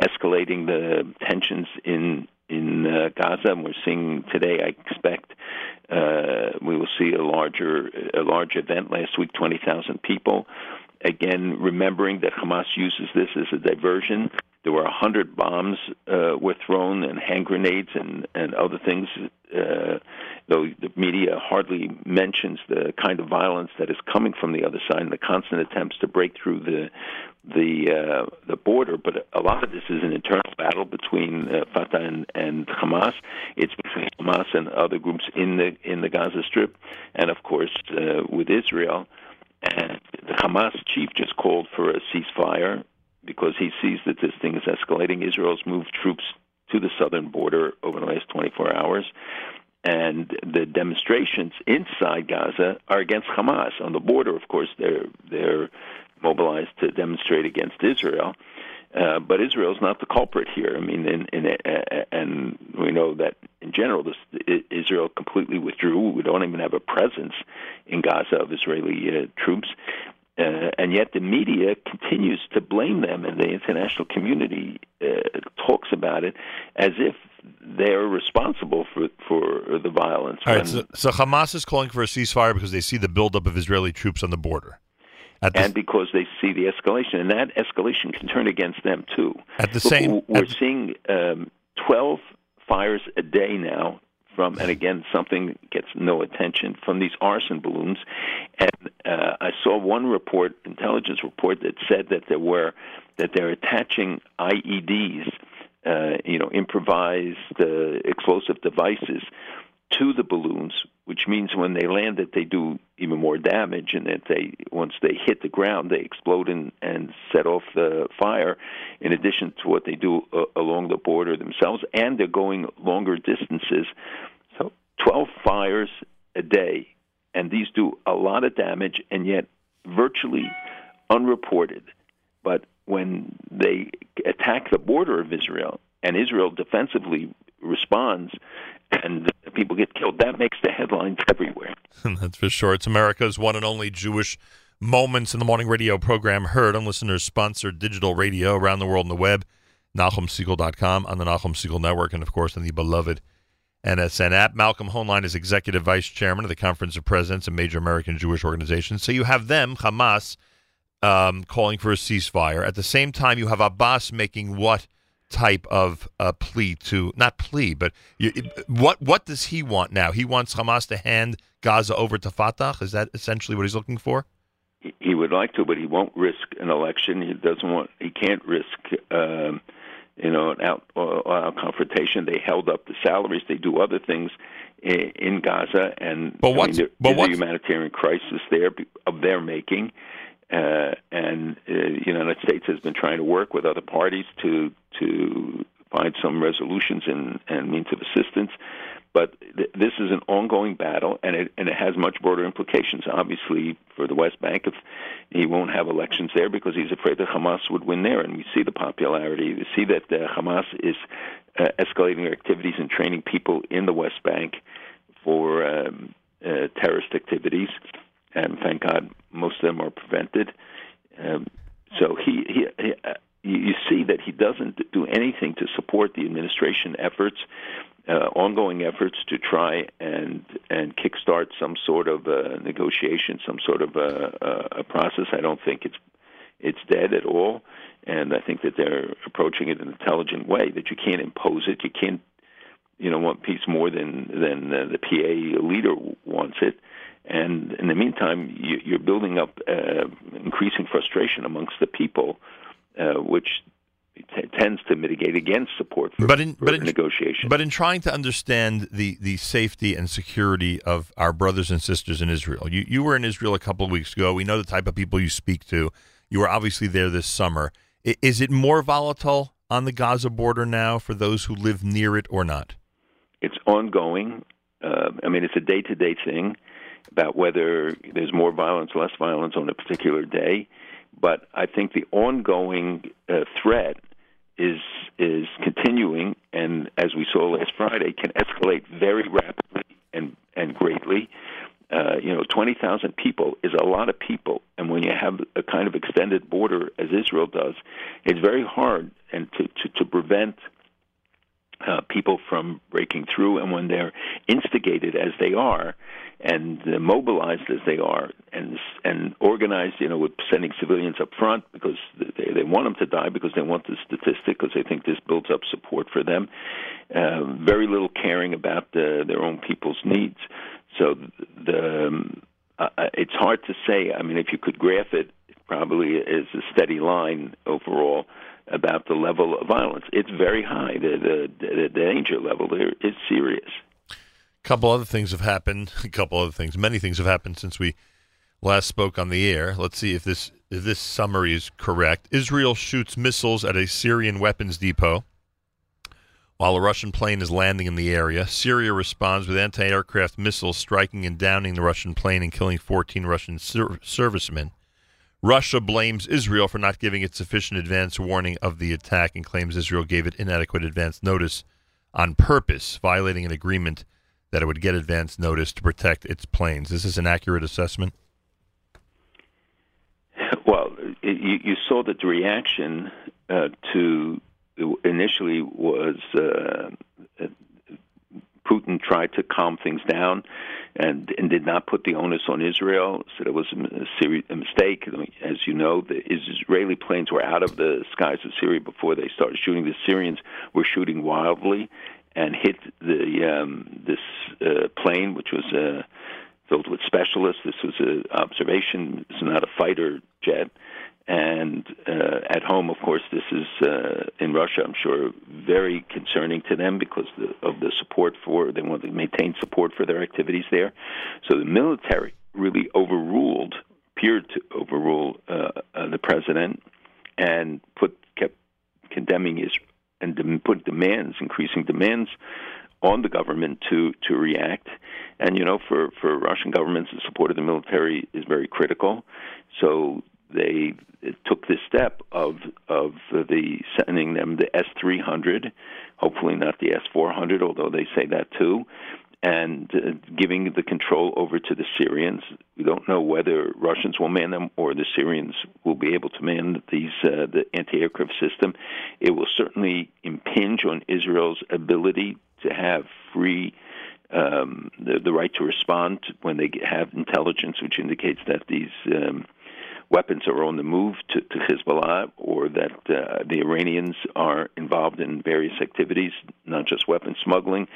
escalating the tensions in in uh, Gaza. And we're seeing today, I expect, uh, we will see a larger a large event. Last week, twenty thousand people. Again, remembering that Hamas uses this as a diversion. There were a hundred bombs uh, were thrown and hand grenades and and other things. Uh, though the media hardly mentions the kind of violence that is coming from the other side and the constant attempts to break through the the uh, the border. But a lot of this is an internal battle between uh, Fatah and, and Hamas. It's between Hamas and other groups in the in the Gaza Strip, and of course uh, with Israel. And the Hamas chief just called for a ceasefire because he sees that this thing is escalating. Israel's moved troops to the southern border over the last 24 hours. And the demonstrations inside Gaza are against Hamas. On the border, of course, they're they're mobilized to demonstrate against Israel. Uh, but Israel's not the culprit here. I mean, in, in, uh, and we know that in general, this, Israel completely withdrew. We don't even have a presence in Gaza of Israeli uh, troops. Uh, and yet the media continues to blame them, and the international community uh, talks about it as if they're responsible for for the violence. All right, so, so Hamas is calling for a ceasefire because they see the buildup of Israeli troops on the border. The, and because they see the escalation, and that escalation can turn against them too. At the Look, same- we're at- seeing um, twelve fires a day now from, and again, something gets no attention from these arson balloons. And uh, I saw one report, intelligence report, that said that there were that they're attaching IEDs, uh, you know, improvised uh, explosive devices to the balloons, which means when they land that they do even more damage, and that they once they hit the ground they explode and, and set off the fire. In addition to what they do uh, along the border themselves, and they're going longer distances. So twelve fires a day, and these do a lot of damage, and yet virtually unreported. But when they attack the border of Israel, and Israel defensively responds, and people get killed, that makes the headlines everywhere. (laughs) That's for sure. It's America's one and only Jewish Moments in the Morning radio program heard on listeners sponsored digital radio around the world on the web, NachumSegal.com, on the Nachum Segal Network, and of course on the beloved NSN app. Malcolm Hoenlein is executive vice chairman of the Conference of Presidents of Major American Jewish Organizations. So you have them, Hamas, um, calling for a ceasefire. At the same time, you have Abbas making what type of uh, plea to not plea, but you, what what does he want now? He wants Hamas to hand Gaza over to Fatah. Is that essentially what he's looking for? He- He would like to, but he won't risk an election. He doesn't want. He can't risk. Um, you know, an out, uh, out confrontation. They held up the salaries. They do other things in, in Gaza, and But I mean, there, but there's a humanitarian crisis there of their making. Uh, and uh, the United States has been trying to work with other parties to to find some resolutions and, and means of assistance. But th- this is an ongoing battle, and it and it has much broader implications. Obviously, for the West Bank, if he won't have elections there because he's afraid that Hamas would win there, and we see the popularity. We see that uh, Hamas is uh, escalating their activities and training people in the West Bank for um, uh, terrorist activities, and thank God most of them are prevented. Um, so he, he, he uh, you, see that he doesn't do anything to support the administration efforts, uh, ongoing efforts to try and and kickstart some sort of uh, negotiation, some sort of uh, uh, a process. I don't think it's it's dead at all, and I think that they're approaching it in an intelligent way. That you can't impose it, you can't you know want peace more than than uh, the PA leader wants it. And in the meantime, you, you're building up uh, increasing frustration amongst the people, uh, which t- tends to mitigate against support for, But in but in, negotiation. but in trying to understand the the safety and security of our brothers and sisters in Israel, you you were in Israel a couple of weeks ago. We know the type of people you speak to. You were obviously there this summer. I- Is it more volatile on the Gaza border now for those who live near it or not? it's ongoing. Uh, I mean, it's a day to day thing about whether there's more violence, less violence on a particular day. But I think the ongoing uh, threat is is continuing, and as we saw last Friday, can escalate very rapidly and and greatly. Uh, you know, 20,000 people is a lot of people, and when you have a kind of extended border as Israel does, it's very hard and to to, to prevent uh, people from breaking through, and when they're instigated as they are, and uh, mobilized as they are, and and organized, you know, with sending civilians up front because they they want them to die because they want the statistic because they think this builds up support for them. Uh, very little caring about the, their own people's needs. So the um, uh, it's hard to say. I mean, if you could graph it, it probably is a steady line overall about the level of violence. It's very high. The the, the danger level there is serious. A couple other things have happened. (laughs) A couple other things. Many things have happened since we last spoke on the air. Let's see if this if this summary is correct. Israel shoots missiles at a Syrian weapons depot while a Russian plane is landing in the area. Syria responds with anti-aircraft missiles striking and downing the Russian plane and killing 14 Russian ser- servicemen. Russia blames Israel for not giving it sufficient advance warning of the attack and claims Israel gave it inadequate advance notice on purpose, violating an agreement that it would get advance notice to protect its planes. This Is an accurate assessment? Well, it, you, you saw that the reaction uh, to initially was uh, Putin tried to calm things down and, and did not put the onus on Israel. Said it was a, a mistake. As you know, the Israeli planes were out of the skies of Syria before they started shooting. The Syrians were shooting wildly and hit the um, this uh, plane, which was uh, filled with specialists. This was an observation. Is not a fighter jet. And uh, at home, of course, this is uh, in Russia. I'm sure very concerning to them because the, of the support for they want to maintain support for their activities there. So the military really overruled, appeared to overrule uh, uh, the president, and put kept condemning Israel and dem- put demands, increasing demands on the government to to react. And you know, for for Russian governments, the support of the military is very critical. So they took this step of of the sending them the S three hundred, hopefully not the S four hundred, although they say that too, and uh, giving the control over to the Syrians. We don't know whether Russians will man them or the Syrians will be able to man these uh, the anti aircraft system. It will certainly impinge on Israel's ability to have free. Um, the, the right to respond when they have intelligence, which indicates that these um, weapons are on the move to, to Hezbollah or that uh, the Iranians are involved in various activities, not just weapon smuggling.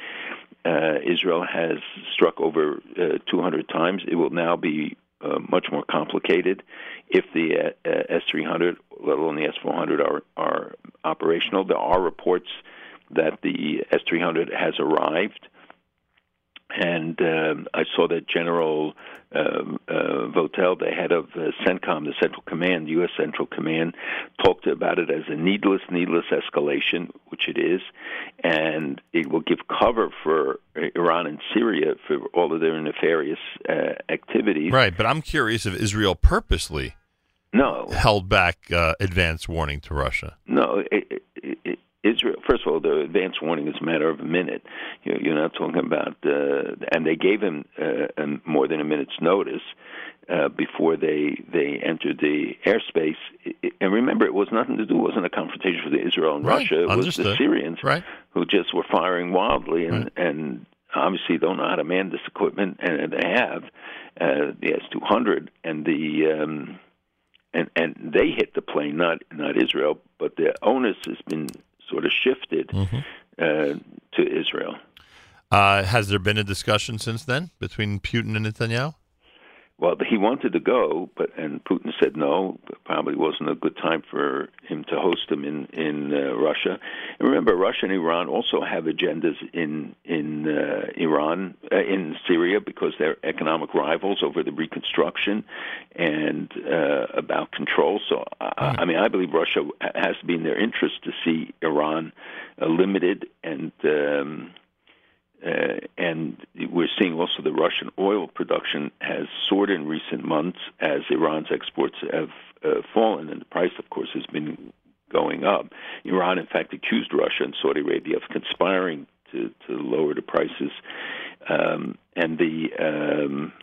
Uh, Israel has struck over uh, 200 times. It will now be uh, much more complicated if the uh, S-300, let alone the S-400, are, are operational. There are reports that the S-300 has arrived and um, I saw that General um, uh, Votel, the head of uh, CENTCOM, the Central Command, U.S. Central Command, talked about it as a needless, needless escalation, which it is, and it will give cover for Iran and Syria for all of their nefarious uh, activities. Right, but I'm curious if Israel purposely no held back uh, advance warning to Russia. No, it, it, it, Israel. First of all, the advance warning is a matter of a minute. You're, you're not talking about, uh, and they gave him uh, more than a minute's notice uh, before they they entered the airspace. And remember, it was nothing to do. It wasn't a confrontation with Israel and Right. Russia. It was the Syrians Right. who just were firing wildly and and obviously don't know how to man this equipment, and they have uh, the S two hundred and the. Um, and and they hit the plane, not not Israel, but the onus has been sort of shifted Mm-hmm. uh, to Israel. Uh, has there been a discussion since then between Putin and Netanyahu? Well, he wanted to go, but and Putin said no. Probably wasn't a good time for him to host him in in uh, Russia. And remember, Russia and Iran also have agendas in in uh, Iran uh, in Syria because they're economic rivals over the reconstruction and uh, about control. So, I, I mean, I believe Russia has to be in their interest to see Iran uh, limited and. Um, uh, and we're seeing also the Russian oil production has soared in recent months as Iran's exports have uh, fallen, and the price, of course, has been going up. Iran, in fact, accused Russia and Saudi Arabia of conspiring to, to lower the prices, um, and the um,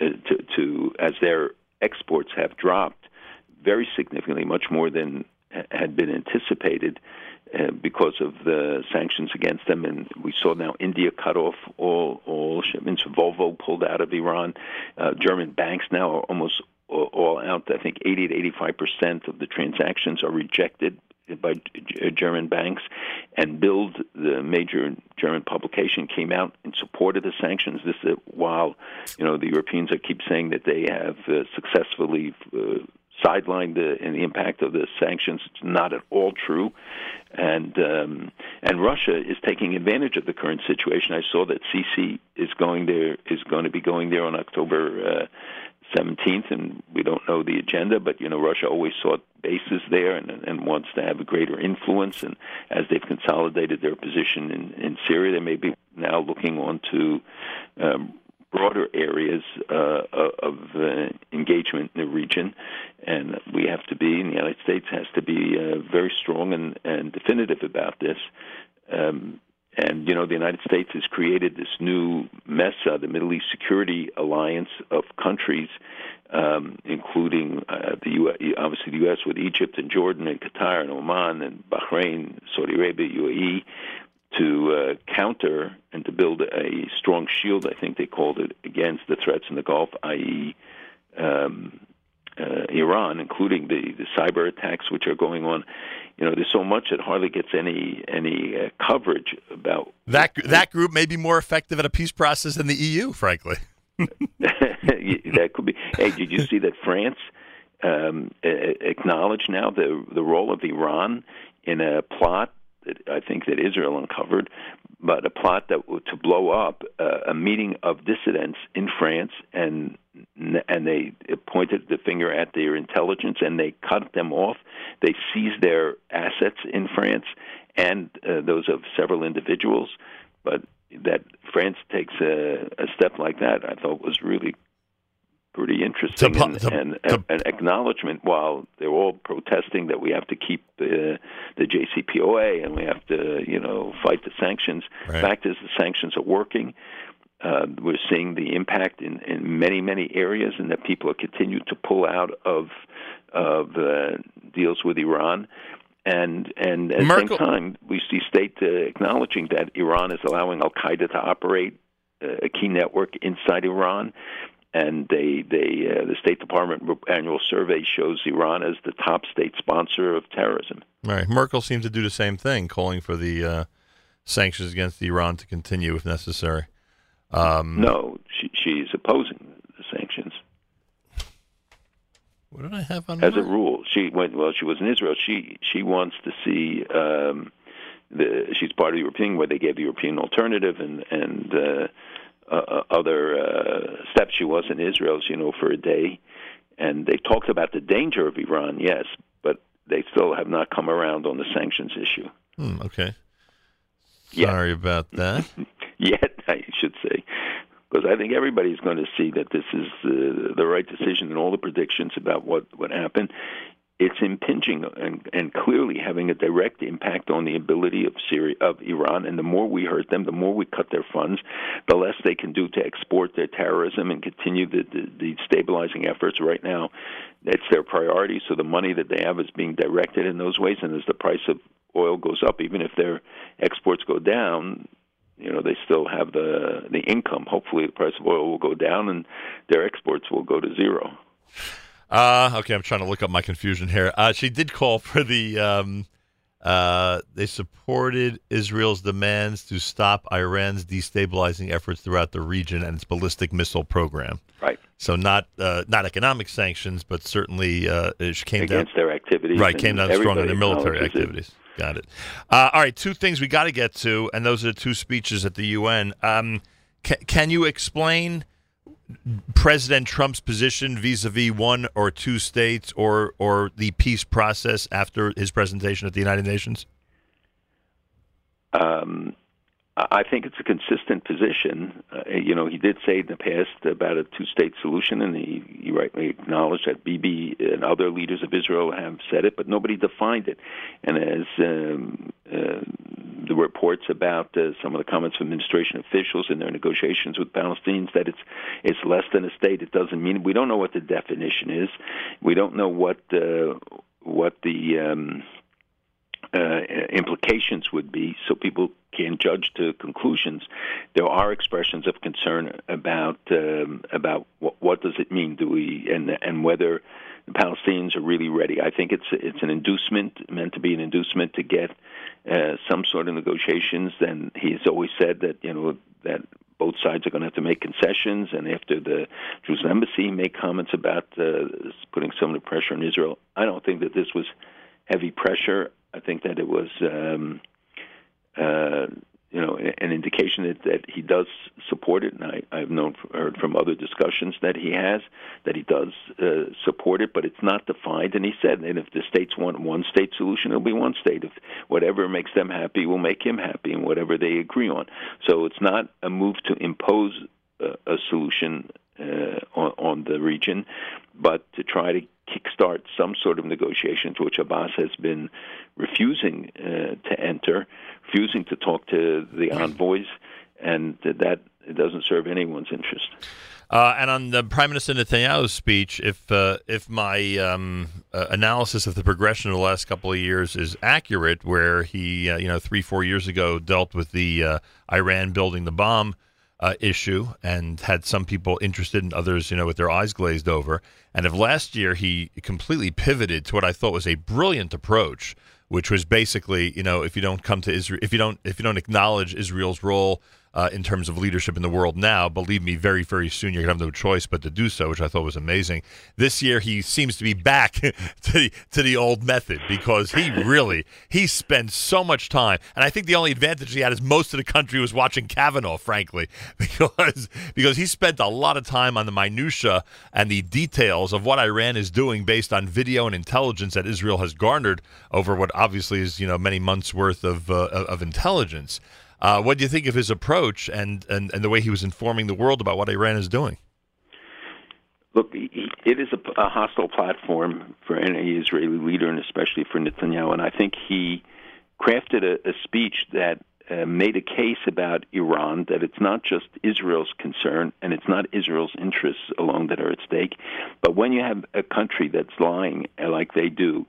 uh, to, to as their exports have dropped very significantly, much more than had been anticipated uh, because of the sanctions against them. And we saw now India cut off all all shipments. Volvo pulled out of Iran. Uh, German banks now are almost all- out. I think 80 to 85 percent of the transactions are rejected by German banks, and Bild, the major German publication, came out in support of the sanctions. This is while you know the Europeans are keep saying that they have uh, successfully uh, sidelined the, the impact of the sanctions. It's not at all true, and um, and Russia is taking advantage of the current situation. I saw that Sisi is going there is going to be going there on October. Uh, 17th, and we don't know the agenda, but you know Russia always sought bases there and, and wants to have a greater influence. And as they've consolidated their position in, in Syria, they may be now looking onto um, broader areas uh, of uh, engagement in the region. And we have to be, and the United States has to be uh, very strong and, and definitive about this. Um, and you know, the United States has created this new MESA, the Middle East Security Alliance of countries, um, including uh, the U- obviously the U.S. with Egypt and Jordan and Qatar and Oman and Bahrain, Saudi Arabia, UAE, to uh, counter and to build a strong shield. I think they called it against the threats in the Gulf, i.e. Um, uh, Iran, including the, the cyber attacks which are going on. You know, there's so much that hardly gets any any uh, coverage about That that group may be more effective at a peace process than the EU, frankly. (laughs) (laughs) that could be. Hey, did you see that France um, acknowledged now the the role of Iran in a plot that I think that Israel uncovered, but a plot that to blow up uh, a meeting of dissidents in France, and and they pointed the finger at their intelligence, and they cut them off. They seized their assets in France and uh, those of several individuals, but that France takes a, a step like that, I thought was really pretty interesting To and, to- and acknowledgement while they're all protesting that we have to keep uh, the JCPOA and we have to, you know, fight the sanctions. Right. Fact is, the sanctions are working. Uh, we're seeing the impact in, in many, many areas, and that people are continue to pull out of of uh, deals with Iran. And and at the same time, we see state uh, acknowledging that Iran is allowing Al Qaeda to operate uh, a key network inside Iran, and they they uh, the State Department annual survey shows Iran as the top state sponsor of terrorism. Right. Merkel seems to do the same thing, calling for the uh, sanctions against Iran to continue if necessary. Um, No, she she's opposing the sanctions. What did I have on as a rule. She went well. She was in Israel. She she wants to see um, the. She's part of the European where they gave the European alternative and and uh, uh, other uh, steps. She was in Israel, as you know, for a day, and they talked about the danger of Iran. Yes, but they still have not come around on the sanctions issue Hmm, okay. Sorry about that. (laughs) yet. I should say. Because I think everybody's going to see that this is uh, the right decision and all the predictions about what would happened. It's impinging and, and clearly having a direct impact on the ability of Syria of Iran. And the more we hurt them, the more we cut their funds, the less they can do to export their terrorism and continue the, the, the stabilizing efforts. Right now, it's their priority. So the money that they have is being directed in those ways. And as the price of oil goes up, even if their exports go down, you know they still have the the income. Hopefully, the price of oil will go down and their exports will go to zero. Uh, okay, I'm trying to look up my confusion here. Uh, she did call for the. Um, uh, they supported Israel's demands to stop Iran's destabilizing efforts throughout the region and its ballistic missile program. Right. So not uh, not economic sanctions, but certainly uh, it came Against down, their activities Right, came down strong on their military acknowledges it. activities. Got it. Uh, all right, two things we got to get to, and those are the two speeches at the UN. Um, ca- can you explain President Trump's position vis-a-vis one or two states, or or the peace process after his presentation at the United Nations? Um, I think it's a consistent position. Uh, you know, he did say in the past about a two-state solution, and he, he rightly acknowledged that Bibi and other leaders of Israel have said it, but nobody defined it. And as um, uh, the reports about uh, some of the comments from administration officials in their negotiations with Palestinians that it's it's less than a state, it doesn't mean we don't know what the definition is. We don't know what uh, what the um, uh, implications would be, so people can judge to conclusions. There are expressions of concern about um, about what, what does it mean? Do we and and whether the Palestinians are really ready? I think it's it's an inducement meant to be an inducement to get uh, some sort of negotiations. And he's always said that you know that both sides are going to have to make concessions. And after the Jerusalem embassy made comments about uh, putting some of the pressure on Israel, I don't think that this was heavy pressure. I think that it was, um, uh, you know, an indication that, that he does support it. And I, I've known heard from other discussions that he has that he does uh, support it, but it's not defined. And he said that if the states want one state solution, it'll be one state. If whatever makes them happy will make him happy, and whatever they agree on. So it's not a move to impose a, a solution uh, on, on the region, but to try to kickstart some sort of negotiations, which Abbas has been refusing uh, to enter, refusing to talk to the envoys, and that it doesn't serve anyone's interest. Uh, and on the Prime Minister Netanyahu's speech, if uh, if my um, uh, analysis of the progression of the last couple of years is accurate, where he, uh, you know, three four years ago dealt with the uh, Iran building the bomb uh, issue and had some people interested and others, you know, with their eyes glazed over, and of last year he completely pivoted to what I thought was a brilliant approach, which was basically, you know, if you don't come to Israel, if you don't if you don't acknowledge Israel's role uh, in terms of leadership in the world now. Believe me, very, very soon you're going to have no choice but to do so, which I thought was amazing. This year he seems to be back (laughs) to the to the old method because he really he spent so much time, and I think the only advantage he had is most of the country was watching Kavanaugh, frankly, (laughs) because because he spent a lot of time on the minutia and the details of what Iran is doing based on video and intelligence that Israel has garnered over what obviously is you know many months worth of uh, of intelligence. Uh, what do you think of his approach and, and, and the way he was informing the world about what Iran is doing? Look, it is a, hostile platform for any Israeli leader, and especially for Netanyahu. And I think he crafted a, a speech that uh, made a case about Iran that it's not just Israel's concern and it's not Israel's interests alone that are at stake, but when you have a country that's lying like they do,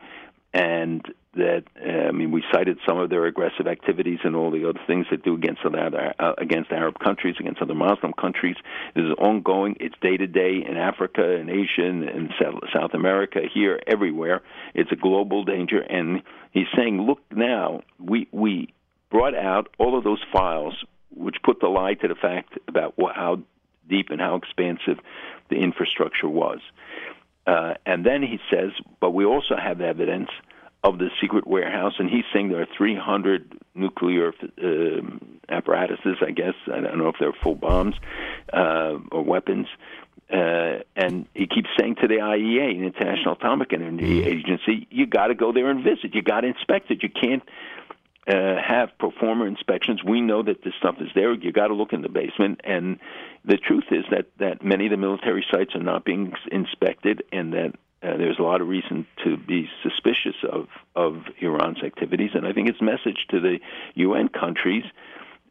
and that uh, I mean, we cited some of their aggressive activities and all the other things they do against other uh, against Arab countries, against other Muslim countries. This is ongoing. It's day to day in Africa, in Asia, in, South, America, here, everywhere. It's a global danger, and he's saying, look now, we we brought out all of those files which put the lie to the fact about wh- how deep and how expansive the infrastructure was. Uh, and then he says, but we also have evidence of the secret warehouse, and he's saying there are 300 nuclear um, apparatuses, I guess. I don't know if they're full bombs uh, or weapons. Uh, and he keeps saying to the IEA, the International Atomic Energy Agency, you got to go there and visit. You got to inspect it. You can't uh, have pro forma inspections. We know that this stuff is there. You got to look in the basement. And the truth is that that many of the military sites are not being inspected, and that uh, there's a lot of reason to be suspicious of of Iran's activities. And I think its message to the UN countries.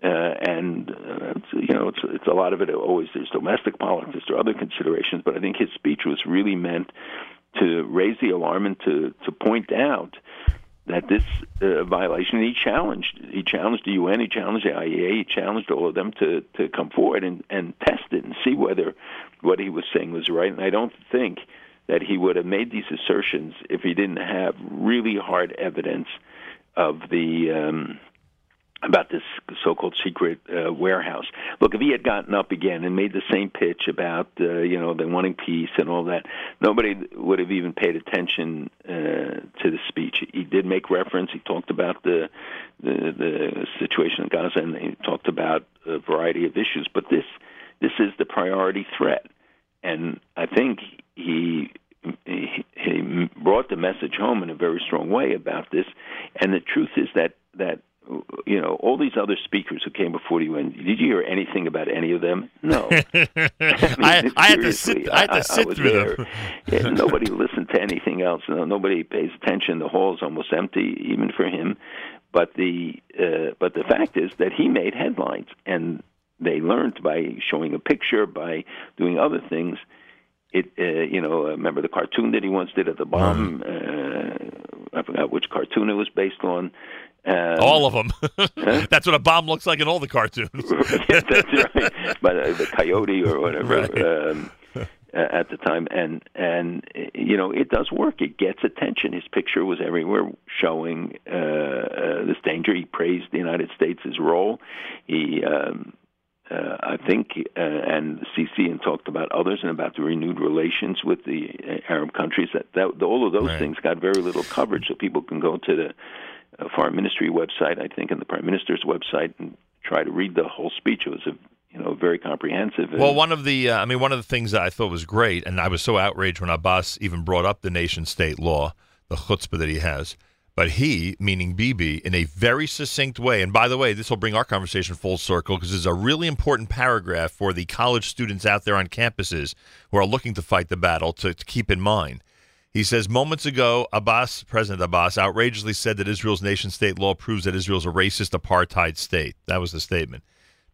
Uh, and uh, you know, it's it's a lot of it. Always there's domestic politics, are other considerations, but I think his speech was really meant to raise the alarm and to to point out that this uh, violation he challenged he challenged the UN he challenged the IEA he challenged all of them to to come forward and and test it and see whether what he was saying was right and I don't think that he would have made these assertions if he didn't have really hard evidence of the um about this so-called secret uh, warehouse. Look, if he had gotten up again and made the same pitch about uh, you know the wanting peace and all that, nobody would have even paid attention uh, to the speech. He did make reference. He talked about the the, the situation in Gaza and he talked about a variety of issues. But this this is the priority threat, and I think he he, he brought the message home in a very strong way about this. And the truth is that that you know, all these other speakers who came before you, and did you hear anything about any of them? No. (laughs) I, I had to (laughs) sit. I had to sit was through there. them. Yeah, (laughs) nobody listened to anything else. No, nobody pays attention. The hall hall's almost empty, even for him. But the uh, but the fact is that he made headlines, and they learned by showing a picture, by doing other things. It uh, you know, uh, remember the cartoon that he once did at the bomb? Uh, I forgot which cartoon it was based on. Um, all of them. (laughs) That's what a bomb looks like in all the cartoons. (laughs) that's right. But uh, the coyote or whatever um, uh, at the time, and and you know it does work. It gets attention. His picture was everywhere, showing uh, uh, this danger. He praised the United States' his role. He. Um, uh, I think, uh, and Sisi and talked about others and about the renewed relations with the uh, Arab countries. That, that all of those Right. things got very little coverage, so people can go to the uh, foreign ministry website, I think, and the prime minister's website, and try to read the whole speech. It was a you know very comprehensive. Well, one of the, uh, I mean, one of the things that I thought was great, and I was so outraged when Abbas even brought up the nation state law, the chutzpah that he has. But he, meaning Bibi, in a very succinct way, and by the way, this will bring our conversation full circle because it's a really important paragraph for the college students out there on campuses who are looking to fight the battle to, to keep in mind. He says moments ago, Abbas, President Abbas, outrageously said that Israel's nation state law proves that Israel's a racist apartheid state. That was the statement.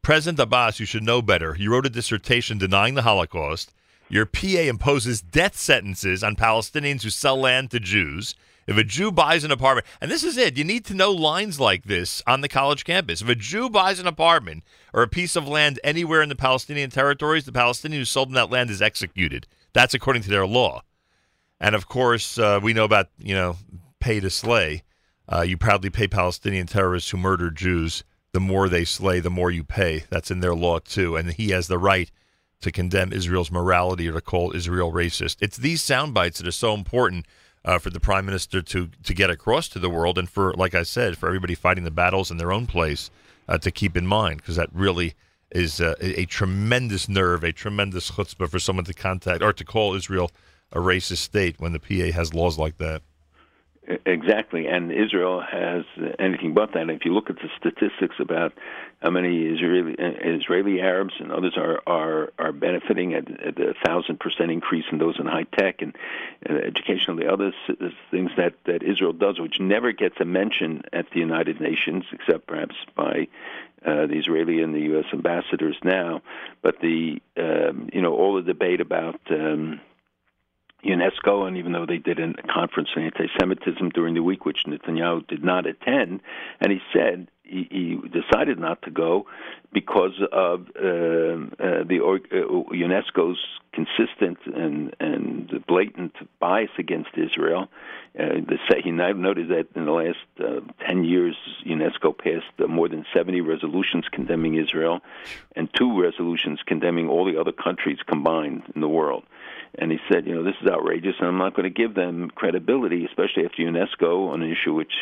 President Abbas, you should know better. You wrote a dissertation denying the Holocaust. Your PA imposes death sentences on Palestinians who sell land to Jews. If a Jew buys an apartment, and this is it, you need to know lines like this on the college campus. If a Jew buys an apartment or a piece of land anywhere in the Palestinian territories, the Palestinian who sold them that land is executed. That's according to their law. And of course, uh, we know about you know pay to slay. Uh, you proudly pay Palestinian terrorists who murder Jews. The more they slay, the more you pay. That's in their law too, and he has the right to condemn Israel's morality or to call Israel racist. It's these sound bites that are so important uh, for the prime minister to to get across to the world, and for like I said, for everybody fighting the battles in their own place uh, to keep in mind, because that really is uh, a, a tremendous nerve, a tremendous chutzpah for someone to contact or to call Israel a racist state when the PA has laws like that. Exactly, and Israel has anything but that. If you look at the statistics about how many Israeli Israeli Arabs and others are are are benefiting at, at a thousand percent increase in those in high tech and uh, education, the other things that that Israel does, which never gets a mention at the United Nations, except perhaps by uh, the Israeli and the U.S. ambassadors now. But the um, you know all the debate about um, UNESCO, and even though they did a conference on anti-Semitism during the week, which Netanyahu did not attend, and he said he, he decided not to go because of um uh, the uh, UNESCO's consistent and and blatant bias against Israel. Uh, the, he noted that in the last uh, 10 years, UNESCO passed uh, more than 70 resolutions condemning Israel and two resolutions condemning all the other countries combined in the world. And he said, you know, this is outrageous, and I'm not going to give them credibility, especially after UNESCO on an issue which,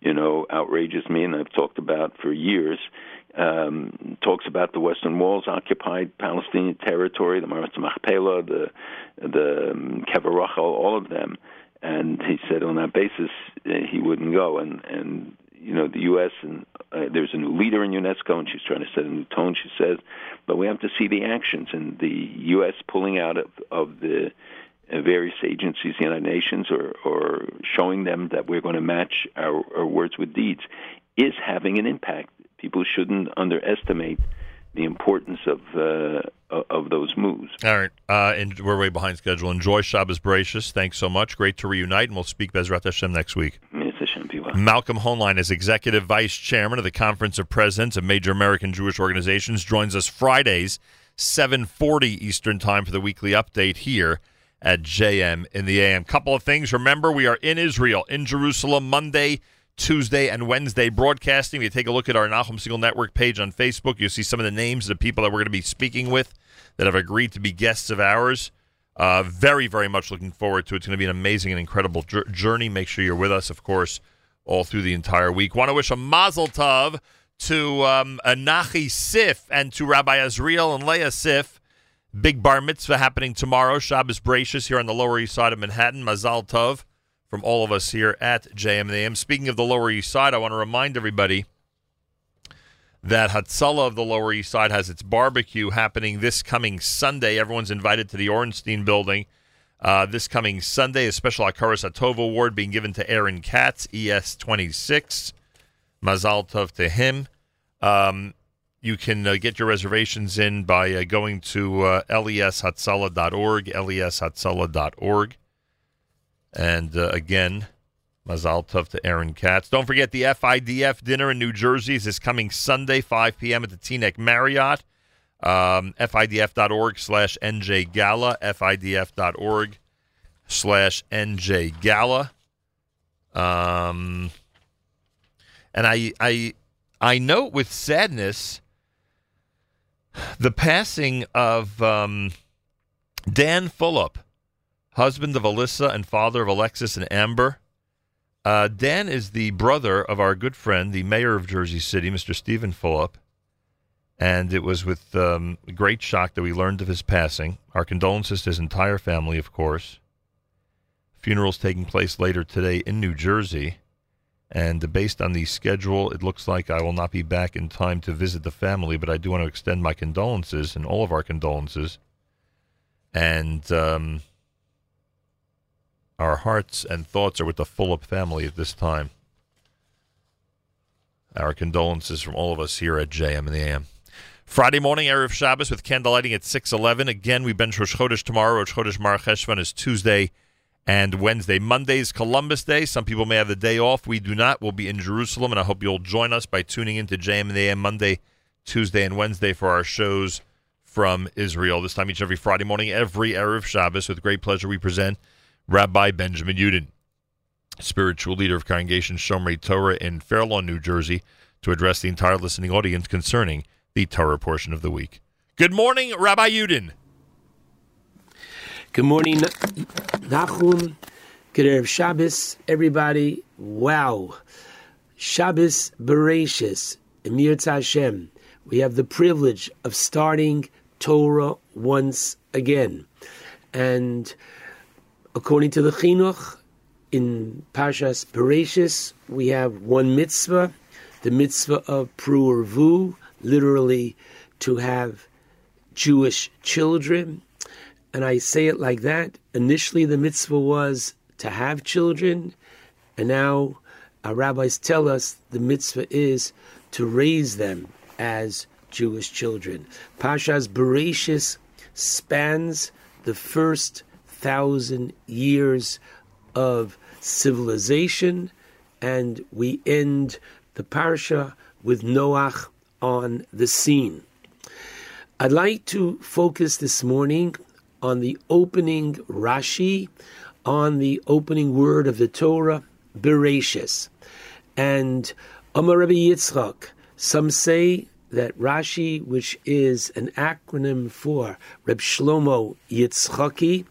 you know, outrages me, and I've talked about for years. Um, talks about the Western Wall's occupied Palestinian territory, the Marat Machpelah, the the um, Kever Rachel, all of them. And he said on that basis uh, he wouldn't go. And and you know the U.S. and uh, there's a new leader in UNESCO, and she's trying to set a new tone. She says, but we have to see the actions and the U.S. pulling out of of the uh, various agencies, the United Nations, or or showing them that we're going to match our, our words with deeds, is having an impact. People shouldn't underestimate the importance of uh, of those moves. All right, uh, and we're way behind schedule. Enjoy Shabbos Bereshis. Thanks so much. Great to reunite, and we'll speak Bezrat Hashem next week. Malcolm Hoenlein is Executive Vice Chairman of the Conference of Presidents of Major American Jewish Organizations. Joins us Fridays, 740 Eastern Time for the weekly update here at JM in the AM. Couple of things. Remember, we are in Israel, in Jerusalem, Monday, Tuesday, and Wednesday broadcasting. If you take a look at our Nachum Segal Network page on Facebook, you'll see some of the names of the people that we're going to be speaking with that have agreed to be guests of ours. Uh, very, very much looking forward to it. It's going to be an amazing and incredible jour- journey. Make sure you're with us, of course, all through the entire week. Want to wish a mazel tov to um, Nachi Sif and to Rabbi Azriel and Leah Sif. Big bar mitzvah happening tomorrow. Shabbos Bereshis here on the Lower East Side of Manhattan. Mazal tov from all of us here at JM and AM. Speaking of the Lower East Side, I want to remind everybody that Hatzalah of the Lower East Side has its barbecue happening this coming Sunday. Everyone's invited to the Ornstein building. Uh, this coming Sunday, a special Hakaras Hatov award being given to Aaron Katz, ES26. Mazal Tov to him. Um, you can uh, get your reservations in by uh, going to uh, leshatzala.org, leshatzala.org. And uh, again, Mazal Tov to Aaron Katz. Don't forget the FIDF dinner in New Jersey is this coming Sunday, 5 p.m. at the Teaneck Marriott. Um, FIDF.org slash NJ Gala, FIDF.org slash NJ Gala. Um, and I, I, I note with sadness the passing of um, Dan Fulop, husband of Alyssa and father of Alexis and Amber. Uh, Dan is the brother of our good friend, the mayor of Jersey City, Mr. Steven Fulop. And it was with um, great shock that we learned of his passing. Our condolences to his entire family, of course. Funerals taking place later today in New Jersey. And based on the schedule, it looks like I will not be back in time to visit the family, but I do want to extend my condolences and all of our condolences. And um, our hearts and thoughts are with the Fulop family at this time. Our condolences from all of us here at JM in the AM. Friday morning, Erev Shabbos with candlelighting at 6.11. Again, we bench Rosh Chodesh tomorrow. Rosh Chodesh Mar Cheshvan is Tuesday and Wednesday. Monday is Columbus Day. Some people may have the day off. We do not. We'll be in Jerusalem, and I hope you'll join us by tuning into JM in the AM Monday, Tuesday, and Wednesday for our shows from Israel. This time each every Friday morning, every Erev Shabbos. With great pleasure, we present Rabbi Benjamin Yudin, spiritual leader of Congregation Shomrei Torah in Fair Lawn, New Jersey, to address the entire listening audience concerning the Torah portion of the week. Good morning, Rabbi Yudin. Good morning, Nachum. Good Erev Shabbos, everybody. Wow. Shabbos Bereshis, Emir Hashem. We have the privilege of starting Torah once again. And according to the Chinuch, in Parshas Bereshis, we have one mitzvah, the mitzvah of Pru'urvu, literally to have Jewish children. And I say it like that. Initially, the mitzvah was to have children, and now our rabbis tell us the mitzvah is to raise them as Jewish children. Pashas Bereshis spans the first thousand years of civilization, and we end the parsha with Noach on the scene. I'd like to focus this morning on the opening Rashi, on the opening word of the Torah, Bereshis. And Amar Rabbi Yitzchak, some say that Rashi, which is an acronym for Reb Shlomo Yitzchaki,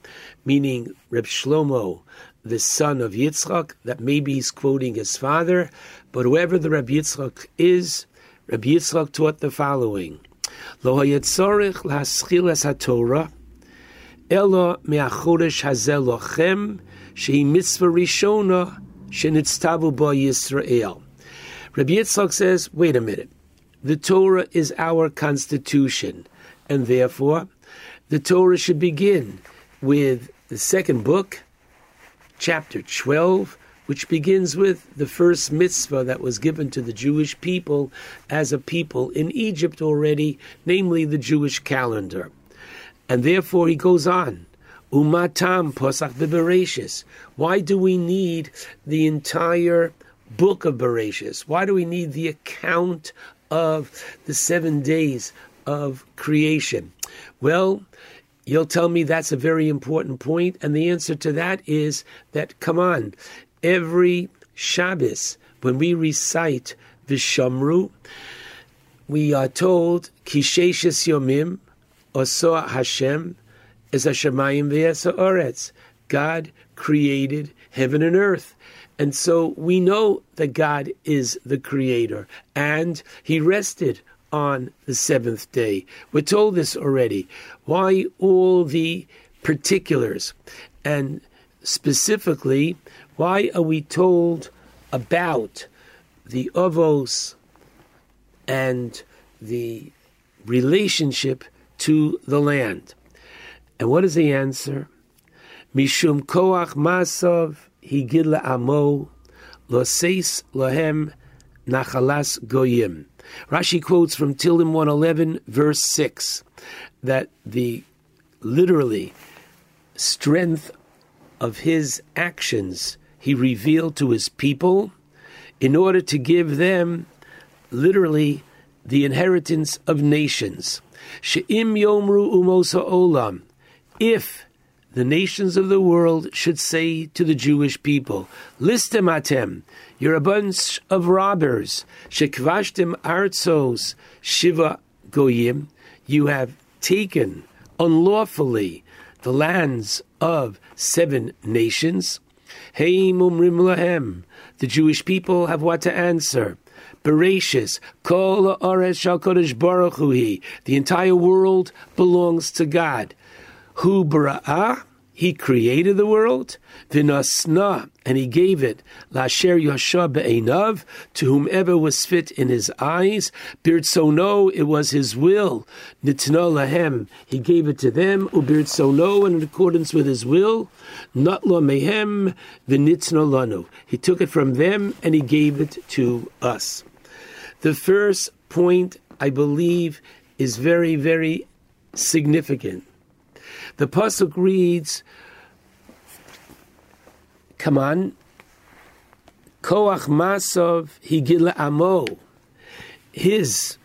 meaning Reb Shlomo, the son of Yitzchak, that maybe he's quoting his father, but whoever the Reb Yitzchak is, Reb Yitzchak taught the following: Lo hayetzorich lahaschil es haTorah, elo me'achodesh hazel lochem shehi mitzvah rishona shenitztavu ba Yisrael. Reb Yitzchak says, wait a minute, the Torah is our constitution, and therefore the Torah should begin with the second book, chapter 12, which begins with the first mitzvah that was given to the Jewish people as a people in Egypt already, namely the Jewish calendar. And therefore he goes on. Umatam posach bebereshis. Why do we need the entire book of Bereshis? Why do we need the account of the seven days of creation? Well, you'll tell me that's a very important point, and the answer to that is that, come on, every Shabbos, when we recite Vishamru, we are told, Kisheshis Yomim, Oso Hashem, is Hashemayim V'yesa Oretz. God created heaven and earth. And so we know that God is the creator, and he rested on the seventh day. We're told this already. Why all the particulars? And specifically, why are we told about the Avos and the relationship to the land. And what is the answer? Mishum koach masov higid la'amo loseis lohem nachalas goyim. Rashi quotes from Tehillim 111, verse 6, that the literally strength of his actions he revealed to his people in order to give them literally the inheritance of nations. She'im yomru umosa olam. If the nations of the world should say to the Jewish people, Listem atem, you're a bunch of robbers. Shekvashtem artzos shiva goyim, you have taken unlawfully the lands of seven nations. Heim umrim lahem, the Jewish people have what to answer. Bereshis, kol haaretz shal kodesh baruch hu. The entire world belongs to God. Hu bara'ah, he created the world. Vinasna, and he gave it. Lasher yasha be'enav, to whomever was fit in his eyes. Birtsono, it was his will. Nitna lahem, he gave it to them. Ubirtsono, and in accordance with his will. Natla mehem, vinitna lanu. He took it from them and he gave it to us. The first point, I believe, is very, very significant. The pasuk reads, "Come on, koach masov higila amo." His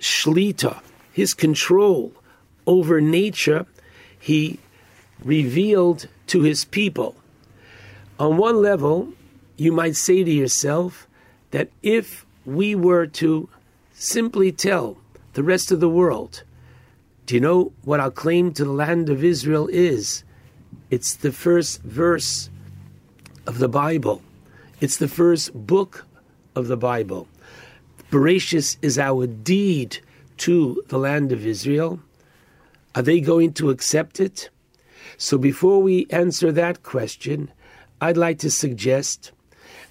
shlita, his control over nature, he revealed to his people. On one level, you might say to yourself that if we were to simply tell the rest of the world, do you know what our claim to the land of Israel is? It's the first verse of the Bible. It's the first book of the Bible. Bereshis is our deed to the land of Israel. Are they going to accept it? So before we answer that question, I'd like to suggest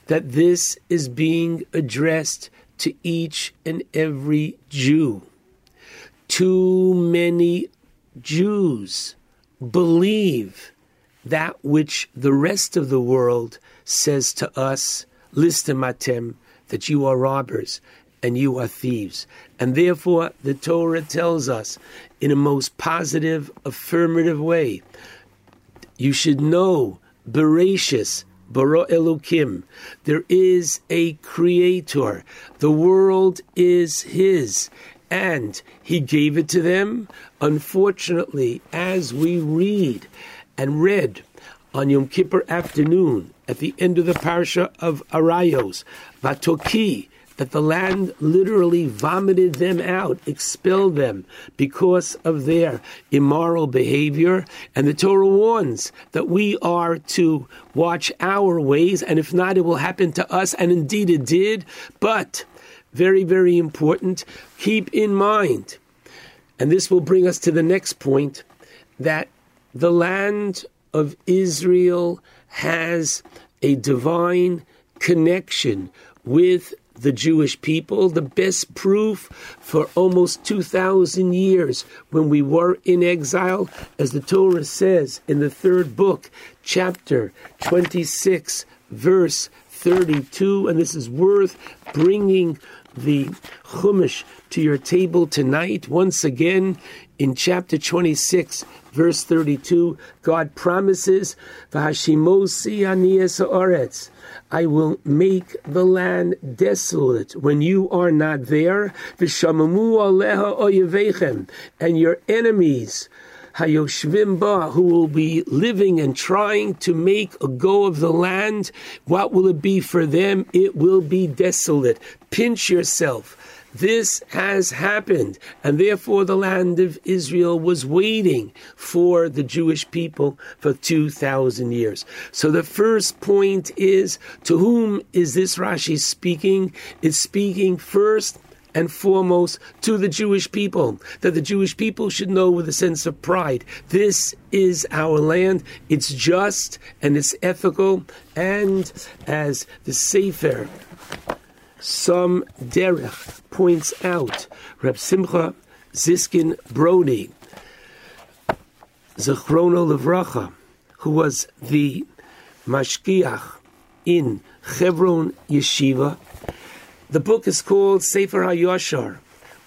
that this is being addressed to each and every Jew. Too many Jews believe that which the rest of the world says to us, listematem, that you are robbers and you are thieves. And therefore, the Torah tells us in a most positive, affirmative way, you should know, Bereshis, Bara Elokim, there is a creator. The world is his. And he gave it to them. Unfortunately, as we read and read on Yom Kippur afternoon at the end of the parsha of Arayos, Vatoki, that the land literally vomited them out, expelled them because of their immoral behavior. And the Torah warns that we are to watch our ways, and if not, it will happen to us. And indeed it did. But very, very important, keep in mind, and this will bring us to the next point, that the land of Israel has a divine connection with the Jewish people, the best proof for almost 2,000 years when we were in exile, as the Torah says in the third book, chapter 26, verse 32. And this is worth bringing the Chumash to your table tonight. Once again, in chapter 26, verse 32, God promises. I will make the land desolate when you are not there. And your enemies, Hayoshvim ba, who will be living and trying to make a go of the land, what will it be for them? It will be desolate. Pinch yourself. This has happened, and therefore the land of Israel was waiting for the Jewish people for 2,000 years. So the first point is to whom is this Rashi speaking? It's speaking first and foremost to the Jewish people, that the Jewish people should know with a sense of pride this is our land, it's just and it's ethical, and as the Sefer some derech points out Reb Simcha Ziskin Brody, Zechrono Levracha, who was the mashgiach in Hebron Yeshiva. The book is called Sefer HaYashar,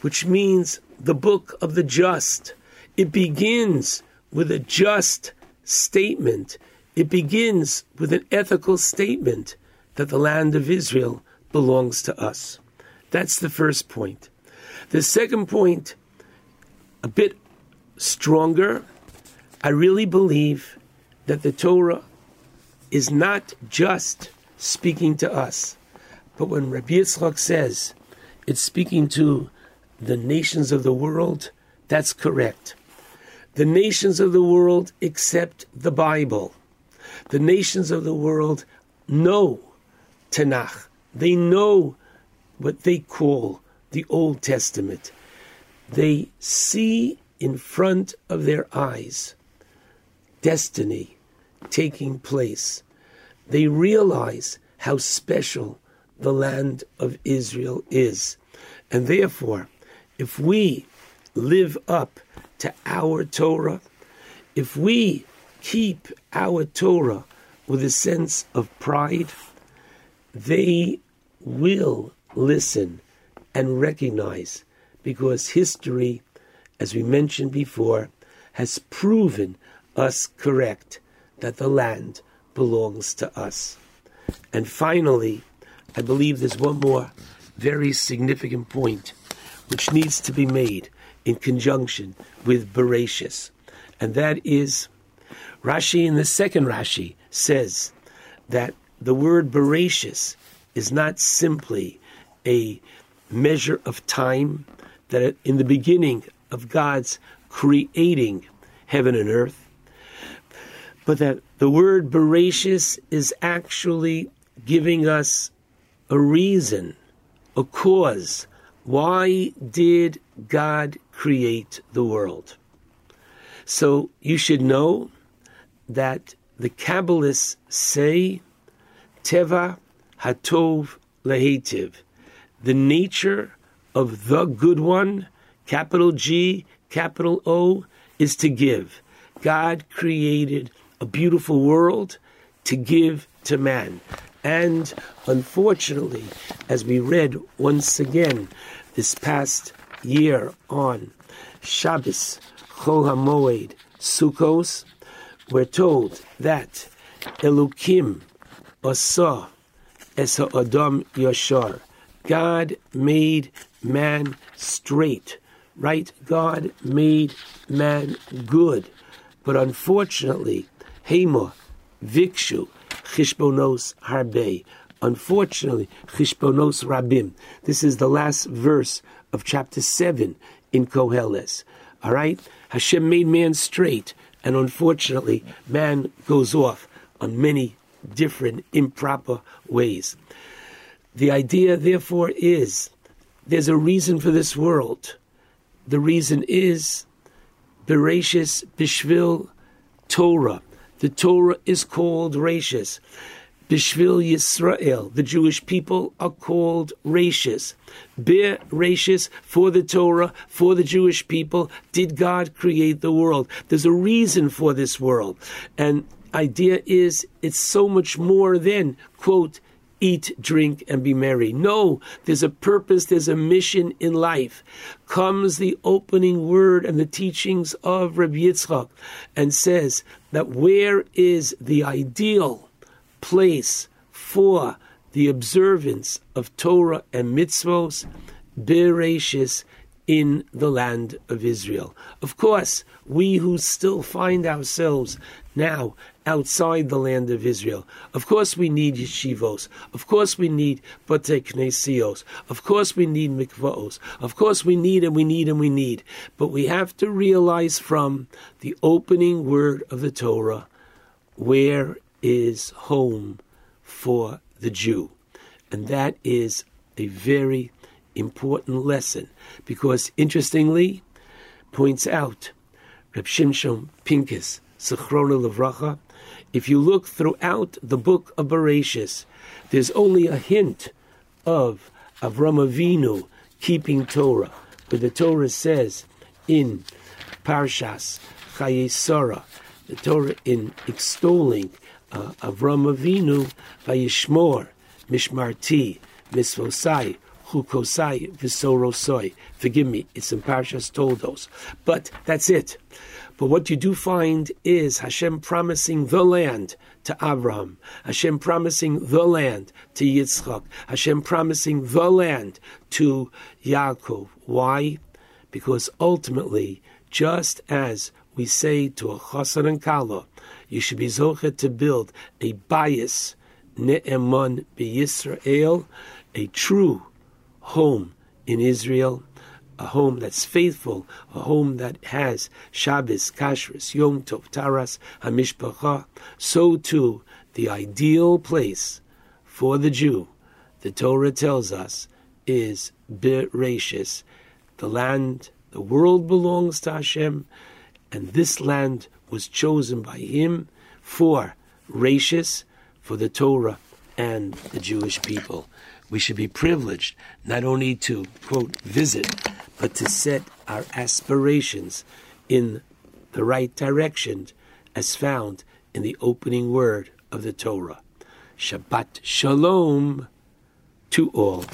which means the book of the just. It begins with a just statement. It begins with an ethical statement that the land of Israel belongs to us. That's the first point. The second point, a bit stronger, I really believe that the Torah is not just speaking to us, but when Rabbi Yitzchak says it's speaking to the nations of the world, that's correct. The nations of the world accept the Bible. The nations of the world know Tanakh. They know what they call the Old Testament. They see in front of their eyes destiny taking place. They realize how special the land of Israel is. And therefore, if we live up to our Torah, if we keep our Torah with a sense of pride, they will listen and recognize because history, as we mentioned before, has proven us correct that the land belongs to us. And finally, I believe there's one more very significant point which needs to be made in conjunction with Bereshis, and that is Rashi in the second Rashi says that the word Bereshis is not simply a measure of time, that in the beginning of God's creating heaven and earth, but that the word Bereshis is actually giving us a reason, a cause. Why did God create the world? So you should know that the Kabbalists say, Teva Hatov Lehetiv, the nature of the good one, capital G, capital O, is to give. God created a beautiful world to give to man. And unfortunately, as we read once again this past year on Shabbos, Chol HaMoed, Sukkos, we're told that Elukim Asa Es Adam Yashar, God made man straight, right? God made man good. But unfortunately, Hema, Vikshu, Chishbonos Harbe. Unfortunately, Chishbonos Rabim. This is the last verse of chapter 7 in Koheles. All right? Hashem made man straight, and unfortunately, man goes off on many different improper ways. The idea, therefore, is there's a reason for this world. The reason is Bereshis Bishvil Torah. The Torah is called Rashis. Bishvil Yisrael, the Jewish people are called Rashis. Be Rashis for the Torah, for the Jewish people, did God create the world? There's a reason for this world. And idea is it's so much more than, quote, eat, drink, and be merry. No, there's a purpose, there's a mission in life. Comes the opening word and the teachings of Rabbi Yitzchak and says that where is the ideal place for the observance of Torah and mitzvos? Bereshis in the land of Israel. Of course, we who still find ourselves now outside the land of Israel. Of course, we need yeshivos. Of course, we need bate knesios. Of course, we need mikvaos. Of course, we need and we need and we need. But we have to realize from the opening word of the Torah where is home for the Jew. And that is a very important lesson because, interestingly, points out Reb Shimshon Pincus, Sechrona Levracha, if you look throughout the book of Bereshis, there's only a hint of Avram Avinu keeping Torah. but the Torah says in Parshas Chayesara, the Torah in extolling uh, Avram Avinu, Vayishmor, Mishmarti, Misvosai, Chukosai. Forgive me, it's in Parshas Toldos. But that's it. But what you do find is Hashem promising the land to Avram, Hashem promising the land to Yitzchak, Hashem promising the land to Yaakov. Why? Because ultimately, just as we say to a chassan and kala, you should be zochet to build a bias ne'eman b'Yisrael, a true home in Israel, a home that's faithful, a home that has Shabbos, Kashrus, Yom Tov, Taras, Hamishpacha. So too, the ideal place for the Jew, the Torah tells us, is Bereshis. The land, the world belongs to Hashem, and this land was chosen by Him for Rashis, for the Torah and the Jewish people We should be privileged not only to, quote, visit, but to set our aspirations in the right direction as found in the opening word of the Torah. Shabbat Shalom to all.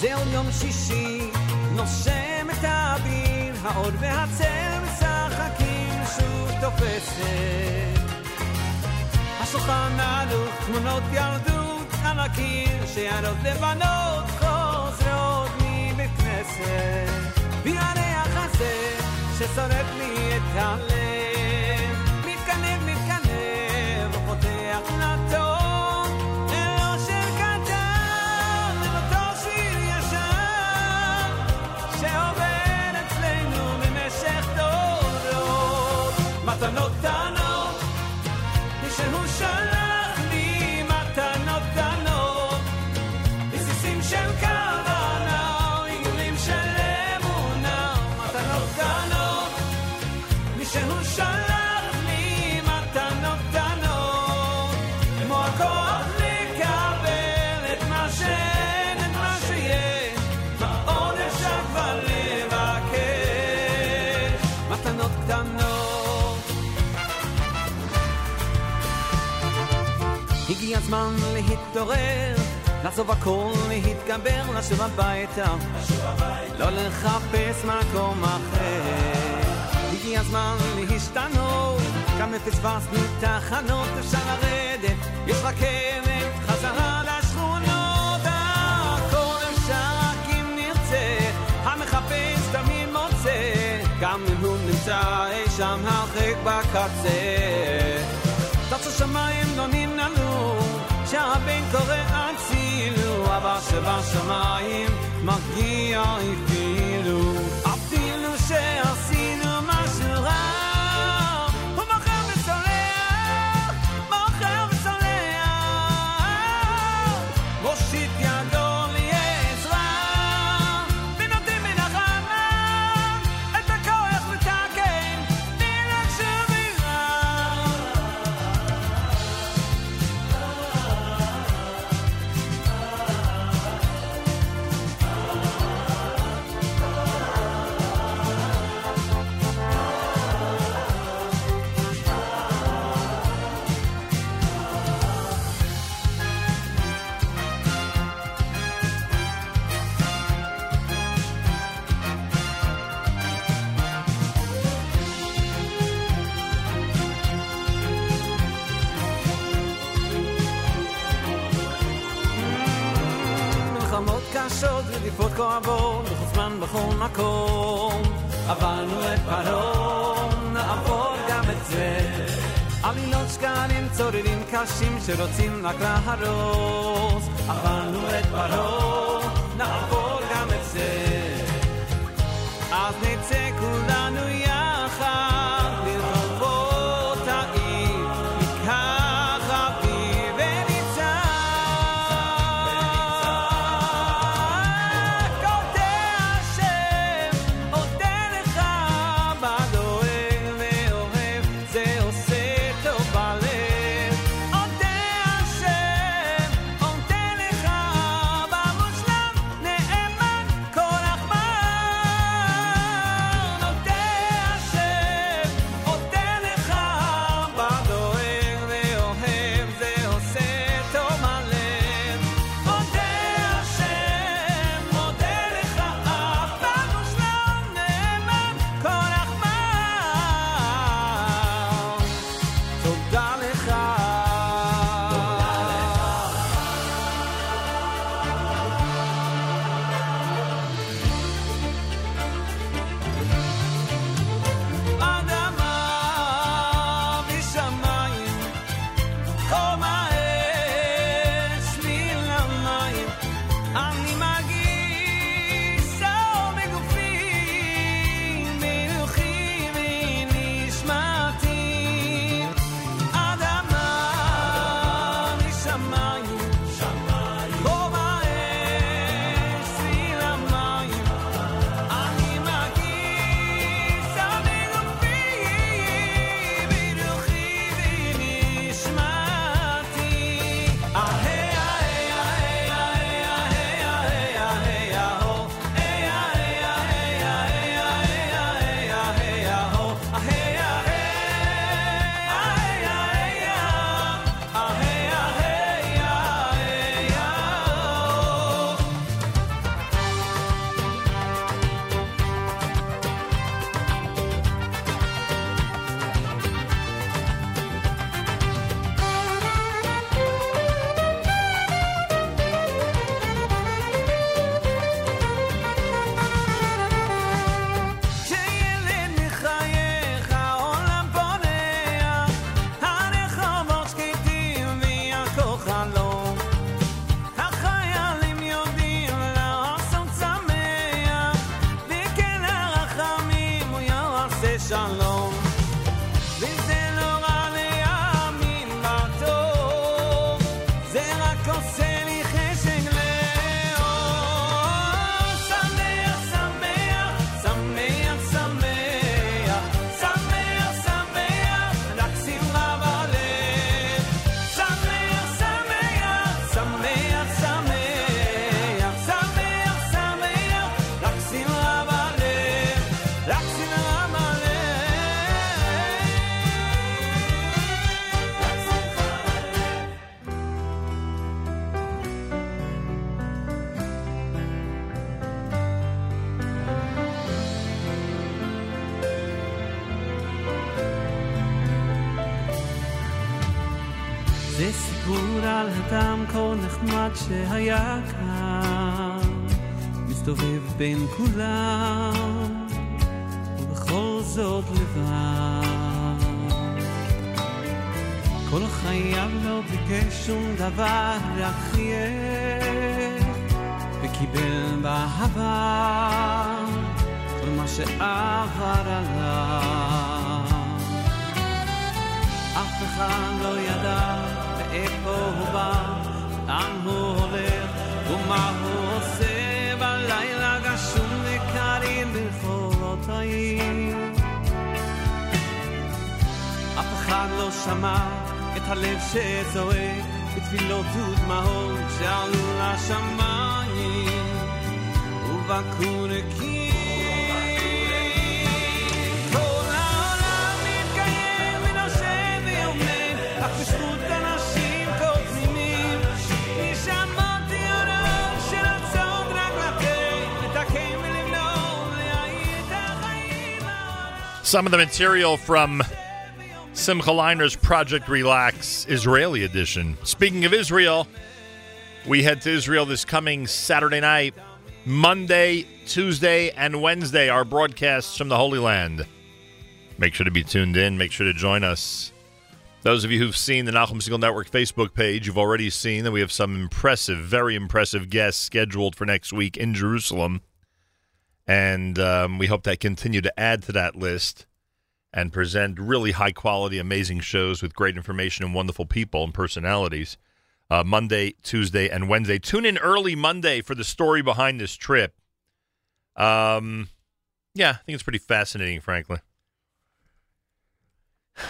זהו יום שישי, נושם את האור והצל משחקים שוב תופסת. השולחן ערוך, תמונות ילדות על הקיר, שערות לבנות חוזרות מבית כנסת. והריח הזה ששורף לי את הלב, מתנות קטנות, כשהוא שלם הזמן להתעורר, לעזוב הכל, להתגבר, לשוב הביתה, לא לחפש מקום אחר. הגיע הזמן להשתנות, גם לפספסנו תחנות, אפשר לרדת, יש רכבת, חזרה לשכונות, הכל אפשר רק אם נרצה, המחפש תמיד מוצא, גם אם הוא נמצא אי שם הרחק בקצה. תצו שמיים לא ננעלו, שבן קורא אצילו, אבא שבשמיים מגיע אפילו. רדיפות כואבות, בכל זמן בכל מקום. עברנו את פרעה, נעבור גם את זה. עלילות שקרים, צוררים קשים שרוצים רק להרוס. עברנו את פרעה, נעבור גם את זה. אז נצא כולנו שהיה כאן, מסתובב בין כולם, ובכל זאת לבד. כל חייו לא ביקש שום דבר, שמע את הלב שזועק בתפילות ודמעות שעלו לשמיים ובקעו נקיים. כל העולם מתקיים ונושם ויומם, אך בזכות אנשים כה תמימים, נשמות ציונות שרצות רק לתת, לתקן ולבנות, להאיר את החיים. Some of the material from Simcha Leiner's Project Relax Israeli edition. Speaking of Israel, we head to Israel this coming Saturday night, Monday, Tuesday, and Wednesday, our broadcasts from the Holy Land. Make sure to be tuned in. Make sure to join us. Those of you who've seen the Nachum Segal Network Facebook page, you've already seen that we have some impressive, very impressive guests scheduled for next week in Jerusalem. And um, we hope to continue to add to that list and present really high quality, amazing shows with great information and wonderful people and personalities. Uh, Monday, Tuesday, and Wednesday. Tune in early Monday for the story behind this trip. Um, yeah, I think it's pretty fascinating, frankly.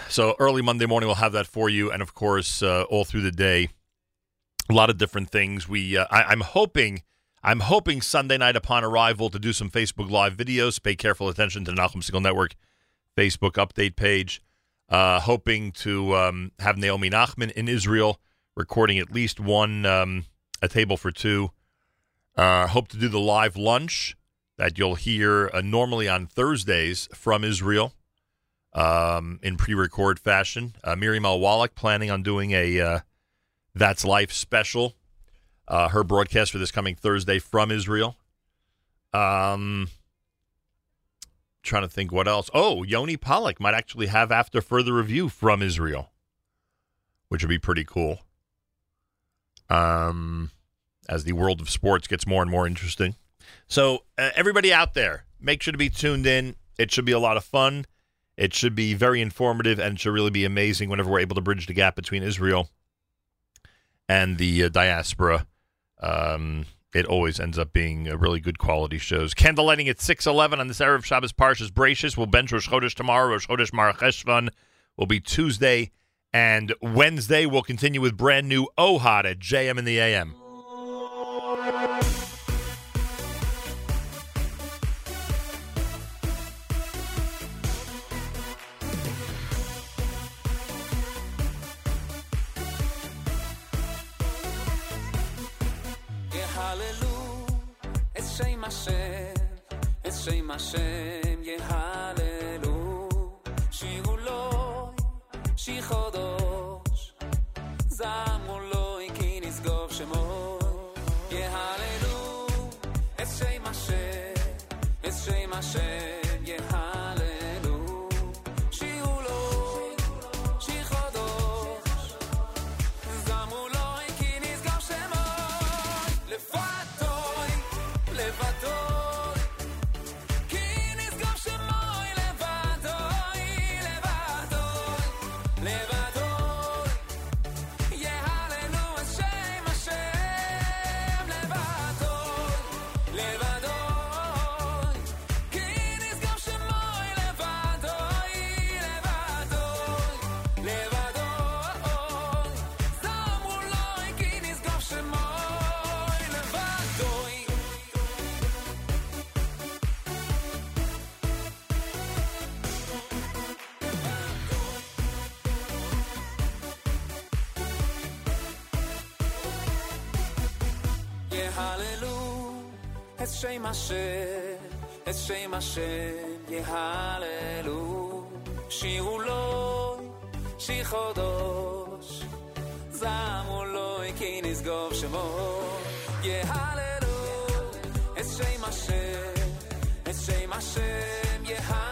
So early Monday morning, we'll have that for you, and of course, uh, all through the day, a lot of different things. We, uh, I, I'm hoping, I'm hoping Sunday night upon arrival to do some Facebook Live videos. Pay careful attention to the Segal Network Facebook update page. Uh, hoping to um, have Naomi Nachman in Israel recording at least one um, a table for two. Uh, hope to do the live lunch that you'll hear uh, normally on Thursdays from Israel um, in pre-record fashion. Uh, Miriam Al Wallach planning on doing a uh, That's Life special. Uh, her broadcast for this coming Thursday from Israel. Um, trying to think what else. Oh, Yoni Pollock might actually have after further review from Israel, which would be pretty cool. Um, as the world of sports gets more and more interesting. So, uh, everybody out there, make sure to be tuned in. It should be a lot of fun. It should be very informative and it should really be amazing whenever we're able to bridge the gap between Israel and the uh, diaspora. Um, it always ends up being uh, really good quality shows. Candlelighting at 6.11 on this Erev Shabbos Parshas Bereshis. We'll bench Rosh Chodesh tomorrow. Rosh Chodesh MarCheshvan will be Tuesday. And Wednesday, we'll continue with brand new Ohad at JM in the AM. השם, את שם השם יהללו. שירו לו, שיר חודש, זמרו השם, את שם השם יהללו. שירו לו, שיר חודש, זמו לו כי נשגוב שמו. יהללו את שם השם, את שם השם יהללו.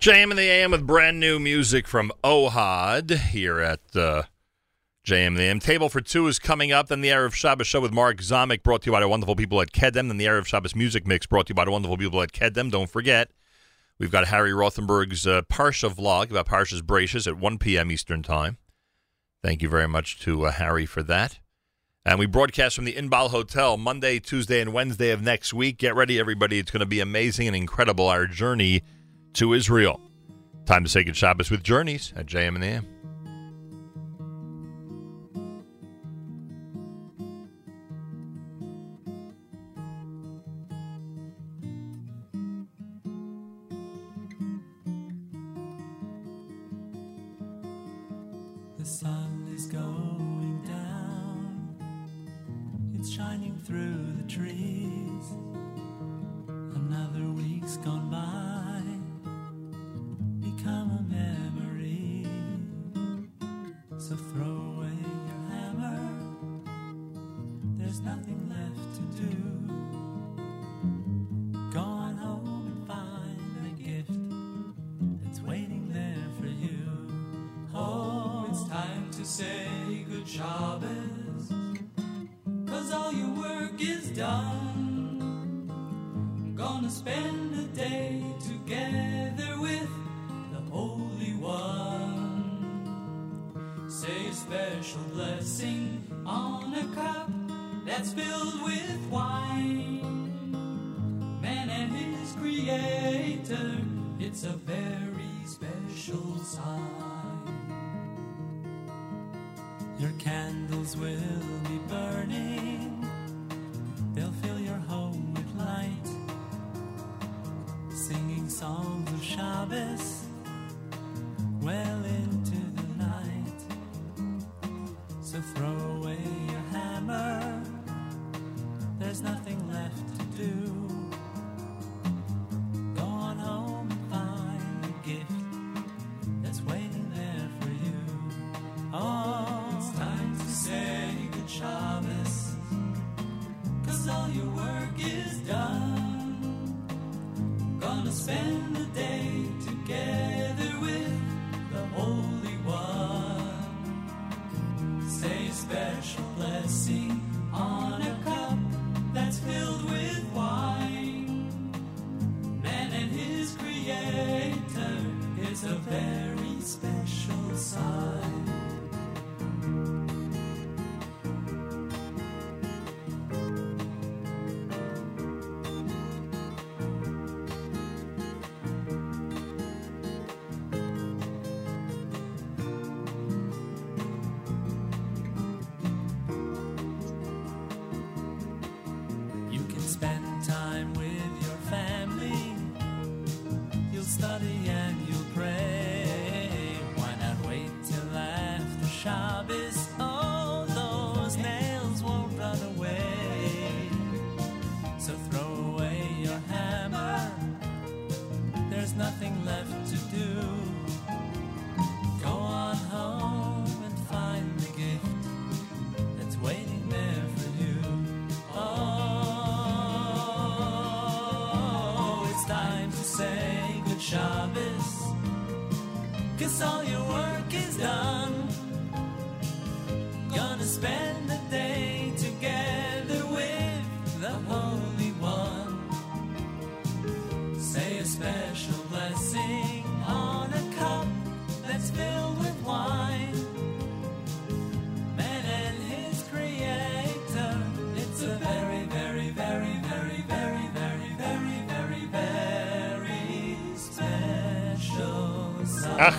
JM in the AM with brand new music from Ohad here at uh, JM in the AM. Table for two is coming up. Then the Erev Shabbos show with Mark Zamek brought to you by the wonderful people at Kedem. Then the Erev Shabbos music mix brought to you by the wonderful people at Kedem. Don't forget, we've got Harry Rothenberg's uh, Parsha vlog about Parsha's Bereshis at 1 p.m. Eastern Time. Thank you very much to uh, Harry for that. And we broadcast from the Inbal Hotel Monday, Tuesday, and Wednesday of next week. Get ready, everybody. It's going to be amazing and incredible, our journey to Israel. Time to say good Shabbos with Journeys at JM and the AM.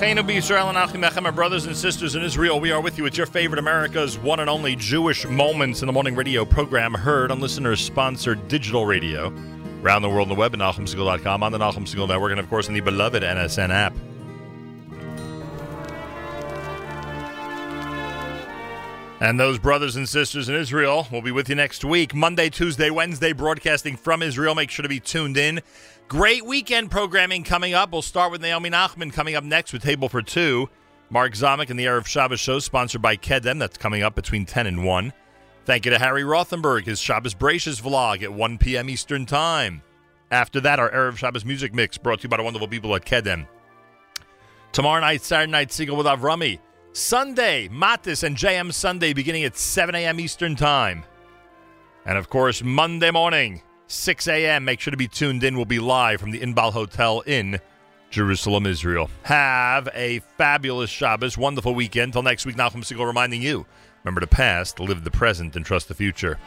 Achenu B'Yisrael and Achim Echem, our brothers and sisters in Israel. We are with you. It's your favorite America's one and only Jewish Moments in the Morning radio program, heard on listeners-sponsored digital radio around the world on the web at NachumSegal.com, on the Nachum Segal Network, and of course in the beloved NSN app. And those brothers and sisters in Israel will be with you next week, Monday, Tuesday, Wednesday, broadcasting from Israel. Make sure to be tuned in. Great weekend programming coming up. We'll start with Naomi Nachman coming up next with Table for Two. Mark Zamek and the Erev Shabbos show, sponsored by Kedem. That's coming up between 10 and 1. Thank you to Harry Rothenberg, his Shabbos Bereshis vlog at 1 p.m. Eastern Time. After that, our Erev Shabbos music mix brought to you by the wonderful people at Kedem. Tomorrow night, Saturday night, Siegel with Avrami. Sunday, Matis and JM Sunday beginning at 7 a.m. Eastern Time. And of course, Monday morning, 6 a.m. Make sure to be tuned in. We'll be live from the Inbal Hotel in Jerusalem, Israel. Have a fabulous Shabbos, wonderful weekend. Till next week, Nachum Segal reminding you remember the past, live the present, and trust the future.